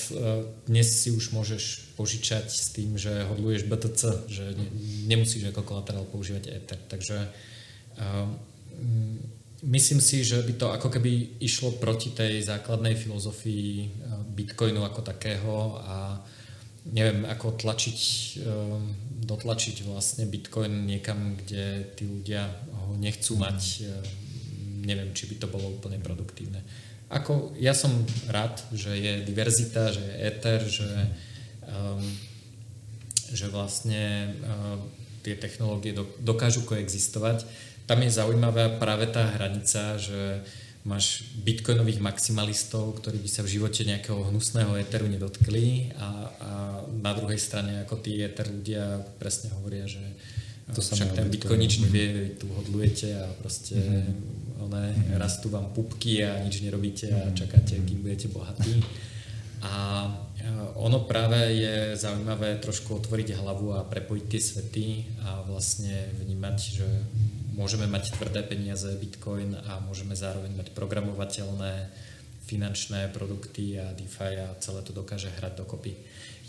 dnes si už môžeš požičať s tým, že hodluješ BTC, že nemusíš ako kolaterál používať Ether. Takže myslím si, že by to ako keby išlo proti tej základnej filozofii eh, Bitcoinu ako takého a neviem, ako tlačiť eh, dotlačiť vlastne Bitcoin niekam, kde tí ľudia ho nechcú mhm. mať, e, neviem, či by to bolo úplne produktívne. Ako, ja som rád, že je diverzita, že je Ether, že, um, že vlastne uh, tie technológie dokážu koexistovať. Tam je zaujímavá práve tá hranica, že máš bitcoinových maximalistov, ktorí by sa v živote nejakého hnusného eteru nedotkli a, a na druhej strane ako tí eter ľudia presne hovoria, že to však ten bitcoin nič nevie, tu hodlujete a proste mm-hmm. one, mm-hmm. rastú vám pupky a nič nerobíte a mhm. čakáte, kým budete bohatí. A ono práve je zaujímavé trošku otvoriť hlavu a prepojiť tie svety a vlastne vnímať, že môžeme mať tvrdé peniaze, bitcoin a môžeme zároveň mať programovateľné finančné produkty a DeFi a celé to dokáže hrať dokopy.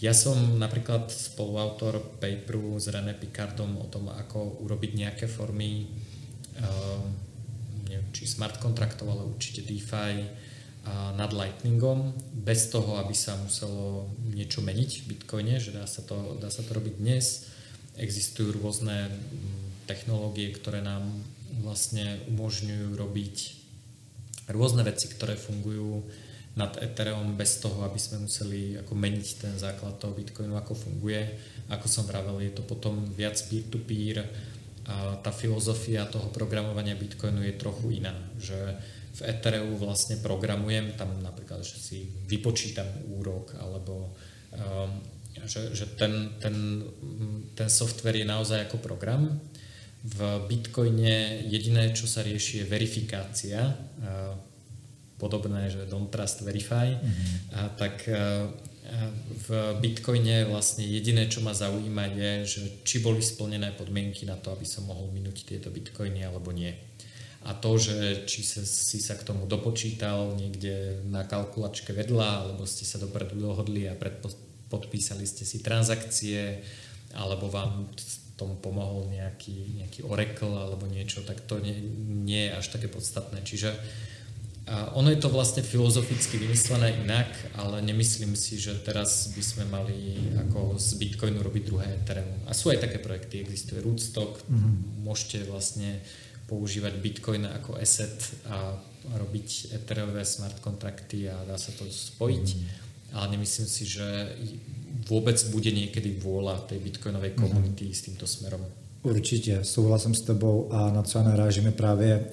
Ja som napríklad spoluautor paperu s René Picardom o tom, ako urobiť nejaké formy uh, neviem, či smart kontraktov, ale určite DeFi nad Lightningom, bez toho, aby sa muselo niečo meniť v Bitcoine, že dá sa to, dá sa to robiť dnes. Existujú rôzne technológie, ktoré nám vlastne umožňujú robiť rôzne veci, ktoré fungujú nad Ethereum bez toho, aby sme museli ako meniť ten základ toho Bitcoinu, ako funguje. Ako som vravel, je to potom viac peer-to-peer a tá filozofia toho programovania Bitcoinu je trochu iná, že v Ethereu vlastne programujem, tam napríklad, že si vypočítam úrok alebo um, že, že ten, ten, ten software je naozaj ako program v Bitcoine jediné, čo sa rieši, je verifikácia, podobné, že don't trust, verify, mm-hmm. a tak v Bitcoine vlastne jediné, čo ma zaujíma je, že či boli splnené podmienky na to, aby som mohol minúť tieto Bitcoiny alebo nie. A to, že či sa, si sa k tomu dopočítal niekde na kalkulačke vedľa, alebo ste sa dopredu dohodli a predpodpísali ste si transakcie, alebo vám tomu pomohol nejaký, nejaký oracle alebo niečo, tak to nie, nie je až také podstatné. Čiže a ono je to vlastne filozoficky vymyslené inak, ale nemyslím si, že teraz by sme mali ako z Bitcoinu robiť druhé Ethereum. A sú aj také projekty, existuje Rootstock, mm-hmm. môžete vlastne používať Bitcoin ako asset a robiť Ethereové smart kontrakty a dá sa to spojiť. Mm-hmm. Ale nemyslím si, že vôbec bude niekedy vôľa tej bitcoinovej mhm. komunity mm-hmm. s týmto smerom. Určitě, souhlasím s tebou a na co já narážím je právě,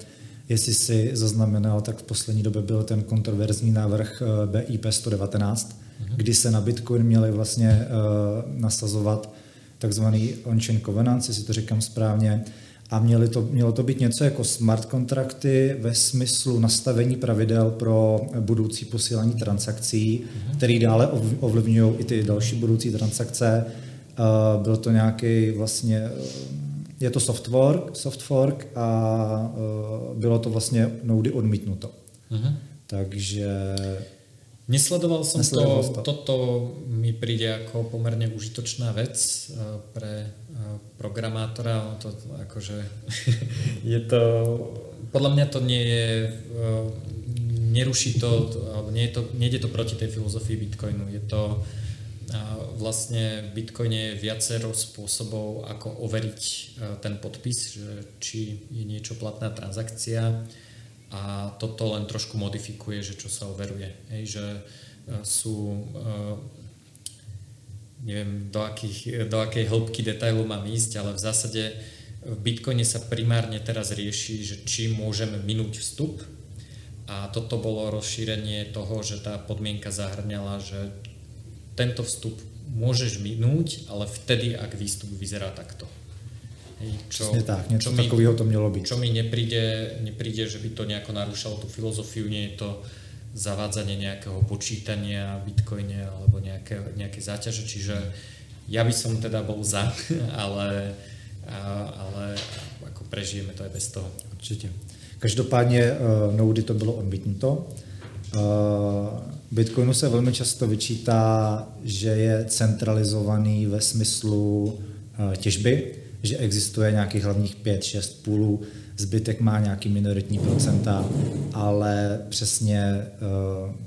jestli si zaznamenal, tak v poslední době byl ten kontroverzní návrh eh, BIP 119, mm-hmm. kdy se na Bitcoin měli vlastně uh, nasazovat takzvaný on-chain covenants, jestli to říkám správně, a měli to, mělo to být něco jako smart kontrakty ve smyslu nastavení pravidel pro budoucí posílání transakcí, mm-hmm. který dále ovlivňují i ty další budoucí transakce. Uh, byl to nějaký vlastně, eh, je to soft fork, soft fork a uh, bylo to vlastně noudy odmítnuto. Mm-hmm. Takže Nesledoval som Nesledoval to, to. Toto mi príde ako pomerne užitočná vec eh, pre eh, programátora. To akože je to... Podľa mňa to nie je... Eh, neruší to, alebo nie je to, nejde to proti tej filozofii Bitcoinu. Je to vlastne v Bitcoine je viacero spôsobov, ako overiť ten podpis, že či je niečo platná transakcia, a toto len trošku modifikuje, že čo sa overuje. Hej, že e, sú e, neviem do, akých, do akej hĺbky detailu mám ísť, ale v zásade v Bitcoine sa primárne teraz rieši, že či môžeme minúť vstup a toto bolo rozšírenie toho, že tá podmienka zahrňala, že tento vstup môžeš minúť, ale vtedy, ak výstup vyzerá takto. Čo, Přesně tak, niečo čo takového to mělo byť. Čo mi nepríde, nepríde, že by to nejako narúšalo tú filozofiu, nie je to zavádzanie nejakého počítania v bitcoine alebo nejaké, nejaké záťaže, čiže ja by som teda bol za, ale, ale ako prežijeme to aj bez toho. Určitě. Každopádně uh, Noudy to bylo odmítnuto. Uh, Bitcoinu se velmi často vyčítá, že je centralizovaný ve smyslu uh, těžby, že existuje nějakých hlavních 5-6 půlů, zbytek má nějaký minoritní procenta, ale přesně eh,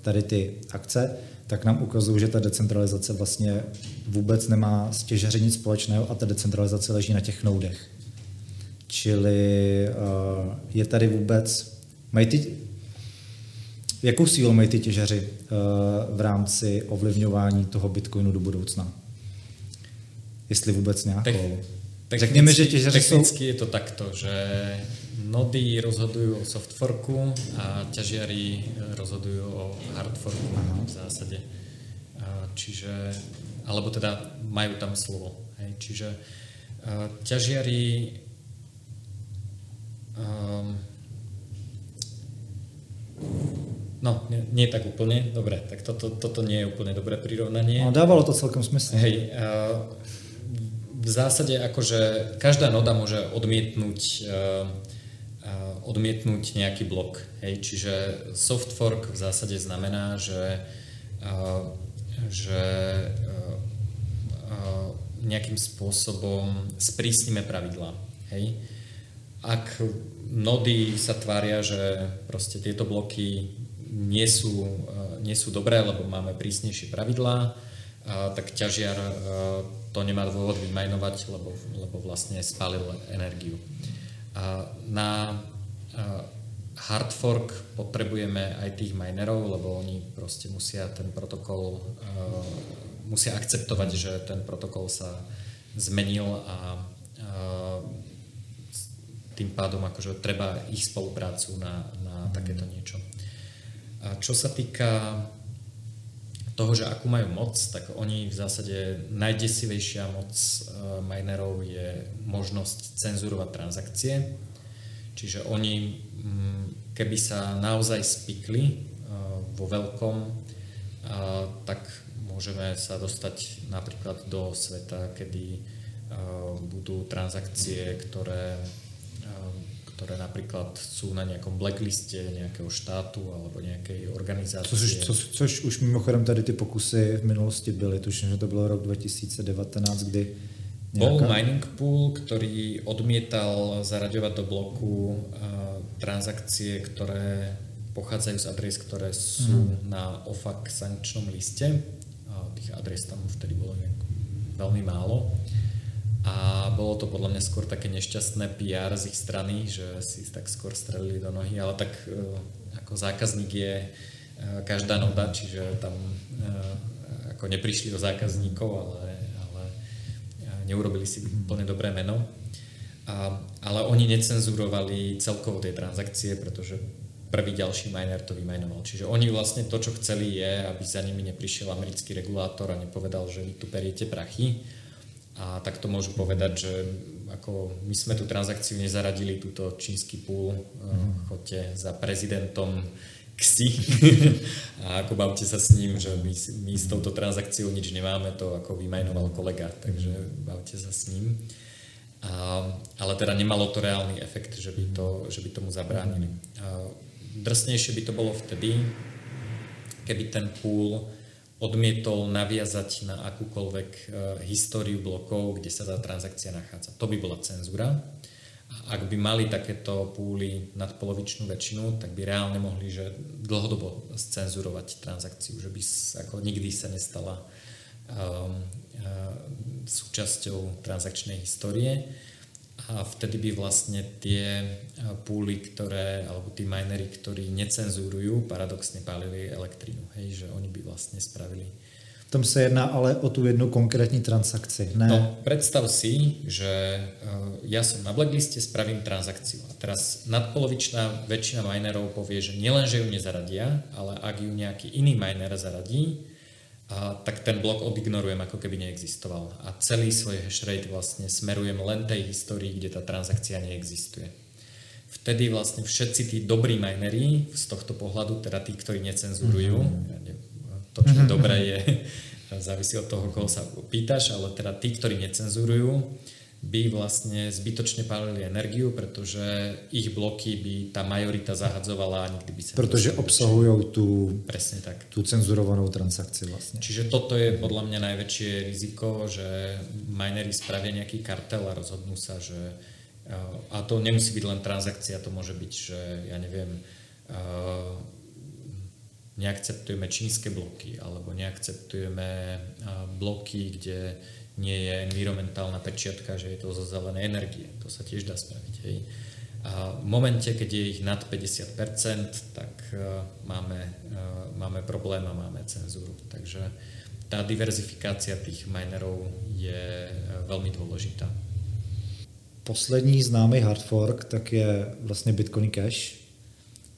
tady ty akce, tak nám ukazují, že ta decentralizace vlastně vůbec nemá s těžaři nic společného a ta decentralizace leží na těch noudech. Čili uh, je tady vůbec, mají ty, jakou sílu mají ty těžaři uh, v rámci ovlivňování toho Bitcoinu do budoucna? Jestli vůbec nějakou. Technicky, Řekněme, že technicky jsou... je to takto, že nody rozhodujú o softforku a ťažiari rozhodujú o hardforku Aha. v zásade. Čiže, alebo teda majú tam slovo. Hej. Čiže ťažiari um, No, nie, nie tak úplne. Dobre, tak toto, toto nie je úplne dobré prirovnanie. No, dávalo to celkom smysl. Hej, uh, v zásade akože každá noda môže odmietnúť uh, uh, odmietnúť nejaký blok. Hej, čiže soft fork v zásade znamená, že, uh, že nejakým spôsobom sprísnime pravidlá. Hej. Ak nody sa tvária, že proste tieto bloky nie sú, eh, nie sú dobré, lebo máme prísnejšie pravidlá, tak ťažiar eh, to nemá dôvod vymajnovať, lebo, lebo vlastne spálil energiu. Na eh, hard fork potrebujeme aj tých minerov, lebo oni proste musia ten protokol, musia akceptovať, že ten protokol sa zmenil a tým pádom akože treba ich spoluprácu na, na takéto niečo. A čo sa týka toho, že akú majú moc, tak oni v zásade najdesivejšia moc e, minerov je možnosť cenzurovať transakcie. Čiže oni, mm, keby sa naozaj spikli e, vo veľkom, e, tak môžeme sa dostať napríklad do sveta, kedy budú transakcie, ktoré ktoré napríklad sú na nejakom blackliste nejakého štátu alebo nejakej organizácie. Což, co, což už mimochodem tady ty pokusy v minulosti byly, tuším, že to bylo rok 2019, kdy nejaká... Bol mining pool, ktorý odmietal zaraďovať do bloku uh, transakcie, ktoré pochádzajú z adres, ktoré sú mm. na OFAC sankčnom liste. Tých adres tam vtedy bolo nejak veľmi málo. A bolo to podľa mňa skôr také nešťastné PR z ich strany, že si tak skôr strelili do nohy, ale tak e, ako zákazník je e, každá noda, čiže tam e, ako neprišli o zákazníkov, ale, ale neurobili si úplne dobré meno. A, ale oni necenzurovali celkovo tie transakcie, pretože prvý ďalší miner to vymajnoval. Čiže oni vlastne to, čo chceli je, aby za nimi neprišiel americký regulátor a nepovedal, že vy tu periete prachy, a tak to môžu povedať, že ako my sme tú transakciu nezaradili, túto čínsky púl, mm. chodte za prezidentom ksi a ako bavte sa s ním, že my, my s touto transakciou nič nemáme, to ako vymajnoval kolega, takže bavte sa s ním. A, ale teda nemalo to reálny efekt, že by, to, že by tomu zabránili. A drsnejšie by to bolo vtedy, keby ten púl odmietol naviazať na akúkoľvek uh, históriu blokov, kde sa tá transakcia nachádza. To by bola cenzúra. A ak by mali takéto púly nad polovičnú väčšinu, tak by reálne mohli že dlhodobo scenzurovať transakciu, že by ako nikdy sa nestala um, uh, súčasťou transakčnej histórie a vtedy by vlastne tie púly, ktoré, alebo tí minery, ktorí necenzurujú, paradoxne pálili elektrínu. Hej, že oni by vlastne spravili. Tam sa jedná ale o tú jednu konkrétní transakci, ne? No, predstav si, že ja som na blackliste, spravím transakciu. A teraz nadpolovičná väčšina minerov povie, že nielen, že ju nezaradia, ale ak ju nejaký iný miner zaradí, a tak ten blok odignorujem, ako keby neexistoval. A celý svoj hashrate vlastne smerujem len tej histórii, kde tá transakcia neexistuje. Vtedy vlastne všetci tí dobrí minery z tohto pohľadu, teda tí, ktorí necenzurujú, mm-hmm. to, čo je dobré, je, závisí od toho, koho sa pýtaš, ale teda tí, ktorí necenzurujú, by vlastne zbytočne pálili energiu, pretože ich bloky by tá majorita zahadzovala a nikdy by sa... Pretože obsahujú tú, Presne tak. tú cenzurovanou transakciu vlastne. Čiže toto je podľa mňa najväčšie riziko, že minery spravia nejaký kartel a rozhodnú sa, že... A to nemusí byť len transakcia, to môže byť, že ja neviem, neakceptujeme čínske bloky alebo neakceptujeme bloky, kde nie je environmentálna pečiatka, že je to zo zelenej energie. To sa tiež dá spraviť. Hej. A v momente, keď je ich nad 50%, tak máme, máme problém a máme cenzúru. Takže tá diverzifikácia tých minerov je veľmi dôležitá. Poslední známý hard fork tak je vlastně Bitcoin Cash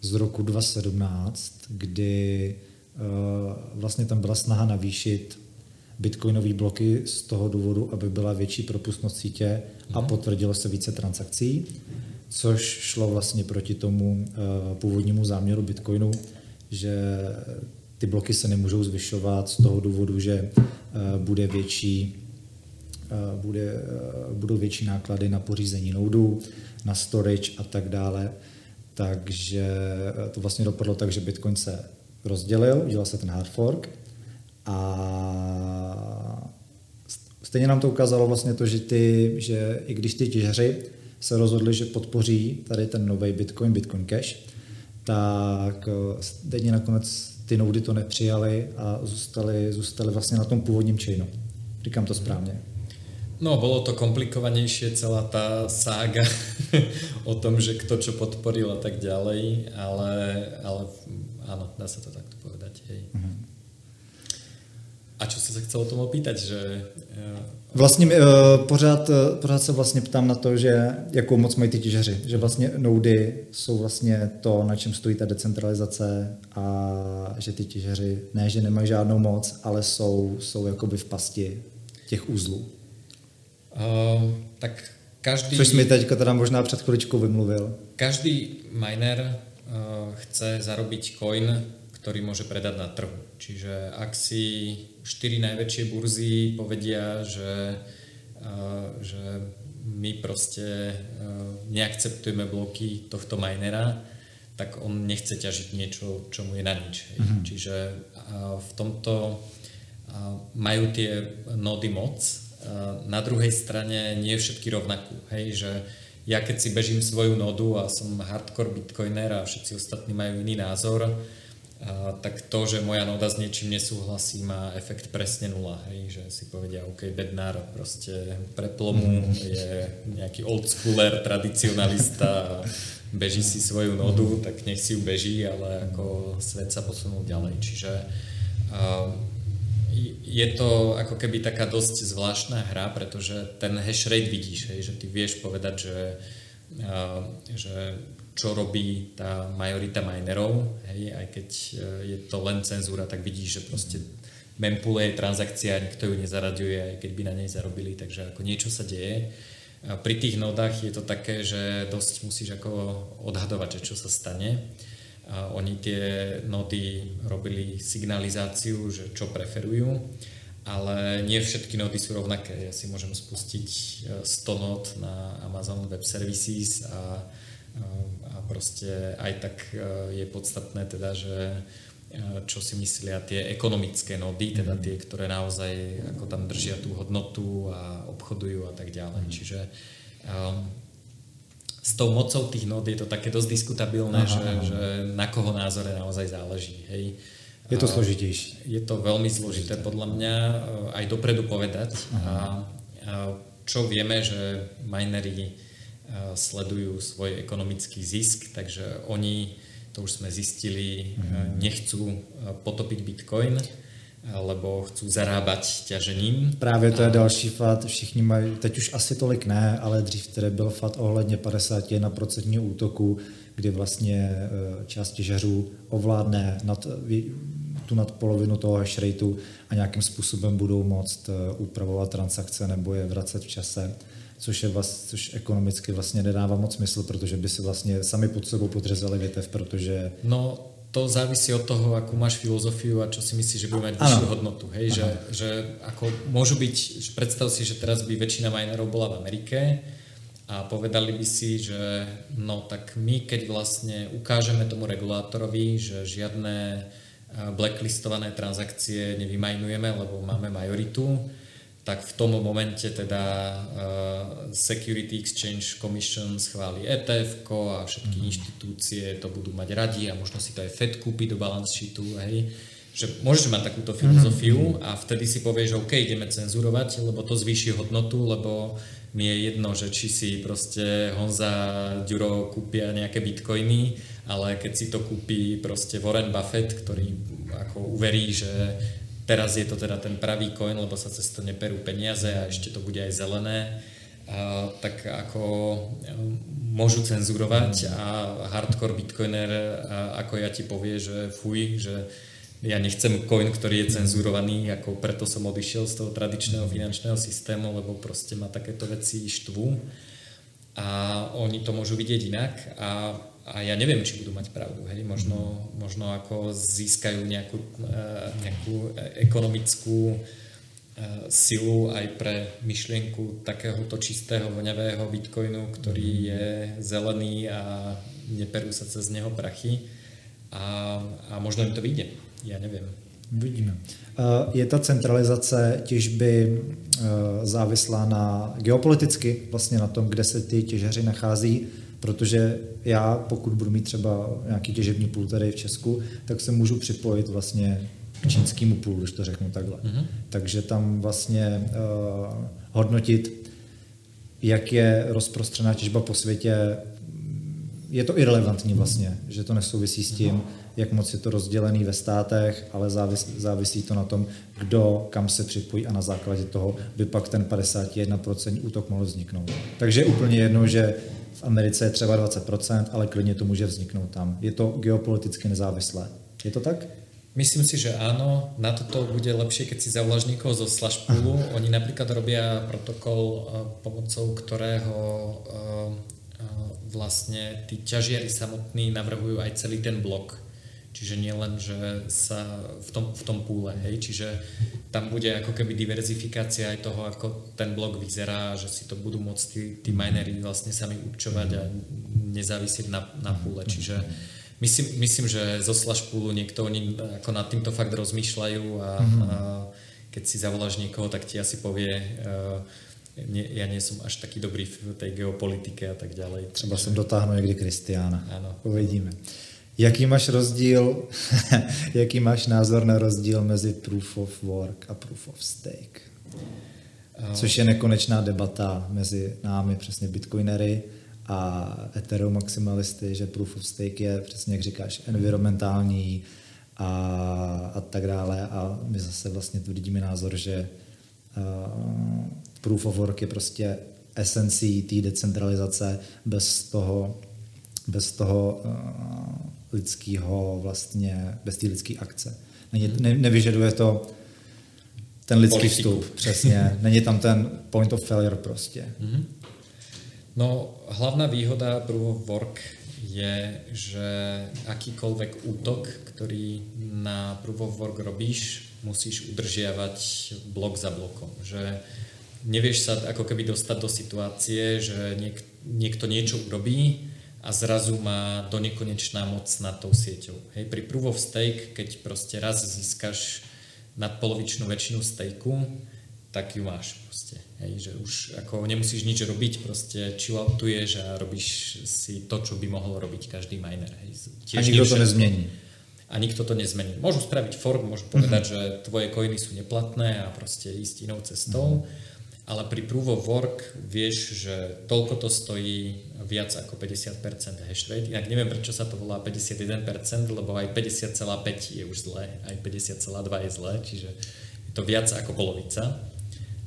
z roku 2017, kdy uh, vlastně tam byla snaha navýšit bitcoinové bloky z toho důvodu, aby byla větší propustnost sítě a mhm. potvrdilo se více transakcí, což šlo vlastně proti tomu uh, původnímu záměru bitcoinu, že ty bloky se nemůžou zvyšovat z toho důvodu, že uh, bude větší bude, budou větší náklady na pořízení noudů, na storage a tak dále. Takže to vlastně dopadlo tak, že Bitcoin se rozdělil, udělal se ten hard fork a stejně nám to ukázalo vlastně to, že, ty, že i když ty těžeři se rozhodli, že podpoří tady ten nový Bitcoin, Bitcoin Cash, tak stejně nakonec ty noudy to nepřijali a zůstali, zůstali vlastně na tom původním chainu. Říkám to správně. No, bolo to komplikovanejšie, celá tá sága o tom, že kto čo podporil a tak ďalej, ale, ale áno, dá sa to takto povedať. Hej. Uh-huh. A čo si sa chcel o tom opýtať, že... Vlastně uh, pořád, pořád se vlastně ptám na to, že jakou moc mají ty těžeři, že vlastně noudy jsou vlastně to, na čem stojí ta decentralizace a že ty těžeři ne, že nemají žádnou moc, ale jsou, jsou jakoby v pasti těch úzlů. Uh, tak každý... Což mi teďka teda možná před chvíličkou vymluvil. Každý miner uh, chce zarobiť coin, ktorý môže predať na trhu. Čiže ak si štyri najväčšie burzy povedia, že, uh, že my proste uh, neakceptujeme bloky tohto minera, tak on nechce ťažiť niečo, čo mu je na nič. Mm-hmm. Čiže uh, v tomto majú tie nody moc na druhej strane nie všetky rovnakú. Hej, že ja keď si bežím svoju nodu a som hardcore bitcoiner a všetci ostatní majú iný názor, a, tak to, že moja noda s niečím nesúhlasí, má efekt presne nula. Hej, že si povedia, OK, bednár proste preplomu mm. je nejaký old schooler, tradicionalista beží si svoju nodu, tak nech si ju beží, ale ako svet sa posunul ďalej. Čiže je to ako keby taká dosť zvláštna hra, pretože ten hash rate vidíš, hej, že ty vieš povedať, že, že čo robí tá majorita minerov, hej, aj keď uh, je to len cenzúra, tak vidíš, že proste mempule je transakcia, nikto ju nezaraďuje, aj keď by na nej zarobili, takže ako niečo sa deje. A pri tých nodách je to také, že dosť musíš ako odhadovať, že čo sa stane. A oni tie nody robili signalizáciu, že čo preferujú, ale nie všetky nody sú rovnaké. Ja si môžem spustiť 100 e, nód na Amazon Web Services a, e, proste aj tak e, je podstatné teda, že čo si myslia tie ekonomické nody, teda tie, ktoré naozaj ako tam držia tú hodnotu a obchodujú a tak ďalej. Mm. Čiže um, s tou mocou tých nód je to také dosť diskutabilné, aha, že, aha. že na koho názore naozaj záleží. Hej. Je to složitejšie. Je to veľmi zložité podľa mňa eh, aj dopredu povedať. A, a čo vieme, že minery sledujú svoj ekonomický zisk, takže oni, to už sme zistili, mhm. nechcú potopiť Bitcoin lebo chcú zarábať ťažením. Právě to je další fat, všichni mají, teď už asi tolik ne, ale dřív tedy byl fat ohledně 51% útoku, kdy vlastně část těžařů ovládne nad, tu nad polovinu toho hash rateu a nějakým způsobem budou moct upravovat transakce nebo je vracet v čase což, je vlast, což ekonomicky vlastně nedává moc smysl, protože by si vlastně sami pod sebou podřezali větev, protože... No, to závisí od toho, akú máš filozofiu a čo si myslíš, že bude mať vyššiu hodnotu. Hej? Že, že ako môžu byť, predstav si, že teraz by väčšina minerov bola v Amerike a povedali by si, že no tak my keď vlastne ukážeme tomu regulátorovi, že žiadne blacklistované transakcie nevymajnujeme, lebo máme majoritu, tak v tom momente teda uh, Security Exchange Commission schváli ETF a všetky mm. inštitúcie to budú mať radi a možno si to aj Fed kúpi do balance sheetu, hej. Že môžeš mať takúto filozofiu mm. a vtedy si povieš, že OK, ideme cenzurovať, lebo to zvýši hodnotu, lebo mi je jedno, že či si proste Honza Ďuro kúpia nejaké bitcoiny, ale keď si to kúpi proste Warren Buffett, ktorý ako uverí, že Teraz je to teda ten pravý coin, lebo sa cez to neperú peniaze a ešte to bude aj zelené. A, tak ako môžu cenzurovať a hardcore bitcoiner a, ako ja ti povie, že fuj, že ja nechcem coin, ktorý je cenzurovaný, ako preto som odišiel z toho tradičného finančného systému, lebo proste ma takéto veci štvú a oni to môžu vidieť inak a a ja neviem, či budú mať pravdu. Hej. Možno, možno ako získajú nejakú, eh, nejakú ekonomickú eh, silu aj pre myšlienku takéhoto čistého, voňavého bitcoinu, ktorý je zelený a neperú sa cez neho prachy. A, a možno im to vyjde. Ja neviem. Vidíme. Eh, je ta centralizace těžby závislá na geopoliticky, vlastně na tom, kde se ty těžaři nachází, protože já, pokud budu mít třeba nějaký těžební půl tady v Česku, tak se můžu připojit vlastně k čínskému půlu, když to řeknu takhle. Mm-hmm. Takže tam vlastně uh, hodnotit, jak je rozprostřená těžba po světě, je to irrelevantní vlastně, že to nesouvisí s tím, jak moc je to rozdělený ve státech, ale závis, závisí to na tom, kdo kam se připojí a na základě toho by pak ten 51% útok mohl vzniknout. Takže je úplně jedno, že Americe je třeba 20%, ale klidně to může vzniknout tam. Je to geopoliticky nezávislé. Je to tak? Myslím si, že áno. Na toto bude lepšie, keď si zavoláš niekoho zo Slashpoolu. Oni napríklad robia protokol, eh, pomocou ktorého eh, eh, vlastne tí ťažiari samotní navrhujú aj celý ten blok. Čiže nie len, že sa v tom, v tom púle, hej, čiže tam bude ako keby diverzifikácia aj toho, ako ten blok vyzerá, že si to budú môcť tí, tí minery vlastne sami určovať a nezávisieť na, na púle, čiže myslím, myslím, že zo slash poolu niekto oni ako nad týmto fakt rozmýšľajú a, mm-hmm. a keď si zavoláš niekoho, tak ti asi povie uh, nie, ja nie som až taký dobrý v tej geopolitike a tak ďalej. Třeba som dotáhnu niekde Kristiána. Áno. Uvidíme. Jaký máš rozdíl, jaký máš názor na rozdíl mezi proof of work a proof of stake? Což je nekonečná debata mezi námi, přesně bitcoinery a Ethereum maximalisty, že proof of stake je přesně, jak říkáš, environmentální a, a tak dále. A my zase vlastně tvrdíme názor, že uh, proof of work je prostě esencí té decentralizace bez toho, bez toho uh, lidského vlastně, bez té lidské akce. Není, ne, nevyžaduje to ten lidský Politiku. vstup, přesně. Není tam ten point of failure prostě. Mm-hmm. No, hlavná výhoda Proof of Work je, že akýkoľvek útok, ktorý na Proof of Work robíš, musíš udržiavať blok za blokom. Že nevieš sa ako keby dostať do situácie, že niek- niekto niečo urobí a zrazu má do nekonečná moc nad tou sieťou. Hej, pri proof of stake, keď proste raz získaš nadpolovičnú väčšinu stejku, tak ju máš proste. Hej, že už ako nemusíš nič robiť, proste chilloutuješ a robíš si to, čo by mohol robiť každý miner. Hej. Tiež a nikto to nezmení. A nikto to nezmení. Môžu spraviť fork, môžu povedať, uh-huh. že tvoje coiny sú neplatné a proste ísť inou cestou. Uh-huh ale pri Proof of Work vieš, že toľko to stojí viac ako 50% hash rate. Inak neviem, prečo sa to volá 51%, lebo aj 50,5 je už zlé, aj 50,2 je zlé, čiže je to viac ako polovica.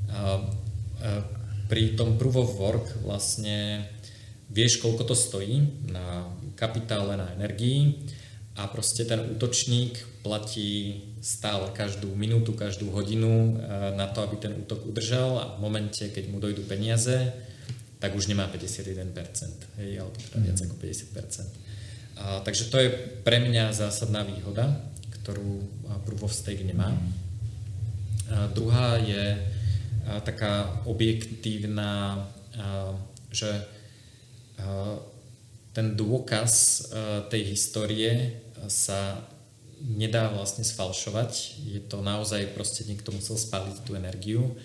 A, a pri tom Proof of Work vlastne vieš, koľko to stojí na kapitále, na energii a proste ten útočník platí stále každú minútu, každú hodinu eh, na to, aby ten útok udržal a v momente, keď mu dojdú peniaze, tak už nemá 51%, hej, alebo teda viac ako 50%. A, takže to je pre mňa zásadná výhoda, ktorú Proof of Stake nemá. A druhá je a, taká objektívna, a, že a, ten dôkaz tej histórie sa nedá vlastne sfalšovať. Je to naozaj proste niekto musel spáliť tú energiu.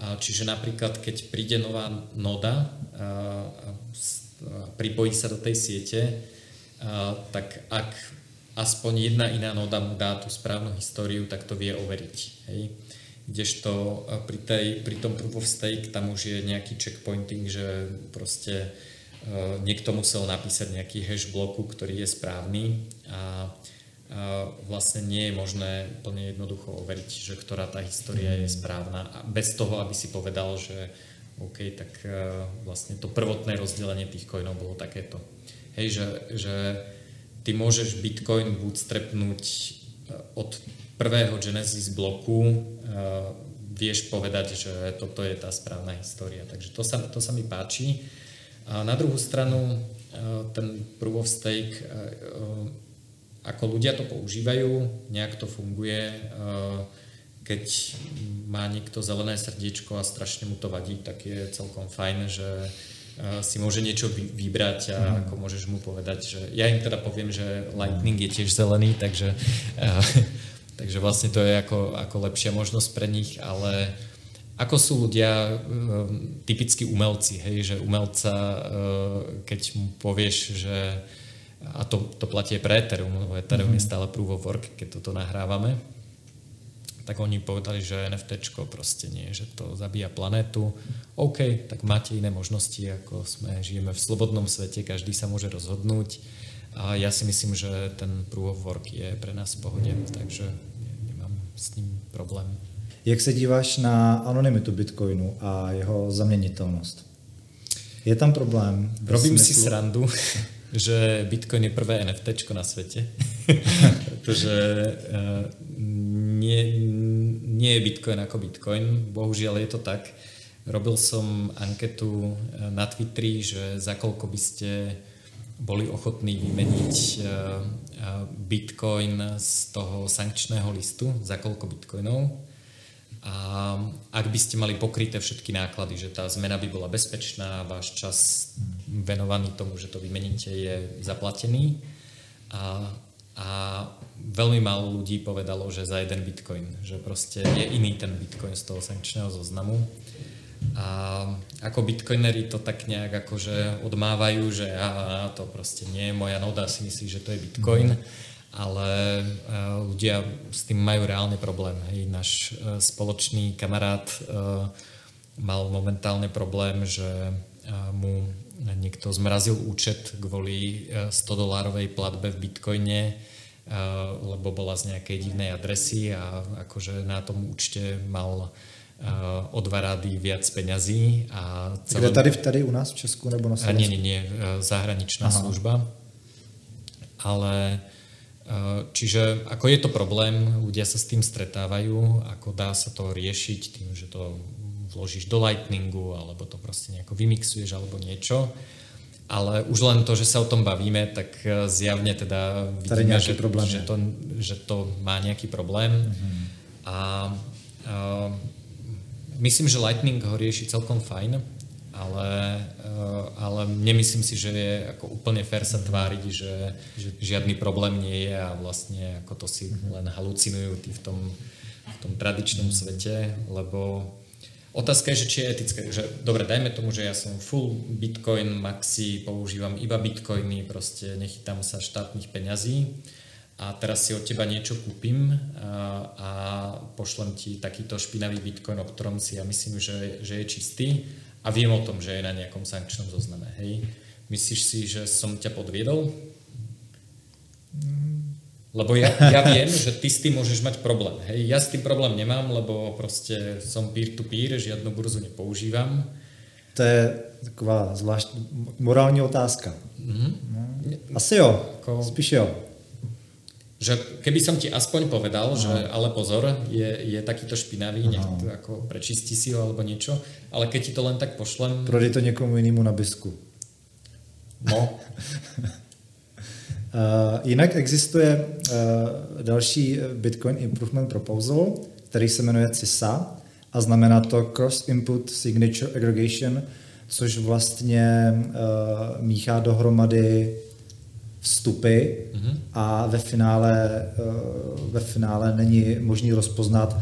Čiže napríklad, keď príde nová noda a pripojí sa do tej siete, tak ak aspoň jedna iná noda mu dá tú správnu históriu, tak to vie overiť. Hej? Kdežto pri, tej, pri tom proof of stake tam už je nejaký checkpointing, že proste niekto musel napísať nejaký hash bloku, ktorý je správny a vlastne nie je možné úplne jednoducho overiť, že ktorá tá história je správna a bez toho, aby si povedal, že OK, tak e, vlastne to prvotné rozdelenie tých coinov bolo takéto. Hej, že, že ty môžeš Bitcoin bootstrapnúť e, od prvého Genesis bloku, vieš povedať, že toto je tá správna história. Takže to sa, to sa mi páči. A na druhú stranu ten proof of stake ako ľudia to používajú, nejak to funguje. Keď má niekto zelené srdiečko a strašne mu to vadí, tak je celkom fajn, že si môže niečo vybrať a mm. ako môžeš mu povedať, že ja im teda poviem, že Lightning je tiež zelený, takže, takže vlastne to je ako, ako lepšia možnosť pre nich, ale ako sú ľudia typickí umelci, hej, že umelca, keď mu povieš, že a to, to platí aj pre Ethereum, lebo Ethereum mm-hmm. je stále proof of work, keď toto nahrávame, tak oni povedali, že NFT proste nie, že to zabíja planétu. OK, tak máte iné možnosti, ako sme, žijeme v slobodnom svete, každý sa môže rozhodnúť a ja si myslím, že ten proof of work je pre nás v pohode, takže nemám s ním problém. Jak se díváš na anonymitu Bitcoinu a jeho zaměnitelnost? Je tam problém? Robím smyslu... si srandu, že Bitcoin je prvé NFT na svete, pretože uh, nie, nie je Bitcoin ako Bitcoin, bohužiaľ je to tak. Robil som anketu eh, na Twitteri, že za koľko by ste boli ochotní vymeniť uh, Bitcoin z toho sankčného listu, za koľko Bitcoinov. A ak by ste mali pokryté všetky náklady, že tá zmena by bola bezpečná, váš čas venovaný tomu, že to vymeníte, je zaplatený. A, a veľmi málo ľudí povedalo, že za jeden bitcoin, že proste je iný ten bitcoin z toho sankčného zoznamu. A ako bitcoinery to tak nejak akože odmávajú, že a, to proste nie je moja noda, si myslí, že to je bitcoin. Mm ale eh, ľudia s tým majú reálne problém. Hej. Náš eh, spoločný kamarát eh, mal momentálne problém, že mu niekto zmrazil účet kvôli 100 dolárovej platbe v bitcoine, lebo bola z nejakej divnej adresy a akože na tom účte mal o dva rády viac peňazí. A celé... Kde tady, tady u nás v Česku nebo na Slovensku? Nie, nie, nie, zahraničná Aha. služba. Ale Eh, čiže ako je to problém, ľudia sa s tým stretávajú, ako dá sa to riešiť tým, že to vložíš do Lightningu, alebo to proste nejako vymixuješ, alebo niečo. Ale už len to, že sa o tom bavíme, tak eh, zjavne teda vidíme, že, problém že, to, že to má nejaký problém. Mm-hmm. A, a myslím, že Lightning ho rieši celkom fajn ale, eh, ale nemyslím si, že je ako úplne fér sa tváriť, že, že žiadny problém nie je a vlastne ako to si len halucinujú tí v tom, v tom tradičnom svete, lebo otázka je, že či je etické, že dobre, dajme tomu, že ja som full bitcoin maxi, používam iba bitcoiny, proste nechytám sa štátnych peňazí a teraz si od teba niečo kúpim a, a pošlem ti takýto špinavý bitcoin, o ktorom si ja myslím, že, že je čistý a viem o tom, že je na nejakom sankčnom zozname. Hej. Myslíš si, že som ťa podviedol? Lebo ja, ja viem, že ty s tým môžeš mať problém. Hej. Ja s tým problém nemám, lebo proste som peer-to-peer, žiadnu burzu nepoužívam. To je taková zvlášť morální otázka. Mm-hmm. Asi jo, Ko... spíš jo že keby som ti aspoň povedal, Aha. že ale pozor, je, je takýto špinavý, nech to ako prečistí si ho alebo niečo, ale keď ti to len tak pošlem... Prodej to někomu jinému na bisku. No. uh, jinak existuje uh, další Bitcoin Improvement Proposal, který se jmenuje CISA a znamená to Cross Input Signature Aggregation, což vlastně uh, míchá dohromady vstupy mm-hmm. a ve finále, eh, ve finále není možný rozpoznat,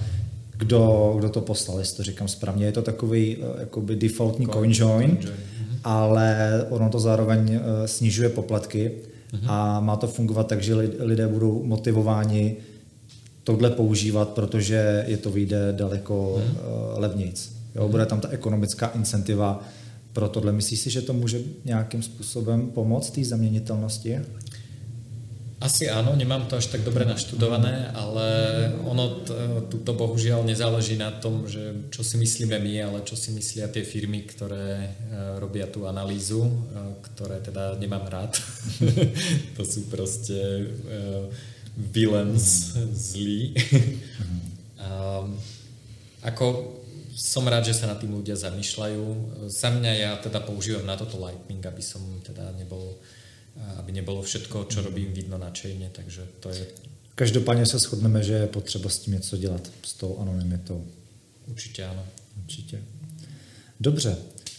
kdo, kdo to poslal, jestli to říkám správně. Je to takový uh, jakoby defaultní coin join, coin join. ale ono to zároveň uh, snižuje poplatky uh-huh. a má to fungovat tak, že lidé budou motivováni tohle používat, protože je to vyjde daleko uh, levnějc. Jo, bude tam ta ekonomická incentiva pro tohle. Myslíš si, že to může nějakým způsobem pomoct té zaměnitelnosti? Asi áno, nemám to až tak dobre naštudované, ale ono tuto bohužiaľ nezáleží na tom, že čo si myslíme my, ale čo si myslia tie firmy, ktoré e, robia tú analýzu, e, ktoré teda nemám rád. to sú proste uh, villains zlí. um, ako som rád, že sa na tým ľudia zamýšľajú. Za mňa ja teda používam na toto Lightning, aby som teda nebol aby nebolo všetko, čo robím, vidno na chaine, takže to je... Každopádně se shodneme, že je potřeba s tím něco dělat, s tou anonymitou. Určitě ano. Určitě. Dobře.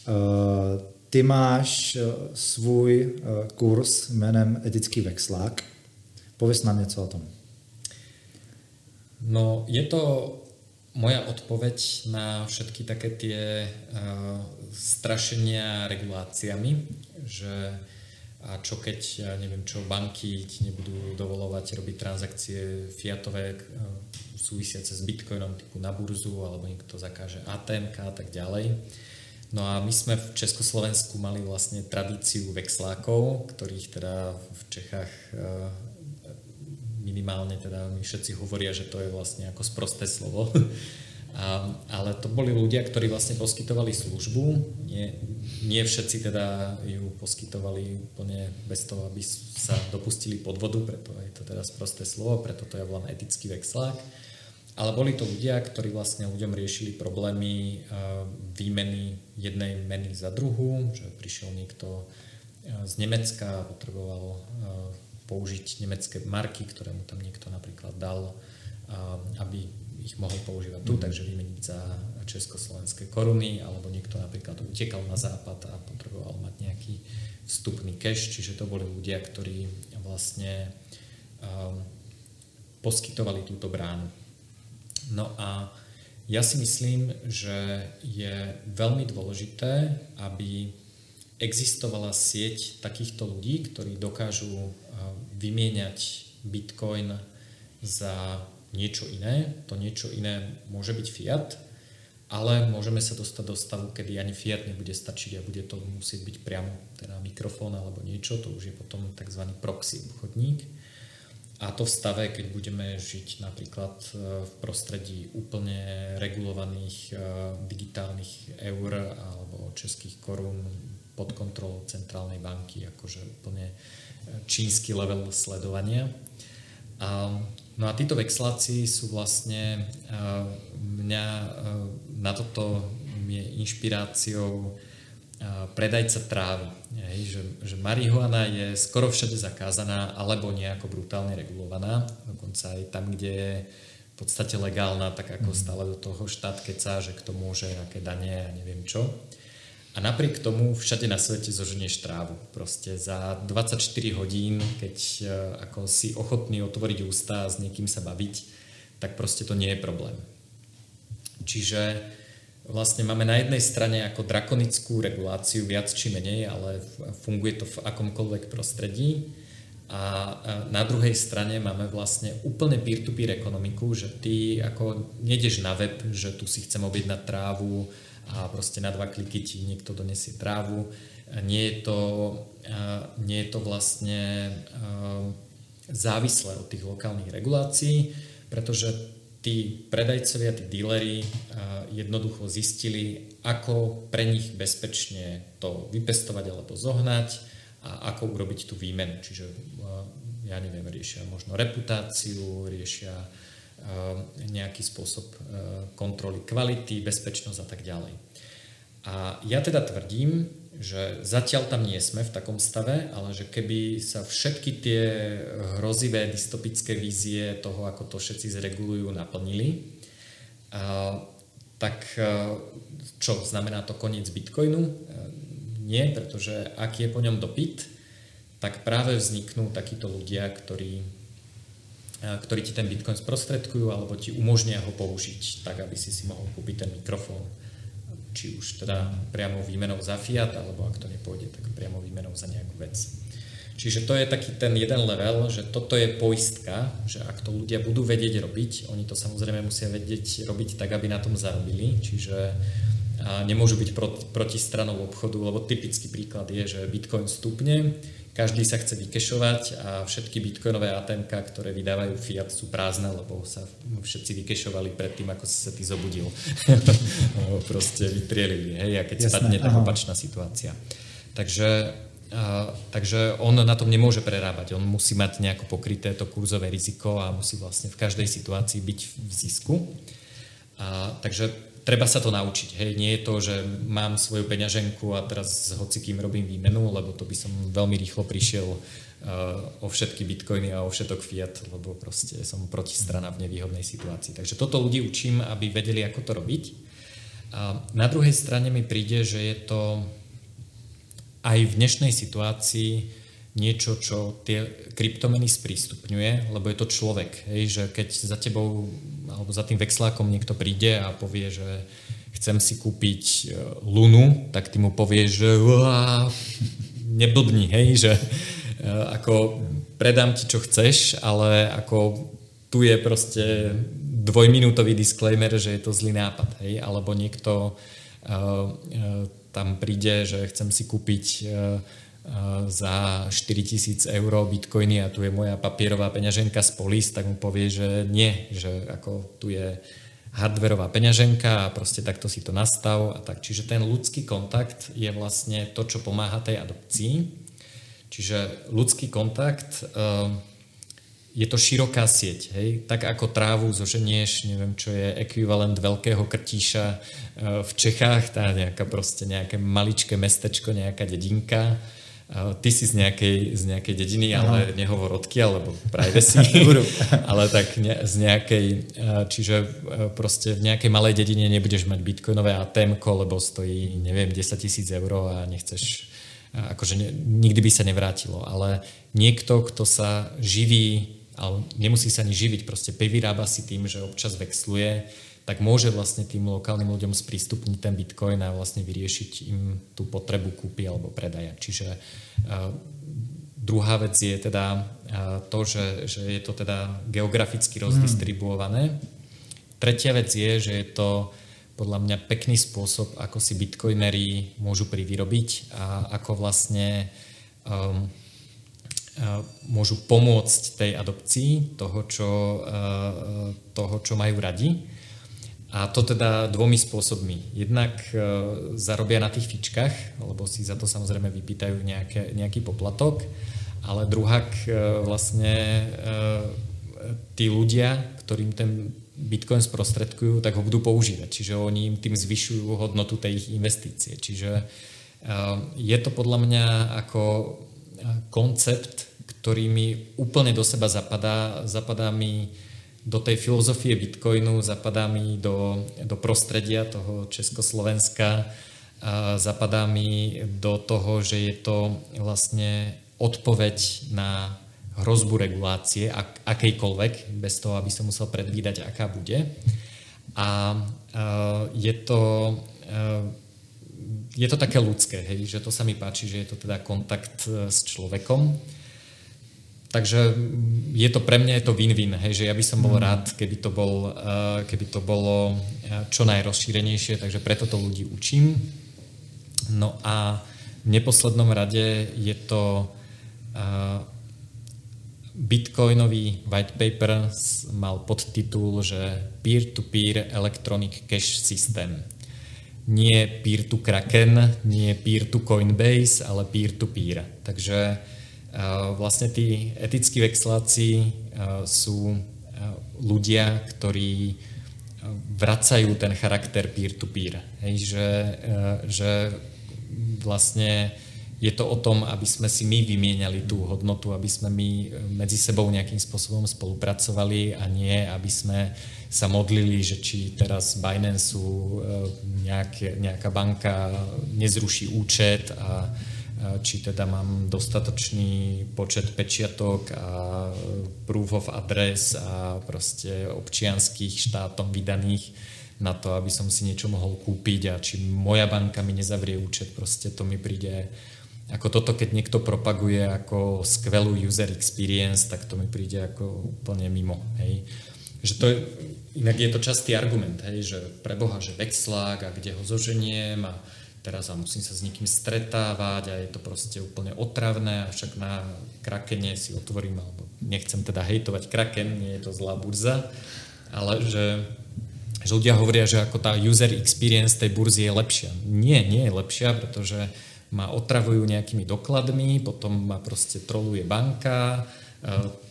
Uh, ty máš uh, svůj uh, kurz jménem Etický vexlák. Pověz nám něco o tom. No, je to moja odpoveď na všetky také tie uh, strašenia reguláciami, že a čo keď, ja neviem čo, banky ti nebudú dovolovať robiť transakcie fiatové e, súvisiace s bitcoinom typu na burzu, alebo niekto zakáže ATM a tak ďalej. No a my sme v Československu mali vlastne tradíciu vexlákov, ktorých teda v Čechách e, minimálne teda mi všetci hovoria, že to je vlastne ako sprosté slovo. A, ale to boli ľudia, ktorí vlastne poskytovali službu. Nie, nie všetci teda ju poskytovali úplne bez toho, aby sa dopustili podvodu, preto je to teda prosté slovo, preto to je volám etický vexlák. Ale boli to ľudia, ktorí vlastne ľuďom riešili problémy výmeny jednej meny za druhú, že prišiel niekto z Nemecka a potreboval použiť nemecké marky, ktoré mu tam niekto napríklad dal, aby ich mohol používať tu, mm. takže vymeniť za československé koruny, alebo niekto napríklad utekal na západ a potreboval mať nejaký vstupný cash, čiže to boli ľudia, ktorí vlastne um, poskytovali túto bránu. No a ja si myslím, že je veľmi dôležité, aby existovala sieť takýchto ľudí, ktorí dokážu vymieňať bitcoin za niečo iné. To niečo iné môže byť fiat, ale môžeme sa dostať do stavu, kedy ani fiat nebude stačiť a bude to musieť byť priamo teda mikrofón alebo niečo, to už je potom tzv. proxy obchodník. A to v stave, keď budeme žiť napríklad e, v prostredí úplne regulovaných e, digitálnych eur alebo českých korún pod kontrolou centrálnej banky, akože úplne čínsky level sledovania. No a títo vexláci sú vlastne, mňa na toto je inšpiráciou predajca trávy. Hej, že, že marihuana je skoro všade zakázaná alebo nejako brutálne regulovaná. Dokonca aj tam, kde je v podstate legálna, tak ako mhm. stále do toho štát keca, že kto môže, aké dane a neviem čo. A napriek tomu všade na svete zoženieš trávu. Proste za 24 hodín, keď e, ako si ochotný otvoriť ústa a s niekým sa baviť, tak proste to nie je problém. Čiže vlastne máme na jednej strane ako drakonickú reguláciu viac či menej, ale funguje to v akomkoľvek prostredí. A na druhej strane máme vlastne úplne peer-to-peer ekonomiku, že ty ako nejdeš na web, že tu si chcem objednať trávu, a proste na dva kliky ti niekto donesie trávu. Nie je to, nie je to vlastne závislé od tých lokálnych regulácií, pretože tí predajcovia, tí díleri jednoducho zistili, ako pre nich bezpečne to vypestovať alebo zohnať a ako urobiť tú výmenu. Čiže ja neviem, riešia možno reputáciu, riešia nejaký spôsob eh, kontroly kvality, bezpečnosť a tak ďalej. A ja teda tvrdím, že zatiaľ tam nie sme v takom stave, ale že keby sa všetky tie hrozivé dystopické vízie toho, ako to všetci zregulujú, naplnili, eh, tak čo, znamená to koniec Bitcoinu? Nie, pretože ak je po ňom dopyt, tak práve vzniknú takíto ľudia, ktorí ktorí ti ten Bitcoin sprostredkujú alebo ti umožnia ho použiť tak, aby si si mohol kúpiť ten mikrofón. Či už teda priamo výmenou za fiat, alebo ak to nepôjde, tak priamo výmenou za nejakú vec. Čiže to je taký ten jeden level, že toto je poistka, že ak to ľudia budú vedieť robiť, oni to samozrejme musia vedieť robiť tak, aby na tom zarobili, čiže nemôžu byť proti stranou obchodu, lebo typický príklad je, že Bitcoin stupne, každý sa chce vykešovať a všetky bitcoinové ATM, ktoré vydávajú fiat, sú prázdne, lebo sa všetci vykešovali predtým, ako si sa ty zobudil. Proste vytrielili, hej, a keď Jasné, spadne, tak opačná situácia. Takže, a, takže on na tom nemôže prerábať. On musí mať nejako pokryté to kurzové riziko a musí vlastne v každej situácii byť v zisku. A, takže treba sa to naučiť. Hej, nie je to, že mám svoju peňaženku a teraz s hocikým robím výmenu, lebo to by som veľmi rýchlo prišiel uh, o všetky bitcoiny a o všetok fiat, lebo proste som protistrana v nevýhodnej situácii. Takže toto ľudí učím, aby vedeli, ako to robiť. A na druhej strane mi príde, že je to aj v dnešnej situácii niečo, čo tie kryptomeny sprístupňuje, lebo je to človek. Hej, že keď za tebou alebo za tým vexlákom niekto príde a povie, že chcem si kúpiť e, Lunu, tak ty mu povieš, že neblbni, hej, že e, ako predám ti, čo chceš, ale ako tu je proste dvojminútový disclaimer, že je to zlý nápad, hej, alebo niekto uh, uh, tam príde, že chcem si kúpiť uh, za 4000 eur bitcoiny a tu je moja papierová peňaženka z Polis, tak mu povie, že nie, že ako tu je hardverová peňaženka a proste takto si to nastav a tak. Čiže ten ľudský kontakt je vlastne to, čo pomáha tej adopcii. Čiže ľudský kontakt uh, je to široká sieť. Hej? Tak ako trávu zoženieš, neviem, čo je ekvivalent veľkého krtíša uh, v Čechách, tá nejaká proste nejaké maličké mestečko, nejaká dedinka, ty si z nejakej, z nejakej dediny, Aha. ale nehovor odkiaľ, lebo privacy, ale tak ne, z nejakej, čiže proste v nejakej malej dedine nebudeš mať bitcoinové ATM, lebo stojí, neviem, 10 tisíc eur a nechceš, akože ne, nikdy by sa nevrátilo, ale niekto, kto sa živí, ale nemusí sa ani živiť, proste vyrába si tým, že občas vexluje, tak môže vlastne tým lokálnym ľuďom sprístupniť ten bitcoin a vlastne vyriešiť im tú potrebu kúpy alebo predaja. Čiže uh, druhá vec je teda uh, to, že, že je to teda geograficky hmm. rozdistribuované. Mm. Tretia vec je, že je to podľa mňa pekný spôsob, ako si bitcoinery môžu privyrobiť a ako vlastne um, môžu pomôcť tej adopcii toho, čo, toho, čo majú radi. A to teda dvomi spôsobmi. Jednak e, zarobia na tých fičkách, lebo si za to samozrejme vypýtajú nejaké, nejaký poplatok, ale druhak e, vlastne e, tí ľudia, ktorým ten Bitcoin sprostredkujú, tak ho budú používať. Čiže oni im tým zvyšujú hodnotu tej ich investície. Čiže e, je to podľa mňa ako e, koncept, ktorý mi úplne do seba zapadá. Zapadá mi do tej filozofie Bitcoinu, zapadá mi do, do prostredia toho Československa, a zapadá mi do toho, že je to vlastne odpoveď na hrozbu regulácie, ak, akejkoľvek, bez toho, aby som musel predvídať, aká bude. A uh, je to uh, je to také ľudské, hej, že to sa mi páči, že je to teda kontakt s človekom Takže je to pre mňa je to win-win, hej, že ja by som bol mm. rád, keby to, bol, uh, keby to bolo eh, čo najrozšírenejšie, takže preto to ľudí učím. No a v neposlednom rade je to uh, bitcoinový white paper mal podtitul, že peer-to-peer electronic cash system. Nie peer-to-Kraken, nie peer-to-Coinbase, ale peer-to-peer. Takže Vlastne tí etickí vexláci sú ľudia, ktorí vracajú ten charakter peer-to-peer. Hej, že, že vlastne je to o tom, aby sme si my vymieniali tú hodnotu, aby sme my medzi sebou nejakým spôsobom spolupracovali a nie, aby sme sa modlili, že či teraz Binance nejaké, nejaká banka nezruší účet a či teda mám dostatočný počet pečiatok a proof of address a proste občianských štátom vydaných na to, aby som si niečo mohol kúpiť a či moja banka mi nezavrie účet, proste to mi príde ako toto, keď niekto propaguje ako skvelú user experience, tak to mi príde ako úplne mimo, hej. Že to je, inak je to častý argument, hej, že preboha, že vexlák a kde ho zoženiem a teraz a musím sa s nikým stretávať a je to proste úplne otravné však na Krakene si otvorím, alebo nechcem teda hejtovať Kraken, nie je to zlá burza, ale že, že ľudia hovoria, že ako tá user experience tej burzy je lepšia. Nie, nie je lepšia, pretože ma otravujú nejakými dokladmi, potom ma proste troluje banka,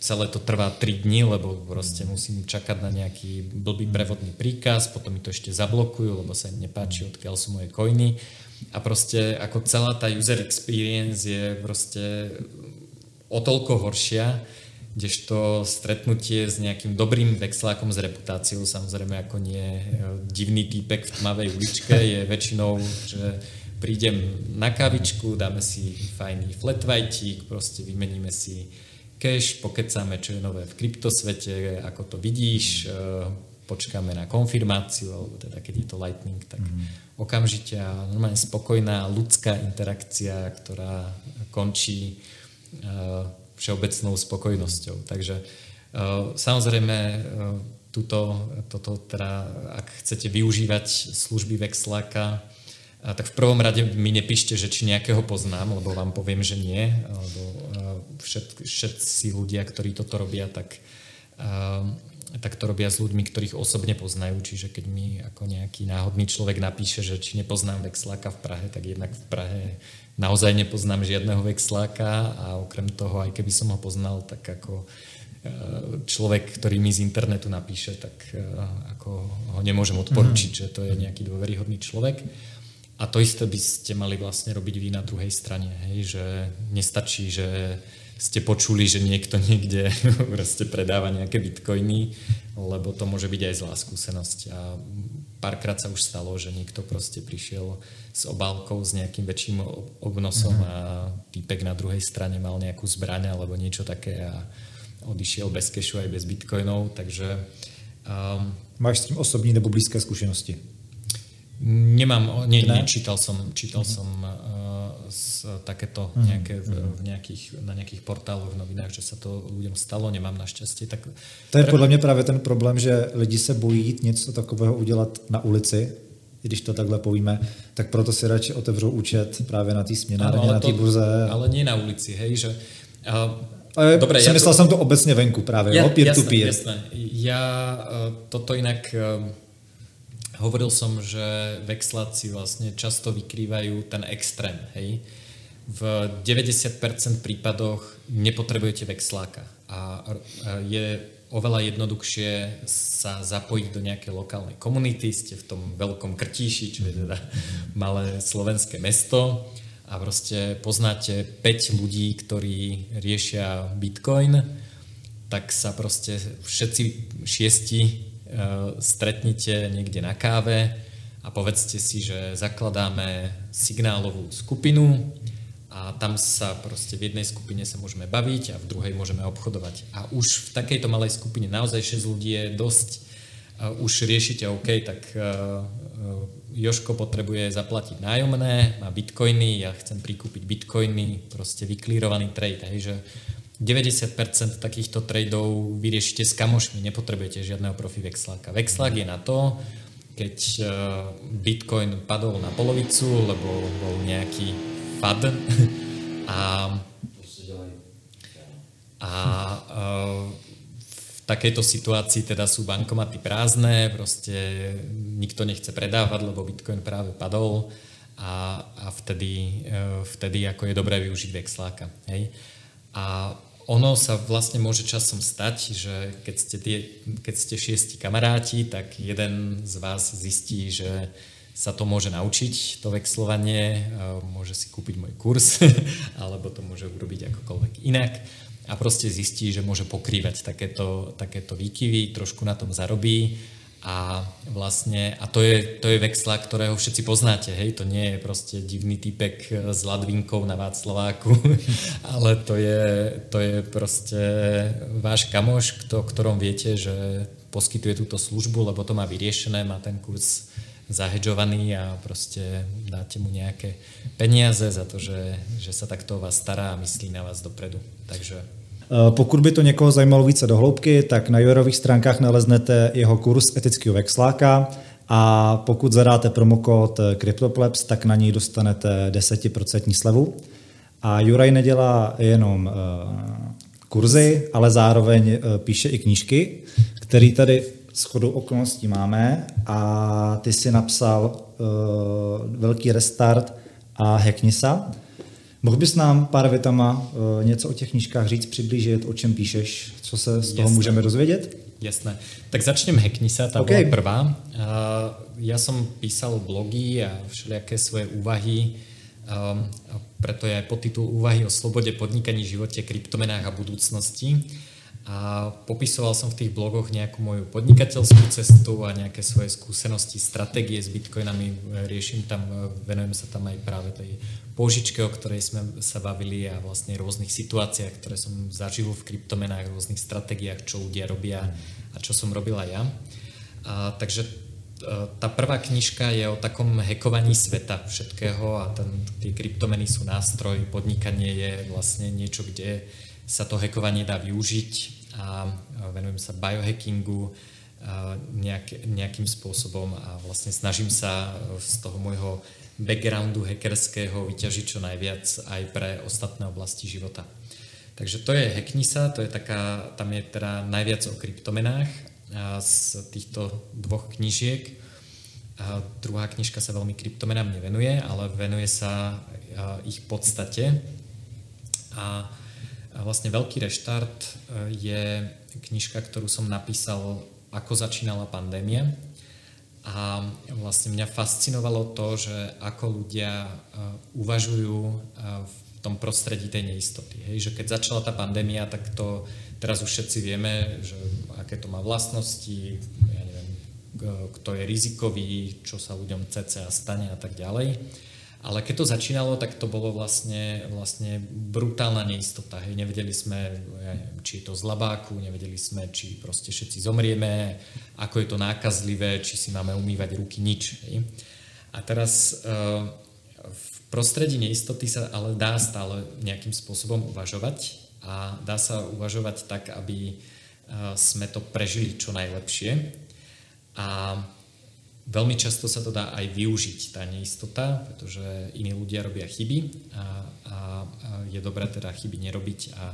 celé to trvá 3 dní, lebo proste musím čakať na nejaký blbý prevodný príkaz, potom mi to ešte zablokujú, lebo sa im nepáči, odkiaľ sú moje coiny. A proste ako celá tá user experience je proste o toľko horšia, kdežto stretnutie s nejakým dobrým vexlákom s reputáciou, samozrejme ako nie e, divný týpek v tmavej uličke, je väčšinou, že prídem na kavičku, dáme si fajný flat white, proste vymeníme si cash, pokecáme, čo je nové v kryptosvete, ako to vidíš, e, počkáme na konfirmáciu, alebo teda keď je to Lightning, tak mm-hmm. okamžite a normálne spokojná ľudská interakcia, ktorá končí uh, všeobecnou spokojnosťou. Takže uh, samozrejme uh, tuto, toto teda, ak chcete využívať služby Vexláka, a tak v prvom rade mi nepíšte, že či nejakého poznám, lebo vám poviem, že nie. Lebo všet, všetci ľudia, ktorí toto robia, tak, tak to robia s ľuďmi, ktorých osobne poznajú. Čiže keď mi ako nejaký náhodný človek napíše, že či nepoznám vexláka v Prahe, tak jednak v Prahe naozaj nepoznám žiadneho vexláka a okrem toho, aj keby som ho poznal, tak ako človek, ktorý mi z internetu napíše, tak ako ho nemôžem odporučiť, mm. že to je nejaký dôveryhodný človek. A to isté by ste mali vlastne robiť vy na druhej strane, hej, že nestačí, že ste počuli, že niekto niekde proste predáva nejaké bitcoiny, lebo to môže byť aj zlá skúsenosť. A párkrát sa už stalo, že niekto proste prišiel s obálkou s nejakým väčším obnosom mm-hmm. a týpek na druhej strane mal nejakú zbraň alebo niečo také a odišiel bez kešu aj bez bitcoinov, takže... Um, Máš s tím osobní nebo blízké skúsenosti? Nemám, nie, nie, čítal som, čítal uh-huh. som uh, takéto uh-huh. nejaké v, v nejakých, na nejakých portáloch, v novinách, že sa to ľuďom stalo, nemám našťastie. Tak... To je podle mě právě ten problém, že lidi se bojí něco takového udělat na ulici, když to takhle povíme, tak proto si radši otevřou účet právě na té směnárně, na té burze. Ale nie na ulici, hej, že... Uh, ale Dobre, ja myslel to... som to obecne venku práve, ja, peer jasné, to peer. Jasné. Ja uh, toto inak... Uh, hovoril som, že vexláci vlastne často vykrývajú ten extrém. Hej? V 90% prípadoch nepotrebujete vexláka. A je oveľa jednoduchšie sa zapojiť do nejakej lokálnej komunity, ste v tom veľkom Krtíši, čo je teda malé slovenské mesto. A proste poznáte 5 ľudí, ktorí riešia Bitcoin, tak sa proste všetci šiesti Eh, stretnite niekde na káve a povedzte si, že zakladáme signálovú skupinu a tam sa proste v jednej skupine sa môžeme baviť a v druhej môžeme obchodovať. A už v takejto malej skupine naozaj 6 ľudí je dosť, uh, už riešite OK, tak uh, Joško potrebuje zaplatiť nájomné, má bitcoiny, ja chcem prikúpiť bitcoiny, proste vyklírovaný trade, hej, že 90% takýchto tradeov vyriešite s kamošmi, nepotrebujete žiadneho profi vexláka. Vexlák je na to, keď e, Bitcoin padol na polovicu, lebo bol nejaký FAD a, a v takejto situácii teda sú bankomaty prázdne, proste nikto nechce predávať, lebo Bitcoin práve padol a, a vtedy, e, vtedy ako je dobré využiť vexláka. Hej? A ono sa vlastne môže časom stať, že keď ste, tie, keď ste šiesti kamaráti, tak jeden z vás zistí, že sa to môže naučiť, to vexlovanie, môže si kúpiť môj kurz, alebo to môže urobiť akokoľvek inak. A proste zistí, že môže pokrývať takéto, takéto výkyvy, trošku na tom zarobí. A vlastne, a to je, to je Vexla, ktorého všetci poznáte, hej, to nie je proste divný typek s ladvinkou na Václaváku, ale to je, to je proste váš kamoš, kto, ktorom viete, že poskytuje túto službu, lebo to má vyriešené, má ten kurz zahedžovaný a proste dáte mu nejaké peniaze za to, že, že sa takto o vás stará a myslí na vás dopredu. Takže Eh, pokud by to někoho zajímalo více do hloubky, tak na Jurových stránkách naleznete jeho kurz etického vexláka a pokud zadáte promokód CryptoPlebs, tak na něj dostanete 10% slevu. A Juraj nedělá jenom eh, kurzy, ale zároveň eh, píše i knížky, který tady s chodou okolností máme a ty si napsal Velký restart a Hacknisa. Mohl bys nám pár větama uh, něco o těch knížkách říct, přiblížit, o čem píšeš, co se z toho Jasné. můžeme dozvědět? Jasné. Tak začnem Hacknisa, tá okay. bola prvá. Uh, ja som písal blogy a všelijaké svoje úvahy, um, preto je aj podtitul Úvahy o slobode podnikaní, živote, kryptomenách a budúcnosti a popisoval som v tých blogoch nejakú moju podnikateľskú cestu a nejaké svoje skúsenosti, stratégie s bitcoinami, riešim tam, venujem sa tam aj práve tej požičke, o ktorej sme sa bavili a vlastne rôznych situáciách, ktoré som zažil v kryptomenách, rôznych stratégiách, čo ľudia robia a čo som robila ja. A, takže e, tá prvá knižka je o takom hekovaní sveta všetkého a ten, tie kryptomeny sú nástroj, podnikanie je vlastne niečo, kde sa to hekovanie dá využiť a venujem sa biohackingu nejak, nejakým spôsobom a vlastne snažím sa z toho môjho backgroundu hackerského vyťažiť čo najviac aj pre ostatné oblasti života. Takže to je Hacknisa, to je taká, tam je teda najviac o kryptomenách z týchto dvoch knižiek. A druhá knižka sa veľmi kryptomenám nevenuje, ale venuje sa ich podstate. A vlastne Veľký reštart e, je knižka, ktorú som napísal, ako začínala pandémia. A vlastne mňa fascinovalo to, že ako ľudia e, uvažujú e, v tom prostredí tej neistoty. Hej, že keď začala tá pandémia, tak to teraz už všetci vieme, že aké to má vlastnosti, ja neviem, kto je rizikový, čo sa ľuďom cca stane a tak ďalej. Ale keď to začínalo, tak to bolo vlastne, vlastne brutálna neistota. Hej. Nevedeli sme, ja neviem, či je to z labáku, nevedeli sme, či proste všetci zomrieme, ako je to nákazlivé, či si máme umývať ruky, nič. Hej. A teraz uh, v prostredí neistoty sa ale dá stále nejakým spôsobom uvažovať a dá sa uvažovať tak, aby uh, sme to prežili čo najlepšie. A Veľmi často sa to dá aj využiť, tá neistota, pretože iní ľudia robia chyby a, a, a je dobré teda chyby nerobiť a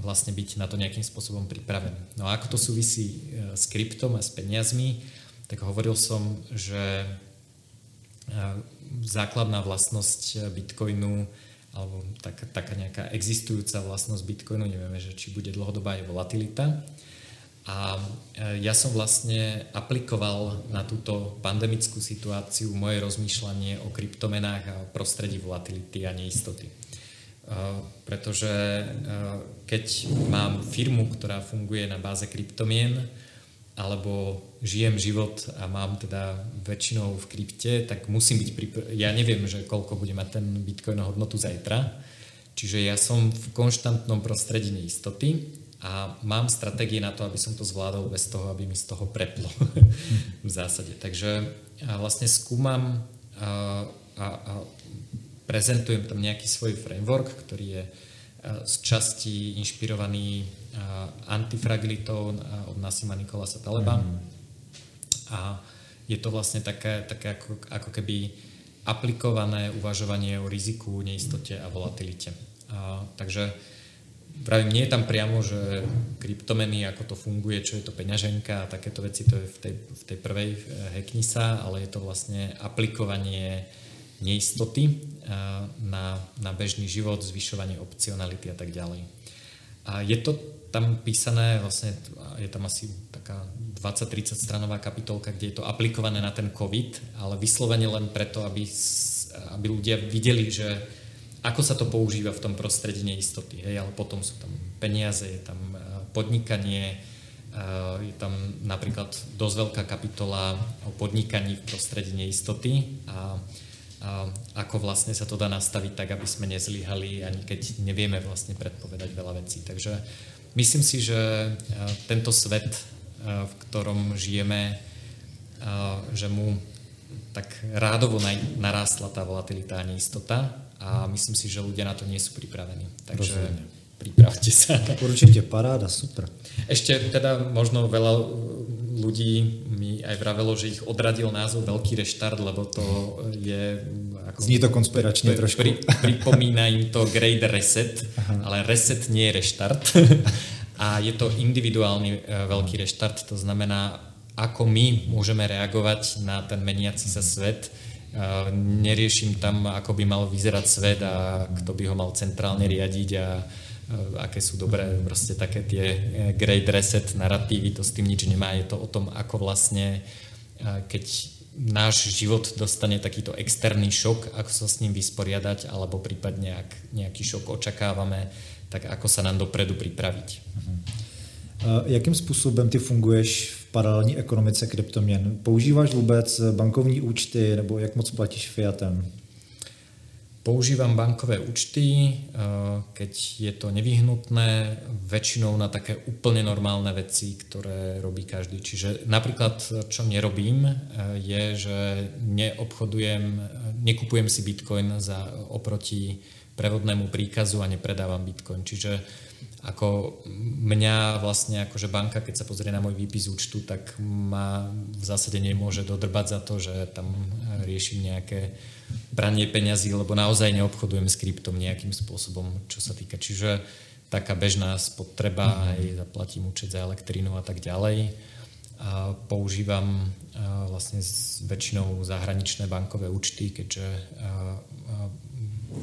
vlastne byť na to nejakým spôsobom pripravený. No a ako to súvisí e, s kryptom a s peniazmi, tak hovoril som, že e, základná vlastnosť Bitcoinu alebo tak, taká nejaká existujúca vlastnosť Bitcoinu, nevieme, že či bude dlhodobá je volatilita. A e, ja som vlastne aplikoval na túto pandemickú situáciu moje rozmýšľanie o kryptomenách a prostredí volatility a neistoty. E, pretože e, keď mám firmu, ktorá funguje na báze kryptomien, alebo žijem život a mám teda väčšinou v krypte, tak musím byť pripr- Ja neviem, že koľko bude mať ten bitcoin hodnotu zajtra, čiže ja som v konštantnom prostredí neistoty a mám stratégie na to, aby som to zvládol bez toho, aby mi z toho preplo v zásade. Takže vlastne skúmam a, a, a prezentujem tam nejaký svoj framework, ktorý je z časti inšpirovaný antifragilitou od Nasima Nikolasa Taleba. Mm. A je to vlastne také, také ako, ako keby aplikované uvažovanie o riziku, neistote a volatilite. A, takže Pravím, nie je tam priamo, že kryptomeny, ako to funguje, čo je to peňaženka a takéto veci, to je v tej, v tej prvej eh, hacknisa, ale je to vlastne aplikovanie neistoty eh, na, na bežný život, zvyšovanie opcionality a tak ďalej. A je to tam písané, vlastne je tam asi taká 20-30 stranová kapitolka, kde je to aplikované na ten COVID, ale vyslovene len preto, aby, aby ľudia videli, že ako sa to používa v tom prostredí neistoty. Hej? Ale potom sú tam peniaze, je tam e, podnikanie, Je tam napríklad dosť veľká kapitola o podnikaní v prostredí neistoty a ako vlastne sa to dá nastaviť tak, aby sme nezlyhali, ani keď nevieme vlastne predpovedať veľa vecí. Takže myslím si, že tento svet, v ktorom žijeme, že mu tak rádovo narástla tá volatilita a neistota a myslím si, že ľudia na to nie sú pripravení. Takže Rozumiem. pripravte sa. Určite paráda, super. Ešte teda možno veľa ľudí mi aj vravelo, že ich odradil názov Veľký reštart, lebo to je... Ako, Zní to konspiračne trošku. Pri, pripomína im to Great Reset, Aha. ale reset nie je reštart. A je to individuálny e, veľký reštart, to znamená, ako my môžeme reagovať na ten meniaci sa svet. E, neriešim tam, ako by mal vyzerať svet a kto by ho mal centrálne riadiť a Eh, aké sú dobré proste také tie eh, great reset narratívy, to s tým nič nemá. Je to o tom, ako vlastne, eh, keď náš život dostane takýto externý šok, ako sa s ním vysporiadať, alebo prípadne, ak nejaký šok očakávame, tak ako sa nám dopredu pripraviť. Uh-huh. Jakým způsobem ty funguješ paralelní ekonomice kryptoměn? Používáš vůbec bankovní účty nebo jak moc platíš fiatem? Používam bankové účty, eh, keď je to nevyhnutné, väčšinou na také úplne normálne veci, ktoré robí každý. Čiže napríklad, čo nerobím, eh, je, že neobchodujem, nekupujem si bitcoin za, oproti prevodnému príkazu a nepredávam bitcoin. Čiže ako mňa vlastne akože banka, keď sa pozrie na môj výpis účtu, tak ma v zásade nemôže dodrbať za to, že tam riešim nejaké branie peňazí, lebo naozaj neobchodujem s kryptom nejakým spôsobom, čo sa týka. Čiže taká bežná spotreba, mm. aj zaplatím účet za elektrínu a tak ďalej. A používam a vlastne s väčšinou zahraničné bankové účty, keďže, a, a,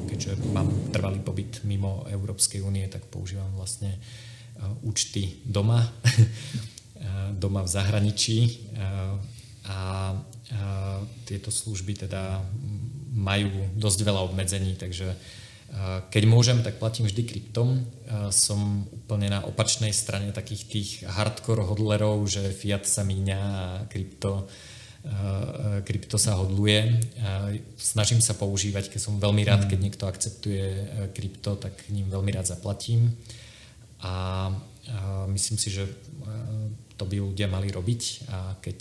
keďže mám trvalý pobyt mimo Európskej únie, tak používam vlastne účty doma, doma v zahraničí a, a tieto služby teda majú dosť veľa obmedzení, takže keď môžem, tak platím vždy kryptom. Som úplne na opačnej strane takých tých hardcore hodlerov, že fiat sa míňa a krypto, krypto sa hodluje. Snažím sa používať, keď som veľmi rád, keď mm. niekto akceptuje krypto, tak ním veľmi rád zaplatím. A myslím si, že to by ľudia mali robiť a keď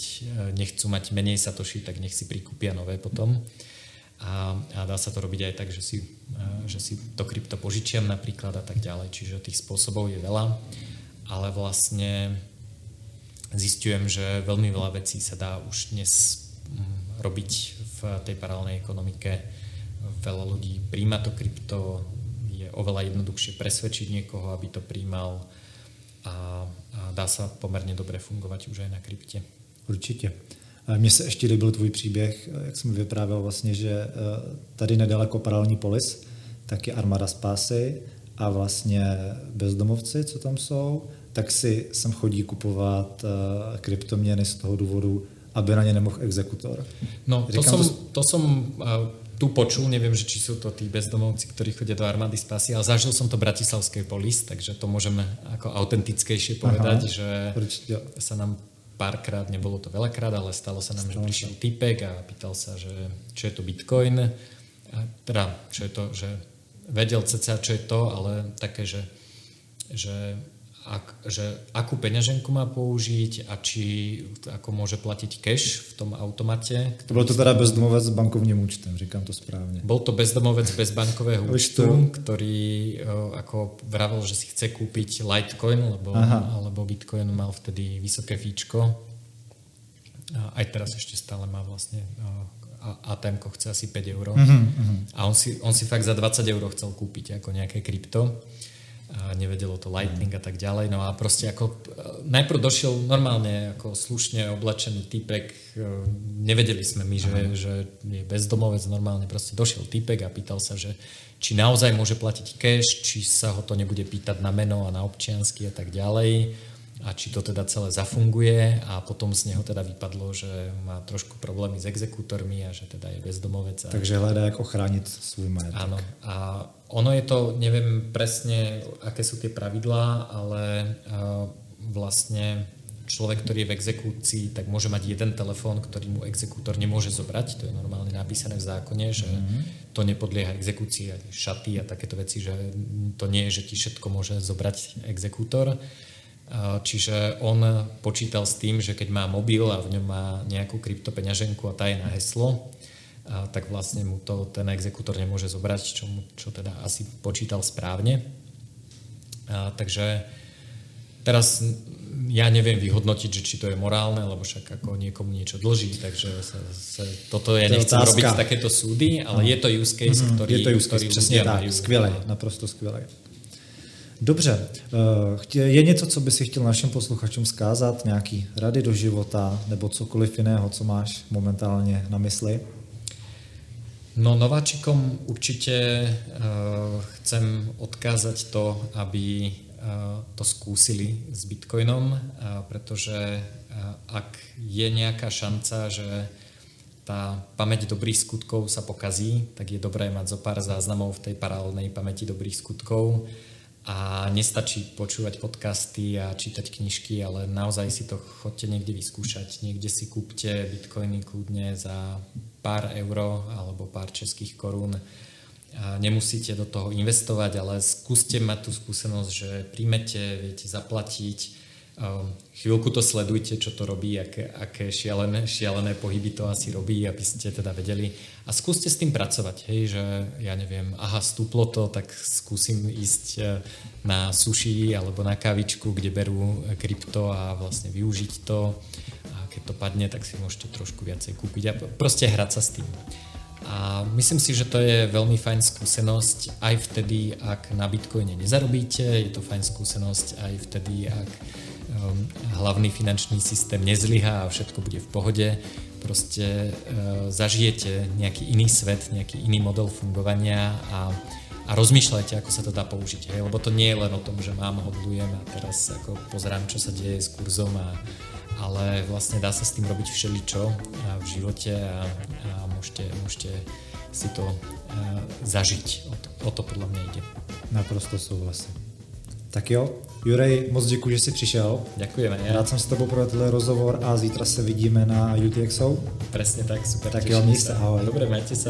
nechcú mať menej satoši, tak nech si prikúpia nové potom. A, a dá sa to robiť aj tak, že si, že si to krypto požičiam napríklad a tak ďalej. Čiže tých spôsobov je veľa, ale vlastne zistujem, že veľmi veľa vecí sa dá už dnes mm, robiť v tej paralelnej ekonomike. Veľa ľudí príjma to krypto, je oveľa jednoduchšie presvedčiť niekoho, aby to príjmal a, a dá sa pomerne dobre fungovať už aj na krypte. Určitě. Mně se ještě líbil tvůj příběh, jak jsem vyprávěl vlastně, že eh, tady nedaleko paralelní polis, tak je armáda spásy a vlastně bezdomovci, co tam jsou, tak si sem chodí kupovat eh, kryptoměny z toho důvodu, aby na ně nemohl exekutor. No, to Říkám, som, to som uh, tu počul, neviem, že či sú to tí bezdomovci, ktorí chodia do armády spásy, ale zažil som to Bratislavskej polis, takže to môžeme ako autentickejšie povedať, Aha, že určite. sa nám párkrát, nebolo to veľakrát, ale stalo sa nám, stalo že prišiel typek a pýtal sa, že čo je to Bitcoin. A teda, čo je to, že vedel cca, čo je to, ale také, že, že, ak, že akú peňaženku má použiť a či ako môže platiť cash v tom automate. To bol to teda bezdomovec s bankovním účtem, říkám to správne. Bol to bezdomovec bez bankového účtu, ktorý ako vravel, že si chce kúpiť Litecoin, lebo, alebo Bitcoin mal vtedy vysoké fíčko. Aj teraz ešte stále má vlastne atm chce asi 5 eur. Uh-huh, A on si, on si fakt za 20 eur chcel kúpiť ako nejaké krypto a nevedelo to Lightning a tak ďalej. No a proste ako najprv došiel normálne ako slušne oblečený typek, e, nevedeli sme my, že, že je bezdomovec, normálne proste došiel typek a pýtal sa, že či naozaj môže platiť cash, či sa ho to nebude pýtať na meno a na občiansky a tak ďalej a či to teda celé zafunguje a potom z neho teda vypadlo, že má trošku problémy s exekútormi a že teda je bezdomovec. Takže hľadá, ako chrániť svoj majetok. Áno. A ono je to, neviem presne, aké sú tie pravidlá, ale vlastne človek, ktorý je v exekúcii, tak môže mať jeden telefón, ktorý mu exekútor nemôže zobrať. To je normálne napísané v zákone, že mm-hmm. to nepodlieha exekúcii, šaty a takéto veci, že to nie je, že ti všetko môže zobrať exekútor. Čiže on počítal s tým, že keď má mobil a v ňom má nejakú kryptopeňaženku a tá je na heslo, tak vlastne mu to ten exekútor nemôže zobrať, čo, mu, čo teda asi počítal správne. A, takže teraz ja neviem vyhodnotiť, že či to je morálne, lebo však ako niekomu niečo dlží, takže sa, sa, toto ja nechcem robiť takéto súdy, ale no. je to use case, mm-hmm. ktorý, je to use case, ktorý přesně tak, skvěle, naprosto skvěle. Dobře, eh, je něco, co by si chtěl našim posluchačům zkázat, nějaký rady do života nebo cokoliv jiného, co máš momentálně na mysli? No nováčikom určite uh, chcem odkázať to, aby uh, to skúsili s Bitcoinom, uh, pretože uh, ak je nejaká šanca, že tá pamäť dobrých skutkov sa pokazí, tak je dobré mať zo pár záznamov v tej paralelnej pamäti dobrých skutkov a nestačí počúvať podcasty a čítať knižky, ale naozaj si to chodte niekde vyskúšať. Niekde si kúpte bitcoiny kľudne za pár euro alebo pár českých korún. A nemusíte do toho investovať, ale skúste mať tú skúsenosť, že príjmete, viete zaplatiť, Ehm, chvíľku to sledujte, čo to robí, aké, aké šialené, šialené pohyby to asi robí, aby ste teda vedeli. A skúste s tým pracovať, hej, že ja neviem, aha, stúplo to, tak skúsim ísť e, na sushi alebo na kávičku, kde berú krypto a vlastne využiť to. A keď to padne, tak si môžete trošku viacej kúpiť a proste hrať sa s tým. A myslím si, že to je veľmi fajn skúsenosť aj vtedy, ak na Bitcoine nezarobíte, je to fajn skúsenosť aj vtedy, ak hlavný finančný systém nezlyhá a všetko bude v pohode. Proste uh, zažijete nejaký iný svet, nejaký iný model fungovania a, a rozmýšľajte, ako sa to dá použiť. Hej? Lebo to nie je len o tom, že mám, hodlujem a teraz ako pozerám, čo sa deje s kurzom a, ale vlastne dá sa s tým robiť všeličo v živote a, a môžete, môžete si to uh, zažiť. O to, o to podľa mňa ide. Naprosto súhlasím. Tak jo, Jurej, moc děkuji, že jsi přišel. Děkujeme. Já. Rád jsem s tebou pro tenhle rozhovor a zítra se vidíme na UTXO. Presne tak, super. Tak jo, měj se, ahoj. Dobre, majte sa.